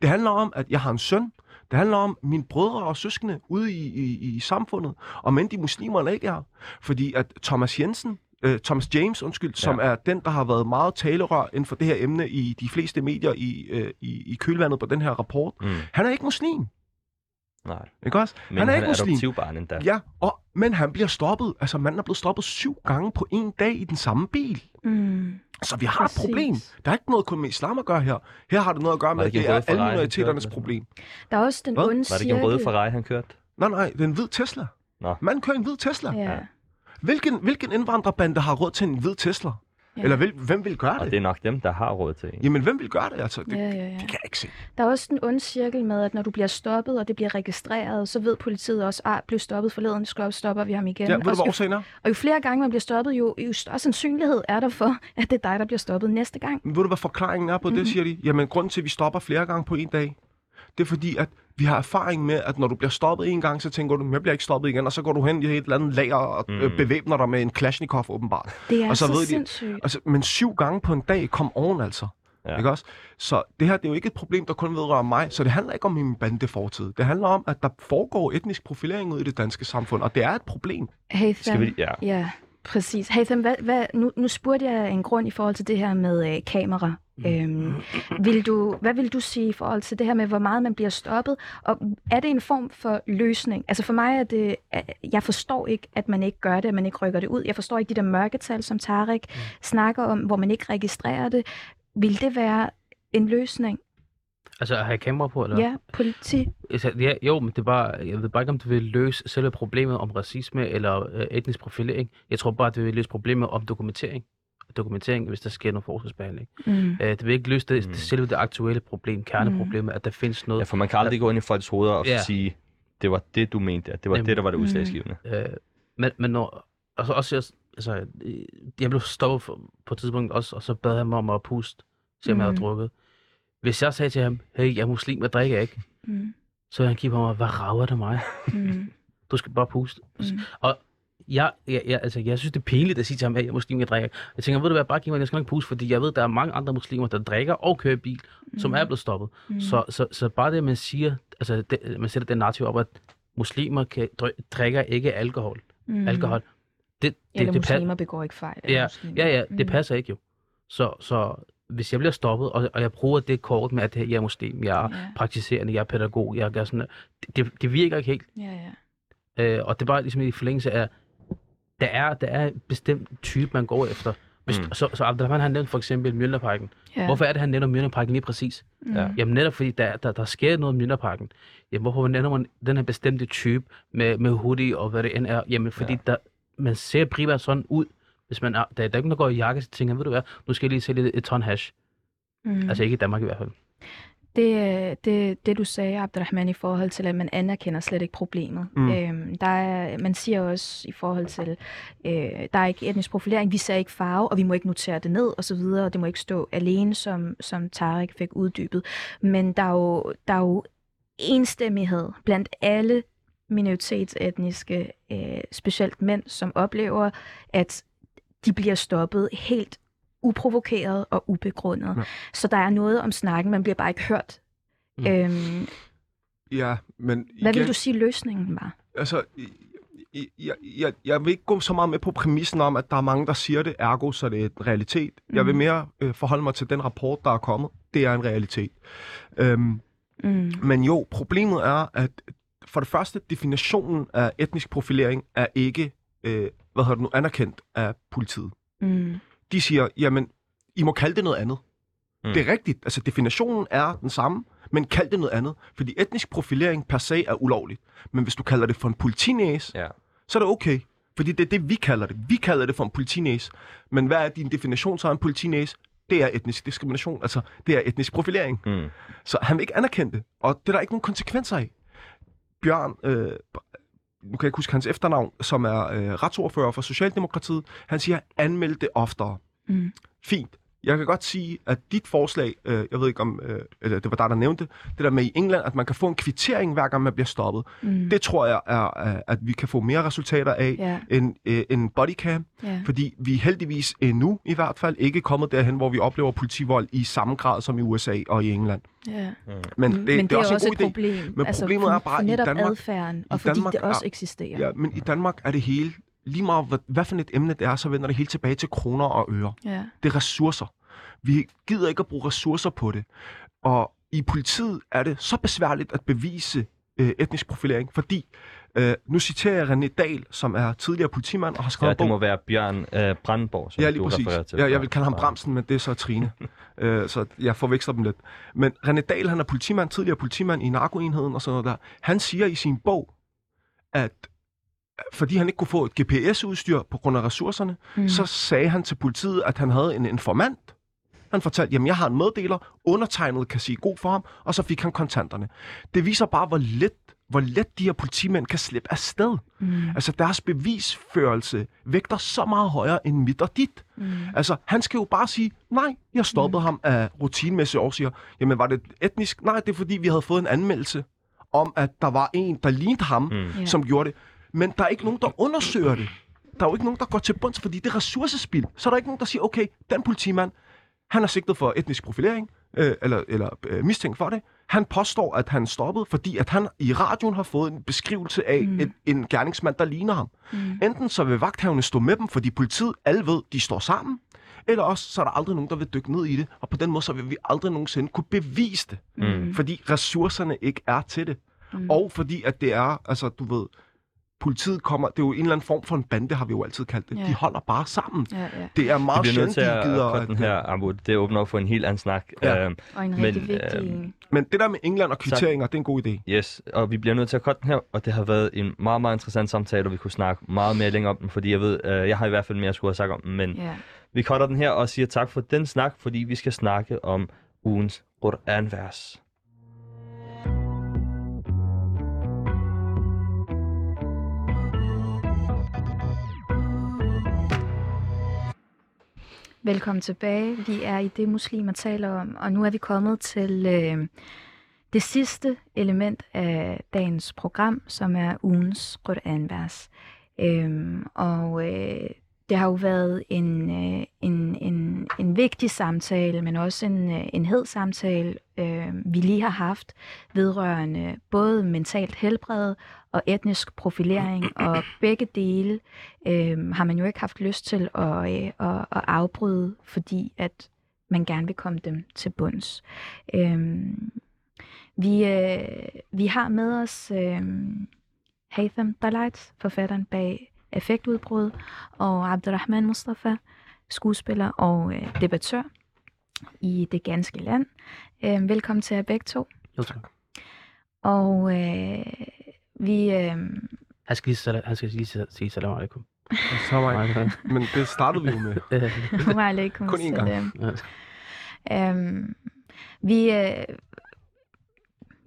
Det handler om, at jeg har en søn. Det handler om mine brødre og søskende ude i, i, i samfundet, og men de muslimer eller ikke er. Fordi at Thomas Jensen, øh, Thomas James, undskyld, ja. som er den, der har været meget talerør inden for det her emne i de fleste medier i, øh, i, i kølvandet på den her rapport, Mm. han er ikke muslim. Nej. Ikke også? Men han er han ikke er muslim. adoptivbarn endda. Ja, og, men han bliver stoppet. Altså, manden er blevet stoppet syv gange på en dag i den samme bil. Mm. Så vi har Præcis. et problem. Der er ikke noget kun med islam at gøre her. Her har det noget at gøre med, det at det er alle minoriteternes problem. Der er også den Hvad? onde Var det ikke en rød cirkel. Ferrari, han kørte? Nej, nej, det er en hvid Tesla. Nå. Man kører en hvid Tesla. Ja. Hvilken, hvilken indvandrerbande har råd til en hvid Tesla? Ja. Eller hvil, hvem vil gøre Og det? det er nok dem, der har råd til en. Jamen, hvem vil gøre det? Altså, det, Ja, ja, ja. det kan jeg ikke se. Der er også den onde cirkel med, at når du bliver stoppet, og det bliver registreret, så ved politiet også, at blev stoppet forleden, så stopper vi ham igen. Ja, ved du, og, årsagen er? og jo flere gange man bliver stoppet, jo, jo større sandsynlighed er der for, at det er dig, der bliver stoppet næste gang. Ved du, hvad forklaringen er på Mhm. det, siger de? Jamen, grunden til, at vi stopper flere gange på en dag, det er fordi, at vi har erfaring med, at når du bliver stoppet en gang, så tænker du, jeg bliver ikke stoppet igen, og så går du hen i et eller andet lager og Mm. mm. bevæbner dig med en Kalashnikov, åbenbart. Det er Og så så, ved de- sindssygt. Altså, men syv gange på en dag kom oven altså. Ja. Ikke også? Så det her, det er jo ikke et problem, der kun vedrører mig, så det handler ikke om min bandefortid. Det handler om, at der foregår etnisk profilering ud i det danske samfund, og det er et problem. Hey, Skal vi... Ja. Ja, præcis. Haytham, hvad, hvad, nu, nu spurgte jeg en grund i forhold til det her med øh, kamera. Øhm, vil du, hvad vil du sige i forhold til det her med, hvor meget man bliver stoppet? Og er det en form for løsning? Altså for mig er det, jeg forstår ikke, at man ikke gør det, at man ikke rykker det ud. Jeg forstår ikke de der mørketal, som Tarek Mm. snakker om, hvor man ikke registrerer det. Vil det være en løsning? Altså at have kamera på, eller? Ja, politi. Altså, ja, jo, men det er bare, jeg ved bare ikke, om det vil løse selve problemet om racisme eller øh, etnisk profilering. Jeg tror bare, det vil løse problemet om dokumentering. Dokumentering, hvis der sker noget forskelsbehandling. Mm. Øh, det vil ikke løse det, Mm. det selve det aktuelle problem, kerneproblemet, at der findes noget. Ja, for man kan aldrig gå ind i folks hoveder og Ja. sige, det var det, du mente, at det var Nemlig. det, der var det Mm. udslagsgivende. Øh, men, men når, altså også, jeg, altså, jeg blev stoppet for, på et tidspunkt også, og så bad han mig om at puste, se om jeg havde Mhm. drukket. Hvis jeg sagde til ham, hey, jeg er muslim, jeg drikker ikke, Mm. så ville han kigge på mig, hvad rager det mig? Mm. Du skal bare puste. Mm. Jeg, jeg, jeg, altså, jeg synes, det er pinligt at sige til ham, hey, jeg er muslim, jeg drikker ikke. Jeg tænker, ved du hvad, bare giv mig, skal nok puste, fordi jeg ved, der er mange andre muslimer, der drikker og kører bil, som er blevet stoppet. Mm. Så, så, så bare det, man siger, altså det, man sætter den narrativ op, at muslimer kan, drikker ikke alkohol. mm. Alkohol. Det, det, Eller det, det, muslimer begår ikke fejl. Ja, muslimer. Ja, ja, det Mm. passer ikke jo. Så, så hvis jeg bliver stoppet, og, og jeg bruger det kort med, at jeg er muslim, jeg er Ja. praktiserende, jeg er pædagog, jeg er sådan, det, det, det virker ikke helt. Ja, ja. Øh, og det er bare ligesom i forlængelse af, der er, der er en bestemt type, man går efter. Hvis, Mm. Så, så Abdelrahman han nævnte for eksempel Mjølnerparken. ja. Hvorfor er det, han nævner Mjølnerparken lige præcis? Mm. Ja. Jamen netop fordi, der, der, der sker noget i Mjølnerparken. Jamen hvorfor nævner man den her bestemte type med, med hoodie og hvad det end er? Jamen fordi Ja. der, man ser primært sådan ud, hvis man er, der, der er ikke nogen, der går i jakke, så tænker jeg, ved du hvad, nu skal jeg lige sælge et, et ton hash. Mm. Altså ikke i Danmark i hvert fald. Det, øh, det, det du sagde, Abdurrahman, i forhold til, at man anerkender slet ikke problemet. Mm. Mm. Øhm, der er, man siger også i forhold til, øh, der er ikke etnisk profilering, vi ser ikke farve, og vi må ikke notere det ned, og så videre, og det må ikke stå alene, som, som Tarek fik uddybet. Men der er jo, der er jo enstemmighed blandt alle minoritetsetniske, øh, specielt mænd, som oplever, at de bliver stoppet helt uprovokeret og ubegrundet. Ja. Så der er noget om snakken, man bliver bare ikke hørt. Mm. Mm. Øhm, Ja, men hvad igen, vil du sige løsningen var? altså, jeg, jeg, jeg, vil ikke gå så meget med på præmissen om, at der er mange, der siger det, ergo så det er en realitet. Mm. Jeg vil Mhm. mere øh, forholde mig til den rapport, der er kommet. Det er en realitet. Øhm, Mm. men jo, problemet er, at for det første, definitionen af etnisk profilering er ikke, øh, hvad hedder det nu, anerkendt af politiet. Mm. De siger, jamen, I må kalde det noget andet. Mm. Det er rigtigt. Altså, definitionen er den samme, men kald det noget andet. Fordi etnisk profilering per se er ulovligt. Men hvis du kalder det for en politinæs, Ja. så er det okay. Fordi det er det, vi kalder det. Vi kalder det for en politinæs. Men hvad er din definition så af en politinæs? Det er etnisk diskrimination. Altså, det er etnisk profilering. Mm. Så han vil ikke anerkende det. Og det er der ikke nogen konsekvenser af. Bjørn, øh, nu kan jeg ikke huske hans efternavn, som er øh, retsordfører for Socialdemokratiet, han siger, anmeld det oftere. Mm. Fint. Jeg kan godt sige, at dit forslag, øh, jeg ved ikke om, øh, eller det var dig, der nævnte det, det der med i England, at man kan få en kvittering, hver gang man bliver stoppet. Mm. Det tror jeg er, at vi kan få mere resultater af Ja, end øh, en bodycam, ja. fordi vi er heldigvis endnu i hvert fald ikke kommet derhen, hvor vi oplever politivold i samme grad som i USA og i England. ja. Men, Mm, det, Men det, er også, også en et god idé. problem. Men altså, problemet for, er bare, for i netop Danmark- adfærden, i og fordi Danmark det også er- eksisterer. Ja, men i Danmark er det hele, lige meget hvad, hvad for et emne det er, så vender det hele tilbage til kroner og øre. Ja. Det er ressourcer. Vi gider ikke at bruge ressourcer på det. Og i politiet er det så besværligt at bevise øh, etnisk profilering, fordi, øh, nu citerer jeg René Dahl, som er tidligere politimand og har skrevet Ja, bog. det må være Bjørn øh, Brandborg, som Ja, du lige præcis. refererer til. Ja, jeg vil kalde ham Bremsen, men det er så Trine. øh, så jeg forveksler dem lidt. Men René Dahl, han er politimand, tidligere politimand i narkoenheden og sådan noget der. Han siger i sin bog, at fordi han ikke kunne få et GPS-udstyr på grund af ressourcerne, Mm. så sagde han til politiet, at han havde en informant. Han fortalte, jamen jeg har en meddeler, undertegnet kan sige god for ham, og så fik han kontanterne. Det viser bare, hvor let, hvor let de her politimænd kan slippe afsted. Mm. Altså deres bevisførelse vægter så meget højere end mit og dit. Mm. Altså, han skal jo bare sige, nej, jeg stoppede mm. ham af rutinemæssige årsager. Jamen, var det etnisk? Nej, det er fordi, vi havde fået en anmeldelse om, at der var en, der lignede ham, mm. Som gjorde det. Men der er ikke nogen, der undersøger det. Der er jo ikke nogen, der går til bunds, fordi det er ressourcespil. Så er der ikke nogen, der siger, okay, den politimand, han er sigtet for etnisk profilering, øh, eller, eller øh, mistænkt for det. Han påstår, at han stoppede, fordi at han i radioen har fået en beskrivelse af mm. en, en gerningsmand, der ligner ham. Mm. Enten så vil vagthaverne stå med dem, fordi politiet alle ved, de står sammen, eller også så er der aldrig nogen, der vil dykke ned i det, og på den måde så vil vi aldrig nogensinde kunne bevise det, Mm. fordi ressourcerne ikke er til det. Mm. Og fordi at det er, altså du ved, politiet kommer, det er jo en eller anden form for en bande, har vi jo altid kaldt det. Ja. De holder bare sammen. Ja, ja. Det er Vi meget bliver nødt sjældent, til de at gider... cutte den her, Ambo. Det åbner op for en helt anden snak. Ja. Øhm, Og en Men, rigtig vigtig... øhm, Men det der med England og kvitteringer, det er en god idé. Yes, og vi bliver nødt til at cutte den her, og det har været en meget, meget interessant samtale, og vi kunne snakke meget mere længere om den, fordi jeg ved, øh, jeg har i hvert fald mere at skulle have sagt om den, men ja. Vi cutter den her og siger tak for den snak, fordi vi skal snakke om ugens Quran-vers. Velkommen tilbage. Vi er i det, muslimer taler om, og nu er vi kommet til øh, det sidste element af dagens program, som er ugens Quran-vers. Øhm, og øh, det har jo været en, øh, en, en, en vigtig samtale, men også en, øh, en hed samtale, øh, vi lige har haft vedrørende både mentalt helbred og etnisk profilering, og begge dele øh, har man jo ikke haft lyst til at, øh, at, at afbryde, fordi at man gerne vil komme dem til bunds. Øh, vi, øh, vi har med os øh, Haitham Dalit, forfatteren bag Effektudbrud, og Abdurrahman Mustafa, skuespiller og øh, debattør i det ganske land. Øh, velkommen til jer begge to. Jo, tak. Og øh, vi... Øh, Han skal lige, sal- han skal lige sige- sige salam alaikum. Så var jeg. Men det startede vi jo med. Øh, wa alaikum Kun én gang. salam. ja. Øhm, vi, øh,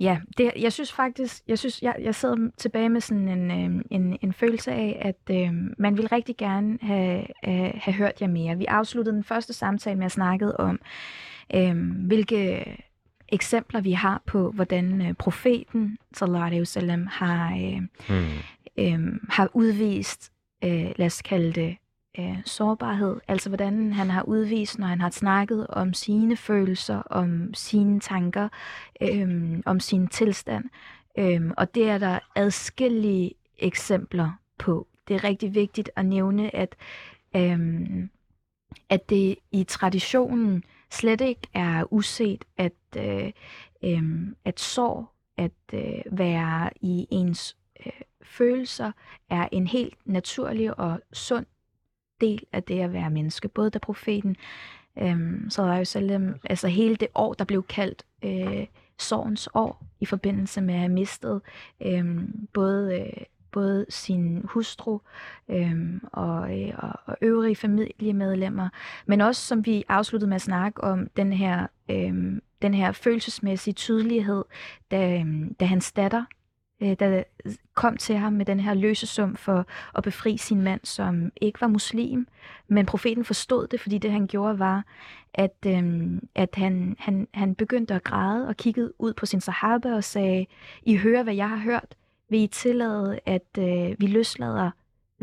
ja, det, jeg synes faktisk, jeg synes, jeg, jeg sidder tilbage med sådan en, øh, en, en følelse af, at øh, man vil rigtig gerne have, have, have hørt jer mere. Vi afsluttede den første samtale med at snakke om, øh, hvilke eksempler vi har på, hvordan øh, profeten, sallallahu alaihi wasallam, har, øh, Hmm. øh, har udvist, øh, lad os kalde det, øh, sårbarhed. Altså hvordan han har udvist, når han har snakket om sine følelser, om sine tanker, øh, om sin tilstand. Øh, og det er der adskillige eksempler på. Det er rigtig vigtigt at nævne, at, øh, at det i traditionen slet ikke er uset, at, øh, øh, at sorg, at øh, være i ens øh, følelser, er en helt naturlig og sund del af det at være menneske. Både da profeten, øh, så var jo selv, øhm, altså hele det år, der blev kaldt øh, sorgens år, i forbindelse med at have mistet øh, både, øh, både sin hustru øhm, og, øh, og, og øvrige familiemedlemmer, men også, som vi afsluttede med at snakke om, den her, øhm, den her følelsesmæssige tydelighed, da, øhm, da hans datter øh, der kom til ham med den her løsesum for at befri sin mand, som ikke var muslim. Men profeten forstod det, fordi det han gjorde var, at, øhm, at han, han, han begyndte at græde og kiggede ud på sin sahaba og sagde, I hører, hvad jeg har hørt. Vil I tillade, at øh, vi løslader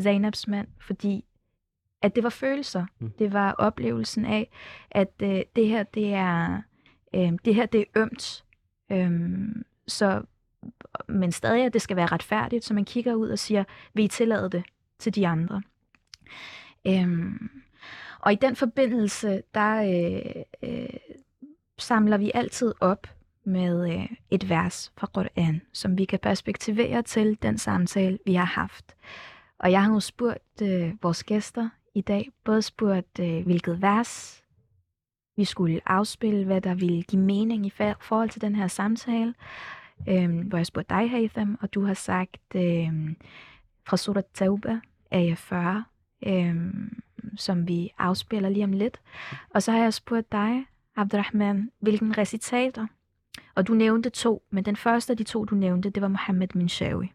Zainabs mand, fordi at det var følelser. Mm. Det var oplevelsen af, at øh, det her, det er, øh, det her, det er ømt. Øhm, så men stadig, at det skal være retfærdigt, så man kigger ud og siger, vil I tillade det til de andre? Øhm, og i den forbindelse, der øh, øh, samler vi altid op med øh, et vers fra Quran, som vi kan perspektivere til den samtale, vi har haft. Og jeg har jo spurgt øh, vores gæster i dag, både spurgt, øh, hvilket vers vi skulle afspille, hvad der ville give mening i forhold til den her samtale, øh, hvor jeg spurgte dig, Haitham, og du har sagt øh, fra Surat Tauba, af 40, øh, som vi afspiller lige om lidt. Og så har jeg spurgt dig, Abdurrahman, hvilken recitater? Og du nævnte to, men den første af de to, du nævnte, det var Mohammed Minshawi.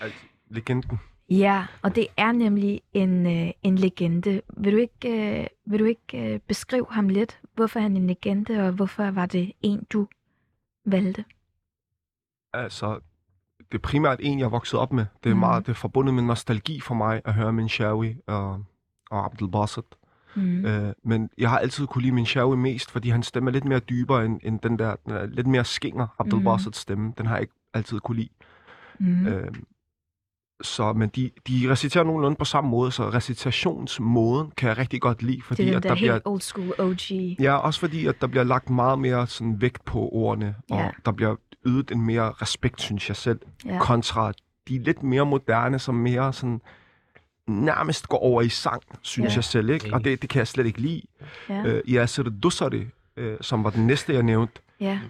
Altså, legenden. Ja, og det er nemlig en, øh, en legende. Vil du ikke, øh, vil du ikke øh, beskrive ham lidt? Hvorfor er han en legende, og hvorfor var det en, du valgte? Altså, det er primært en, jeg er vokset op med. Det er Mhm. meget det er forbundet med nostalgi for mig at høre min Shawi og, og Abdel Basit. Mm. Øh, men jeg har altid kunne lide min Shawi mest, fordi hans stemme er lidt mere dybere end, end den der, den er lidt mere skinger, Abdel. Basits stemme. Den har jeg ikke altid kunne lide. Mm. Øh, så, men de, de reciterer nogenlunde på samme måde, så recitationsmåden kan jeg rigtig godt lide, fordi det er den at der, der bliver helt old school OG. Ja, også fordi, at der bliver lagt meget mere sådan vægt på ordene, og Ja. der bliver ydet en mere respekt, synes jeg selv, Ja. kontra de lidt mere moderne, som mere sådan nærmest går over i sang, synes Ja. jeg selv, ikke? Og det, det kan jeg slet ikke lide. Ja. Øh, Yasser Dussari, øh, som var den næste, jeg nævnte, ja.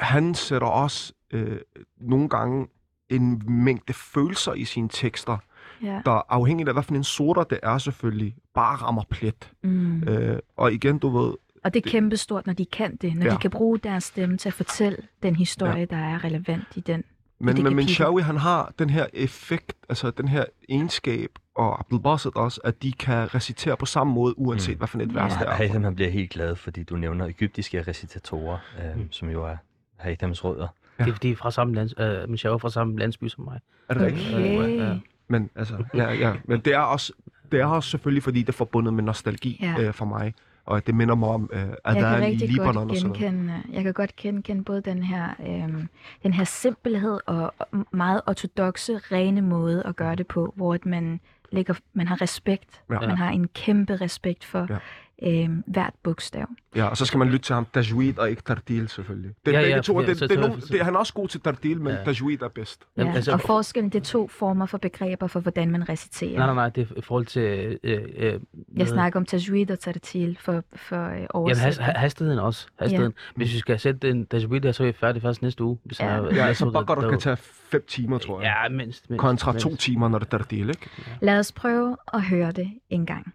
han sætter også øh, nogle gange en mængde følelser i sine tekster, Ja. der afhængigt af, hvad for en sorter det er selvfølgelig, bare rammer plet. Mm. Øh, og igen, du ved, Og det er kæmpestort, når de kan det, når ja. De kan bruge deres stemme til at fortælle den historie, ja. der er relevant i den. Men, men kapitel. Minshawi, han har den her effekt, altså den her egenskab, og Abdul Basit også, at de kan recitere på samme måde, uanset Mm. hvad for et Ja. vers det er. Haytham han bliver helt glad, fordi du nævner egyptiske recitatorer, øh, Mm. som jo er Haythams rødder. Ja. Det er fordi, de fra samme lands, øh, Michelle er fra samme landsby som mig. Er det rigtigt? Okay. Ja. Men altså, ja, ja. Men det er også, det er også selvfølgelig, fordi det er forbundet med nostalgi Ja. ja. øh, for mig. Og det minder mig om, øh, at jeg der kan er i Libanon godt og sådan noget. jeg kan godt genkende både den her, øhm, den her simpelhed og og meget ortodoxe, rene måde at gøre det på, hvor at man, lægger, man har respekt. Ja. Man har en kæmpe respekt for Ja. Øhm, hvert bogstav. Ja, og så skal man lytte til ham, Tajweed og ikke Tartil selvfølgelig. Det, Ja, ja, ja, to, ja, det, det, er så- det, han er også god til Tartil, men Ja. ja. Tajweed er bedst. Ja. Jamen, altså- og forskellen, det er to former for begreber for, hvordan man reciterer. Nej, nej, nej, det er i forhold til... Øh, øh, Jeg snakker om tajweed og tartil for, for øh, Jamen, has, oversætning. ha- hastigheden også. Hastigheden. Ja. Hvis vi skal sætte den tajweed der, så er vi færdige først næste uge. Hvis Ja. er- Ja, så bakker der- du kan tage fem timer, tror jeg. Ja, mindst. mindst Kontra mindst. to timer, når det er Tartil, ikke? Lad os prøve at høre det en gang.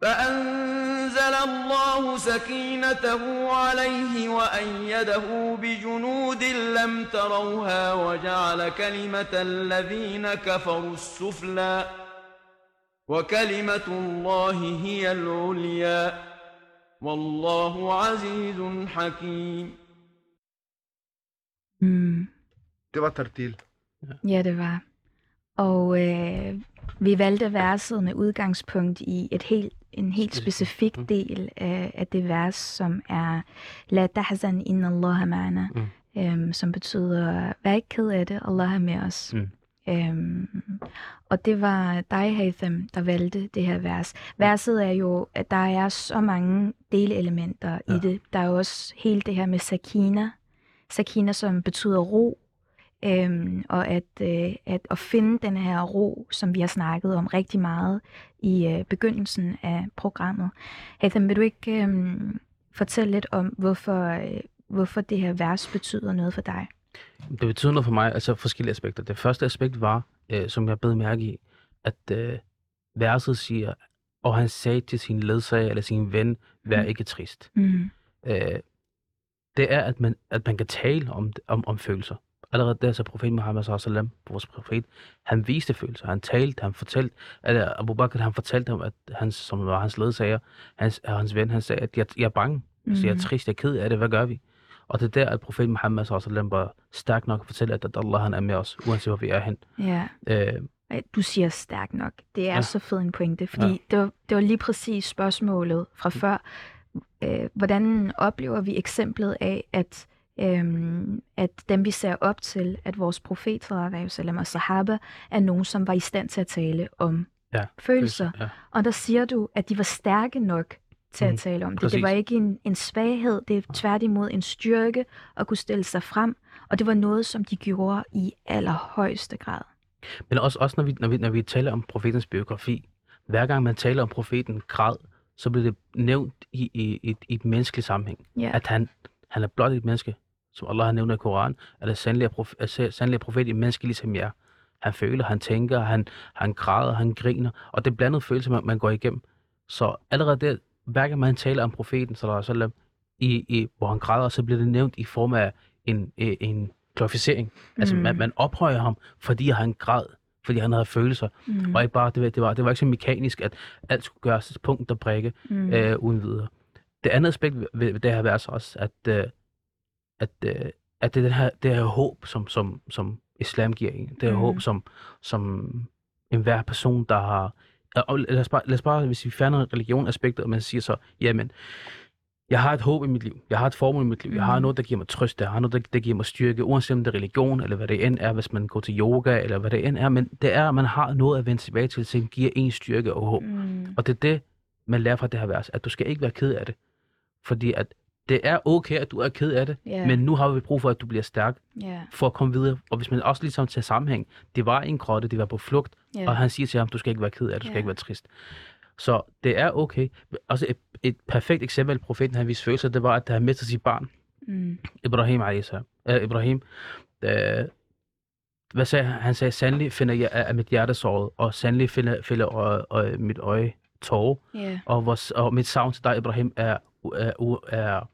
فأنزل الله سكينته عليه وأيده بجنود لم تروها وجعل كلمة الذين كفروا السفلى وكلمة الله هي العليا والله عزيز حكيم Mm. Det var Tartil. Ja, det var. Og øh, vi valgte verset med udgangspunkt i et helt, en helt Specifik. Mm. del af, af det vers, som er La tahzan inna Allah ma'ana, Mm. øhm, som betyder, vær ikke ked af det, Allah er med os. Mm. Øhm, og det var dig, Hatham, der valgte det her vers. Verset er jo, at der er så mange delelementer ja. I det. Der er også hele det her med sakina. Sakina, som betyder ro. Øhm, og at, øh, at, at finde den her ro, som vi har snakket om rigtig meget i øh, begyndelsen af programmet. Hatham, vil du ikke øh, fortælle lidt om, hvorfor, øh, hvorfor det her vers betyder noget for dig? Det betyder noget for mig, altså forskellige aspekter. Det første aspekt var, øh, som jeg bed mærke i, at øh, verset siger, og han sagde til sin ledsager eller sin ven, vær Mm. ikke trist. Mm. Øh, det er, at man, at man kan tale om, om, om følelser. Allerede der, så profeten Muhammad sallam, vores profet, han viste følelser. Han talte, han fortalte, eller Abu Bakr, han fortalte ham, at hans, som var hans ledsager, hans, hans ven, han sagde, at jeg, jeg er bange. Altså, jeg er Mm. trist, jeg er ked af det, hvad gør vi? Og det er der, at profeten Muhammad sallam var stærk nok at fortælle, at, at Allah han er med os, uanset hvor vi er hen. Ja. Øh, Du siger stærk nok. Det er ja. Så fed en pointe, fordi. Ja. det, var, det var lige præcis spørgsmålet fra før. Øh, hvordan oplever vi eksemplet af, at, øhm, at dem vi ser op til, at vores profet, sallam og sahaba, er nogen, som var i stand til at tale om Ja, følelser. Ja. Og der siger du, at de var stærke nok til at Mhm, tale om det. præcis. Det var ikke en, en svaghed, det er tværtimod en styrke at kunne stille sig frem, og det var noget, som de gjorde i allerhøjeste grad. Men også, også når, vi, når, vi, når vi taler om profetens biografi, hver gang man taler om profeten græd, så bliver det nævnt i, i, i, i et menneskeligt sammenhæng. Ja. At han, han er blot et menneske, som Allah har nævnt i Koran, at er sandelig prof, er sandelig profet et menneske ligesom jer. Han føler, han tænker, han, han græder, han griner, og det er blandede følelser, man, man går igennem. Så allerede der, hver gang man taler om profeten, wasallam, i, i, hvor han græder, så bliver det nævnt i form af en, en, glorificering. Altså, Mm. man, man ophøjer ham, fordi han græd, fordi han havde følelser. Mm. Og ikke bare, det, var- det, var, det var ikke så mekanisk, at alt skulle gøres til punkt og prikke, mm. øh, uden videre. Det andet aspekt ved, ved det her vers også, at, øh, at, øh, at det er den her, det her håb, som, som, som islam giver en. Det her mm. håb, som, som enhver person, der har... Og lad os bare, lad os bare hvis vi fjerner religionaspektet, og man siger så, jamen, jeg har et håb i mit liv. Jeg har et formål i mit liv. Jeg har Mhm. noget, der giver mig trøst. Jeg har noget, der, der giver mig styrke, uanset om det er religion, eller hvad det end er, hvis man går til yoga, eller hvad det end er. Men det er, at man har noget at vende tilbage til, som giver en styrke og håb. Mm. Og det er det, man lærer fra det her vers, at du skal ikke være ked af det. Fordi at det er okay, at du er ked af det, Ja. men nu har vi brug for, at du bliver stærk Ja. for at komme videre. Og hvis man også ligesom tager sammenhæng, det var en grotte, det var på flugt, Ja. og han siger til ham, du skal ikke være ked af det, du skal Ja. ikke være trist. Så det er okay. Også et, et perfekt eksempel, profeten han viste følelser, det var, at han mistede sit barn, Mm. Ibrahim a.s. Uh, Ibrahim, uh, hvad sagde han? Han sagde, sandelig finder jeg af mit hjerte såret, og sandelig finder, finder øje, øje, mit øje tårer, Ja. og, vores, og mit savn til dig, Ibrahim, er, er, er,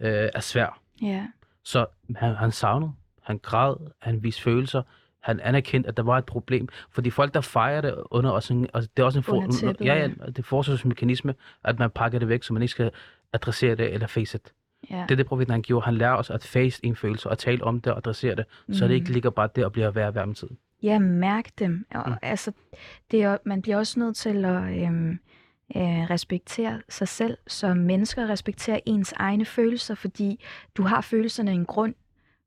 øh, er svær. Ja. Så han, han savnede, han græd, han viste følelser, han anerkendte, at der var et problem. Fordi folk, der fejrer det under også en, altså det er også en Under tæppet, ja, ja. det er forsvarsmekanisme, at man pakker det væk, så man ikke skal adressere det eller face it. Ja. Det er det, profeten han gjorde. Han lærer os at face en følelse og tale om det og adressere det, mm. så det ikke ligger bare der og bliver værre hver med tiden. Ja, mærk dem. Og, mm. altså, det er, man bliver også nødt til at øhm, øh, respektere sig selv som mennesker, respektere ens egne følelser, fordi du har følelserne en grund.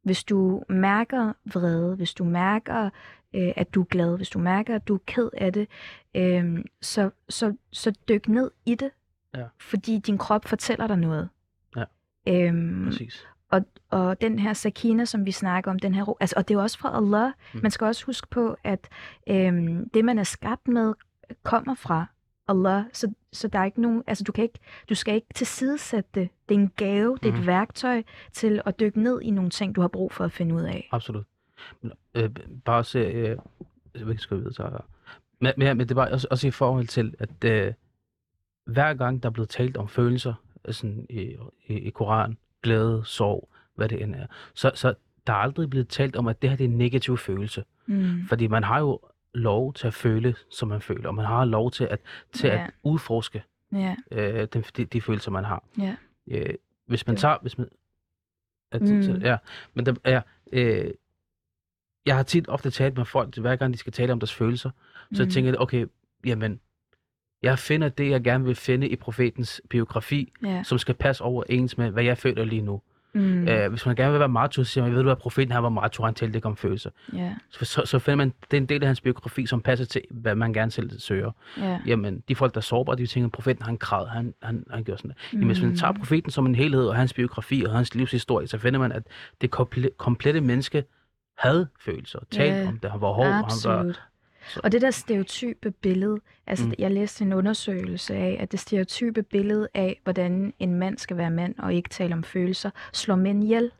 Hvis du mærker vrede, hvis du mærker, øh, at du er glad, hvis du mærker, at du er ked af det, øh, så, så, så dyk ned i det, Ja. fordi din krop fortæller dig noget. Ja. Øhm, Præcis. og, og den her sakina, som vi snakker om, den her ro, altså, og det er jo også fra Allah. Mm. Man skal også huske på, at øhm, det, man er skabt med, kommer fra Allah. Så, så der er ikke nogen, altså du, kan ikke, du skal ikke tilsidesætte det. Det er en gave, det er Mhm. et værktøj til at dykke ned i nogle ting, du har brug for at finde ud af. Absolut. Men, øh, bare se, øh, hvad skal jeg vide, så men, men, men det var også, også i forhold til, at øh, hver gang der er blevet talt om følelser sådan i, i, i Koran, glæde, sorg, hvad det end er, så, så der er aldrig blevet talt om, at det her det er en negativ følelse. Mm. Fordi man har jo lov til at føle, som man føler, og man har lov til at, til Ja. at udforske Ja, øh, de, de, de følelser, man har. ja. Øh, hvis man tager... Hvis man, at, Mm. Ja, men der, ja, øh, jeg har tit ofte talt med folk, hver gang de skal tale om deres følelser, så Mm. tænker jeg, okay, jamen, jeg finder det, jeg gerne vil finde i profetens biografi, ja. som skal passe overens med, hvad jeg føler lige nu. Mm. Mm. Øh, hvis man gerne vil være macho, så siger man, ved du hvad, profeten han var macho, han talte ikke om følelser. ja, Så, så, så finder man, det en del af hans biografi, som passer til, hvad man gerne selv søger. ja. Jamen, de folk, der er sårbare, de tænker, profeten han græd, han, han, han gjorde sådan der. Jamen, hvis man Mm. tager profeten som en helhed, og hans biografi og hans livshistorie, så finder man, at det komple- komplette menneske havde følelser, talte Ja, om det, han var hård, han var... Så- Og det der stereotype billede, altså Mm. jeg læste en undersøgelse af, at det stereotype billede af, hvordan en mand skal være mand og ikke tale om følelser, slår mænd ihjel.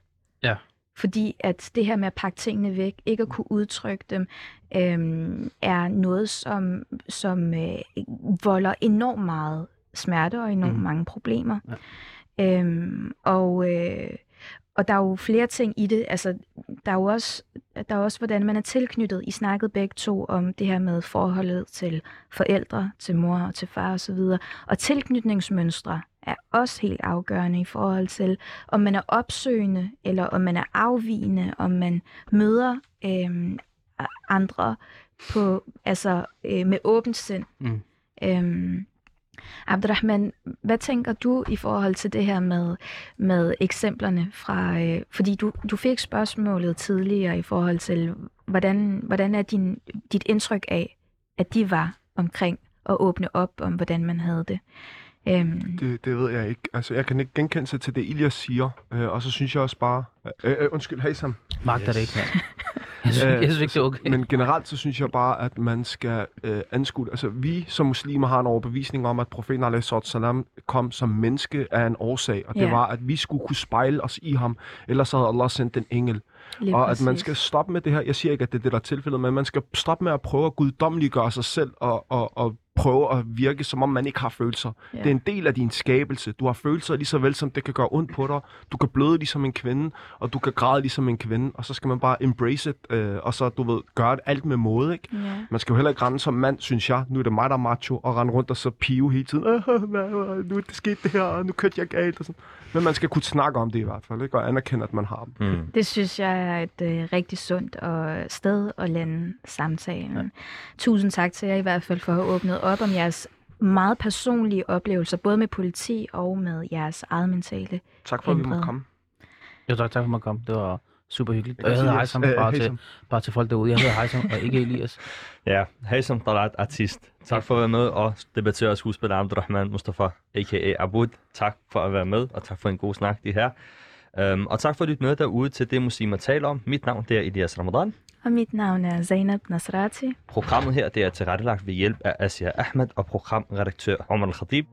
Ja. Fordi at det her med at pakke tingene væk, ikke at kunne udtrykke dem, øhm, er noget, som, som øh, volder enormt meget smerte og enormt mm. mange problemer. Ja. Øhm, og, øh, og der er jo flere ting i det. Altså, der er jo også, der er også, hvordan man er tilknyttet. I snakkede begge to om det her med forholdet til forældre, til mor og til far osv. Og tilknytningsmønstre er også helt afgørende i forhold til, om man er opsøgende, eller om man er afvigende, om man møder øhm, andre på, altså, øh, med åbent sind. Mm. Øhm, Abdurrahman, hvad tænker du i forhold til det her med, med eksemplerne fra... Øh, fordi du, du fik spørgsmålet tidligere i forhold til, hvordan, hvordan er din, dit indtryk af, at de var omkring at åbne op om, hvordan man havde det? Øhm, Det, det ved jeg ikke. Altså, jeg kan ikke genkende sig til det, Ilias siger. Øh, og så synes jeg også bare... Øh, øh, undskyld, hej Sam. Magter Yes. det ikke, mand. Jeg synes, Øh, jeg synes ikke, det er okay. Men generelt så synes jeg bare, at man skal øh, anskue Altså, vi som muslimer har en overbevisning om, at profeten salam kom som menneske af en årsag. Og det Ja. var, at vi skulle kunne spejle os i ham. Ellers havde Allah sendt en engel. lige og at man præcis. skal stoppe med det her. Jeg siger ikke, at det er det, der er tilfældet, men man skal stoppe med at prøve at guddommeliggøre sig selv og, og, og prøve at virke, som om man ikke har følelser. Ja. Det er en del af din skabelse. Du har følelser lige så vel, som det kan gøre ondt på dig. Du kan bløde ligesom en kvinde, og du kan græde ligesom en kvinde. Og så skal man bare embrace it, øh, og så, du ved, gøre alt med måde, ikke? Ja. Man skal jo heller ikke rende som mand, synes jeg. Nu er det mig, der er macho, og rende rundt og så pive hele tiden. "Øh, hvad, hvad, nu er det sket det her, og nu kørte jeg galt. Og sådan. Men man skal kunne snakke om det i hvert fald, ikke? og anerkende, at man har dem. Mm. Det synes jeg er et øh, rigtig sundt og sted at lande samtalen. Ja. Tusind tak til jer i hvert fald for at have åbnet op om jeres meget personlige oplevelser, både med politi og med jeres eget mentale. Tak for, at vi måtte komme. Jo, tak, tak for at komme. Det var Super hyggeligt. Jeg Og jeg hedder sige, Heisam, øh, bare, til, bare til folk derude. Jeg hedder Heisam, og ikke Elias. Ja, hej som Talat artist. Tak for at være med og debattør og skuespiller Abdurrahman Mustafa, a.k.a. Abud. Tak for at være med, og tak for en god snak, de her. Um, og tak for at lytte med derude til det, muslimer taler om. Mit navn det er Elias Ramadan. Og mit navn er Zainab Nasrati. Programmet her det er tilrettelagt ved hjælp af Asia Ahmed og programredaktør Omar Al-Khatib.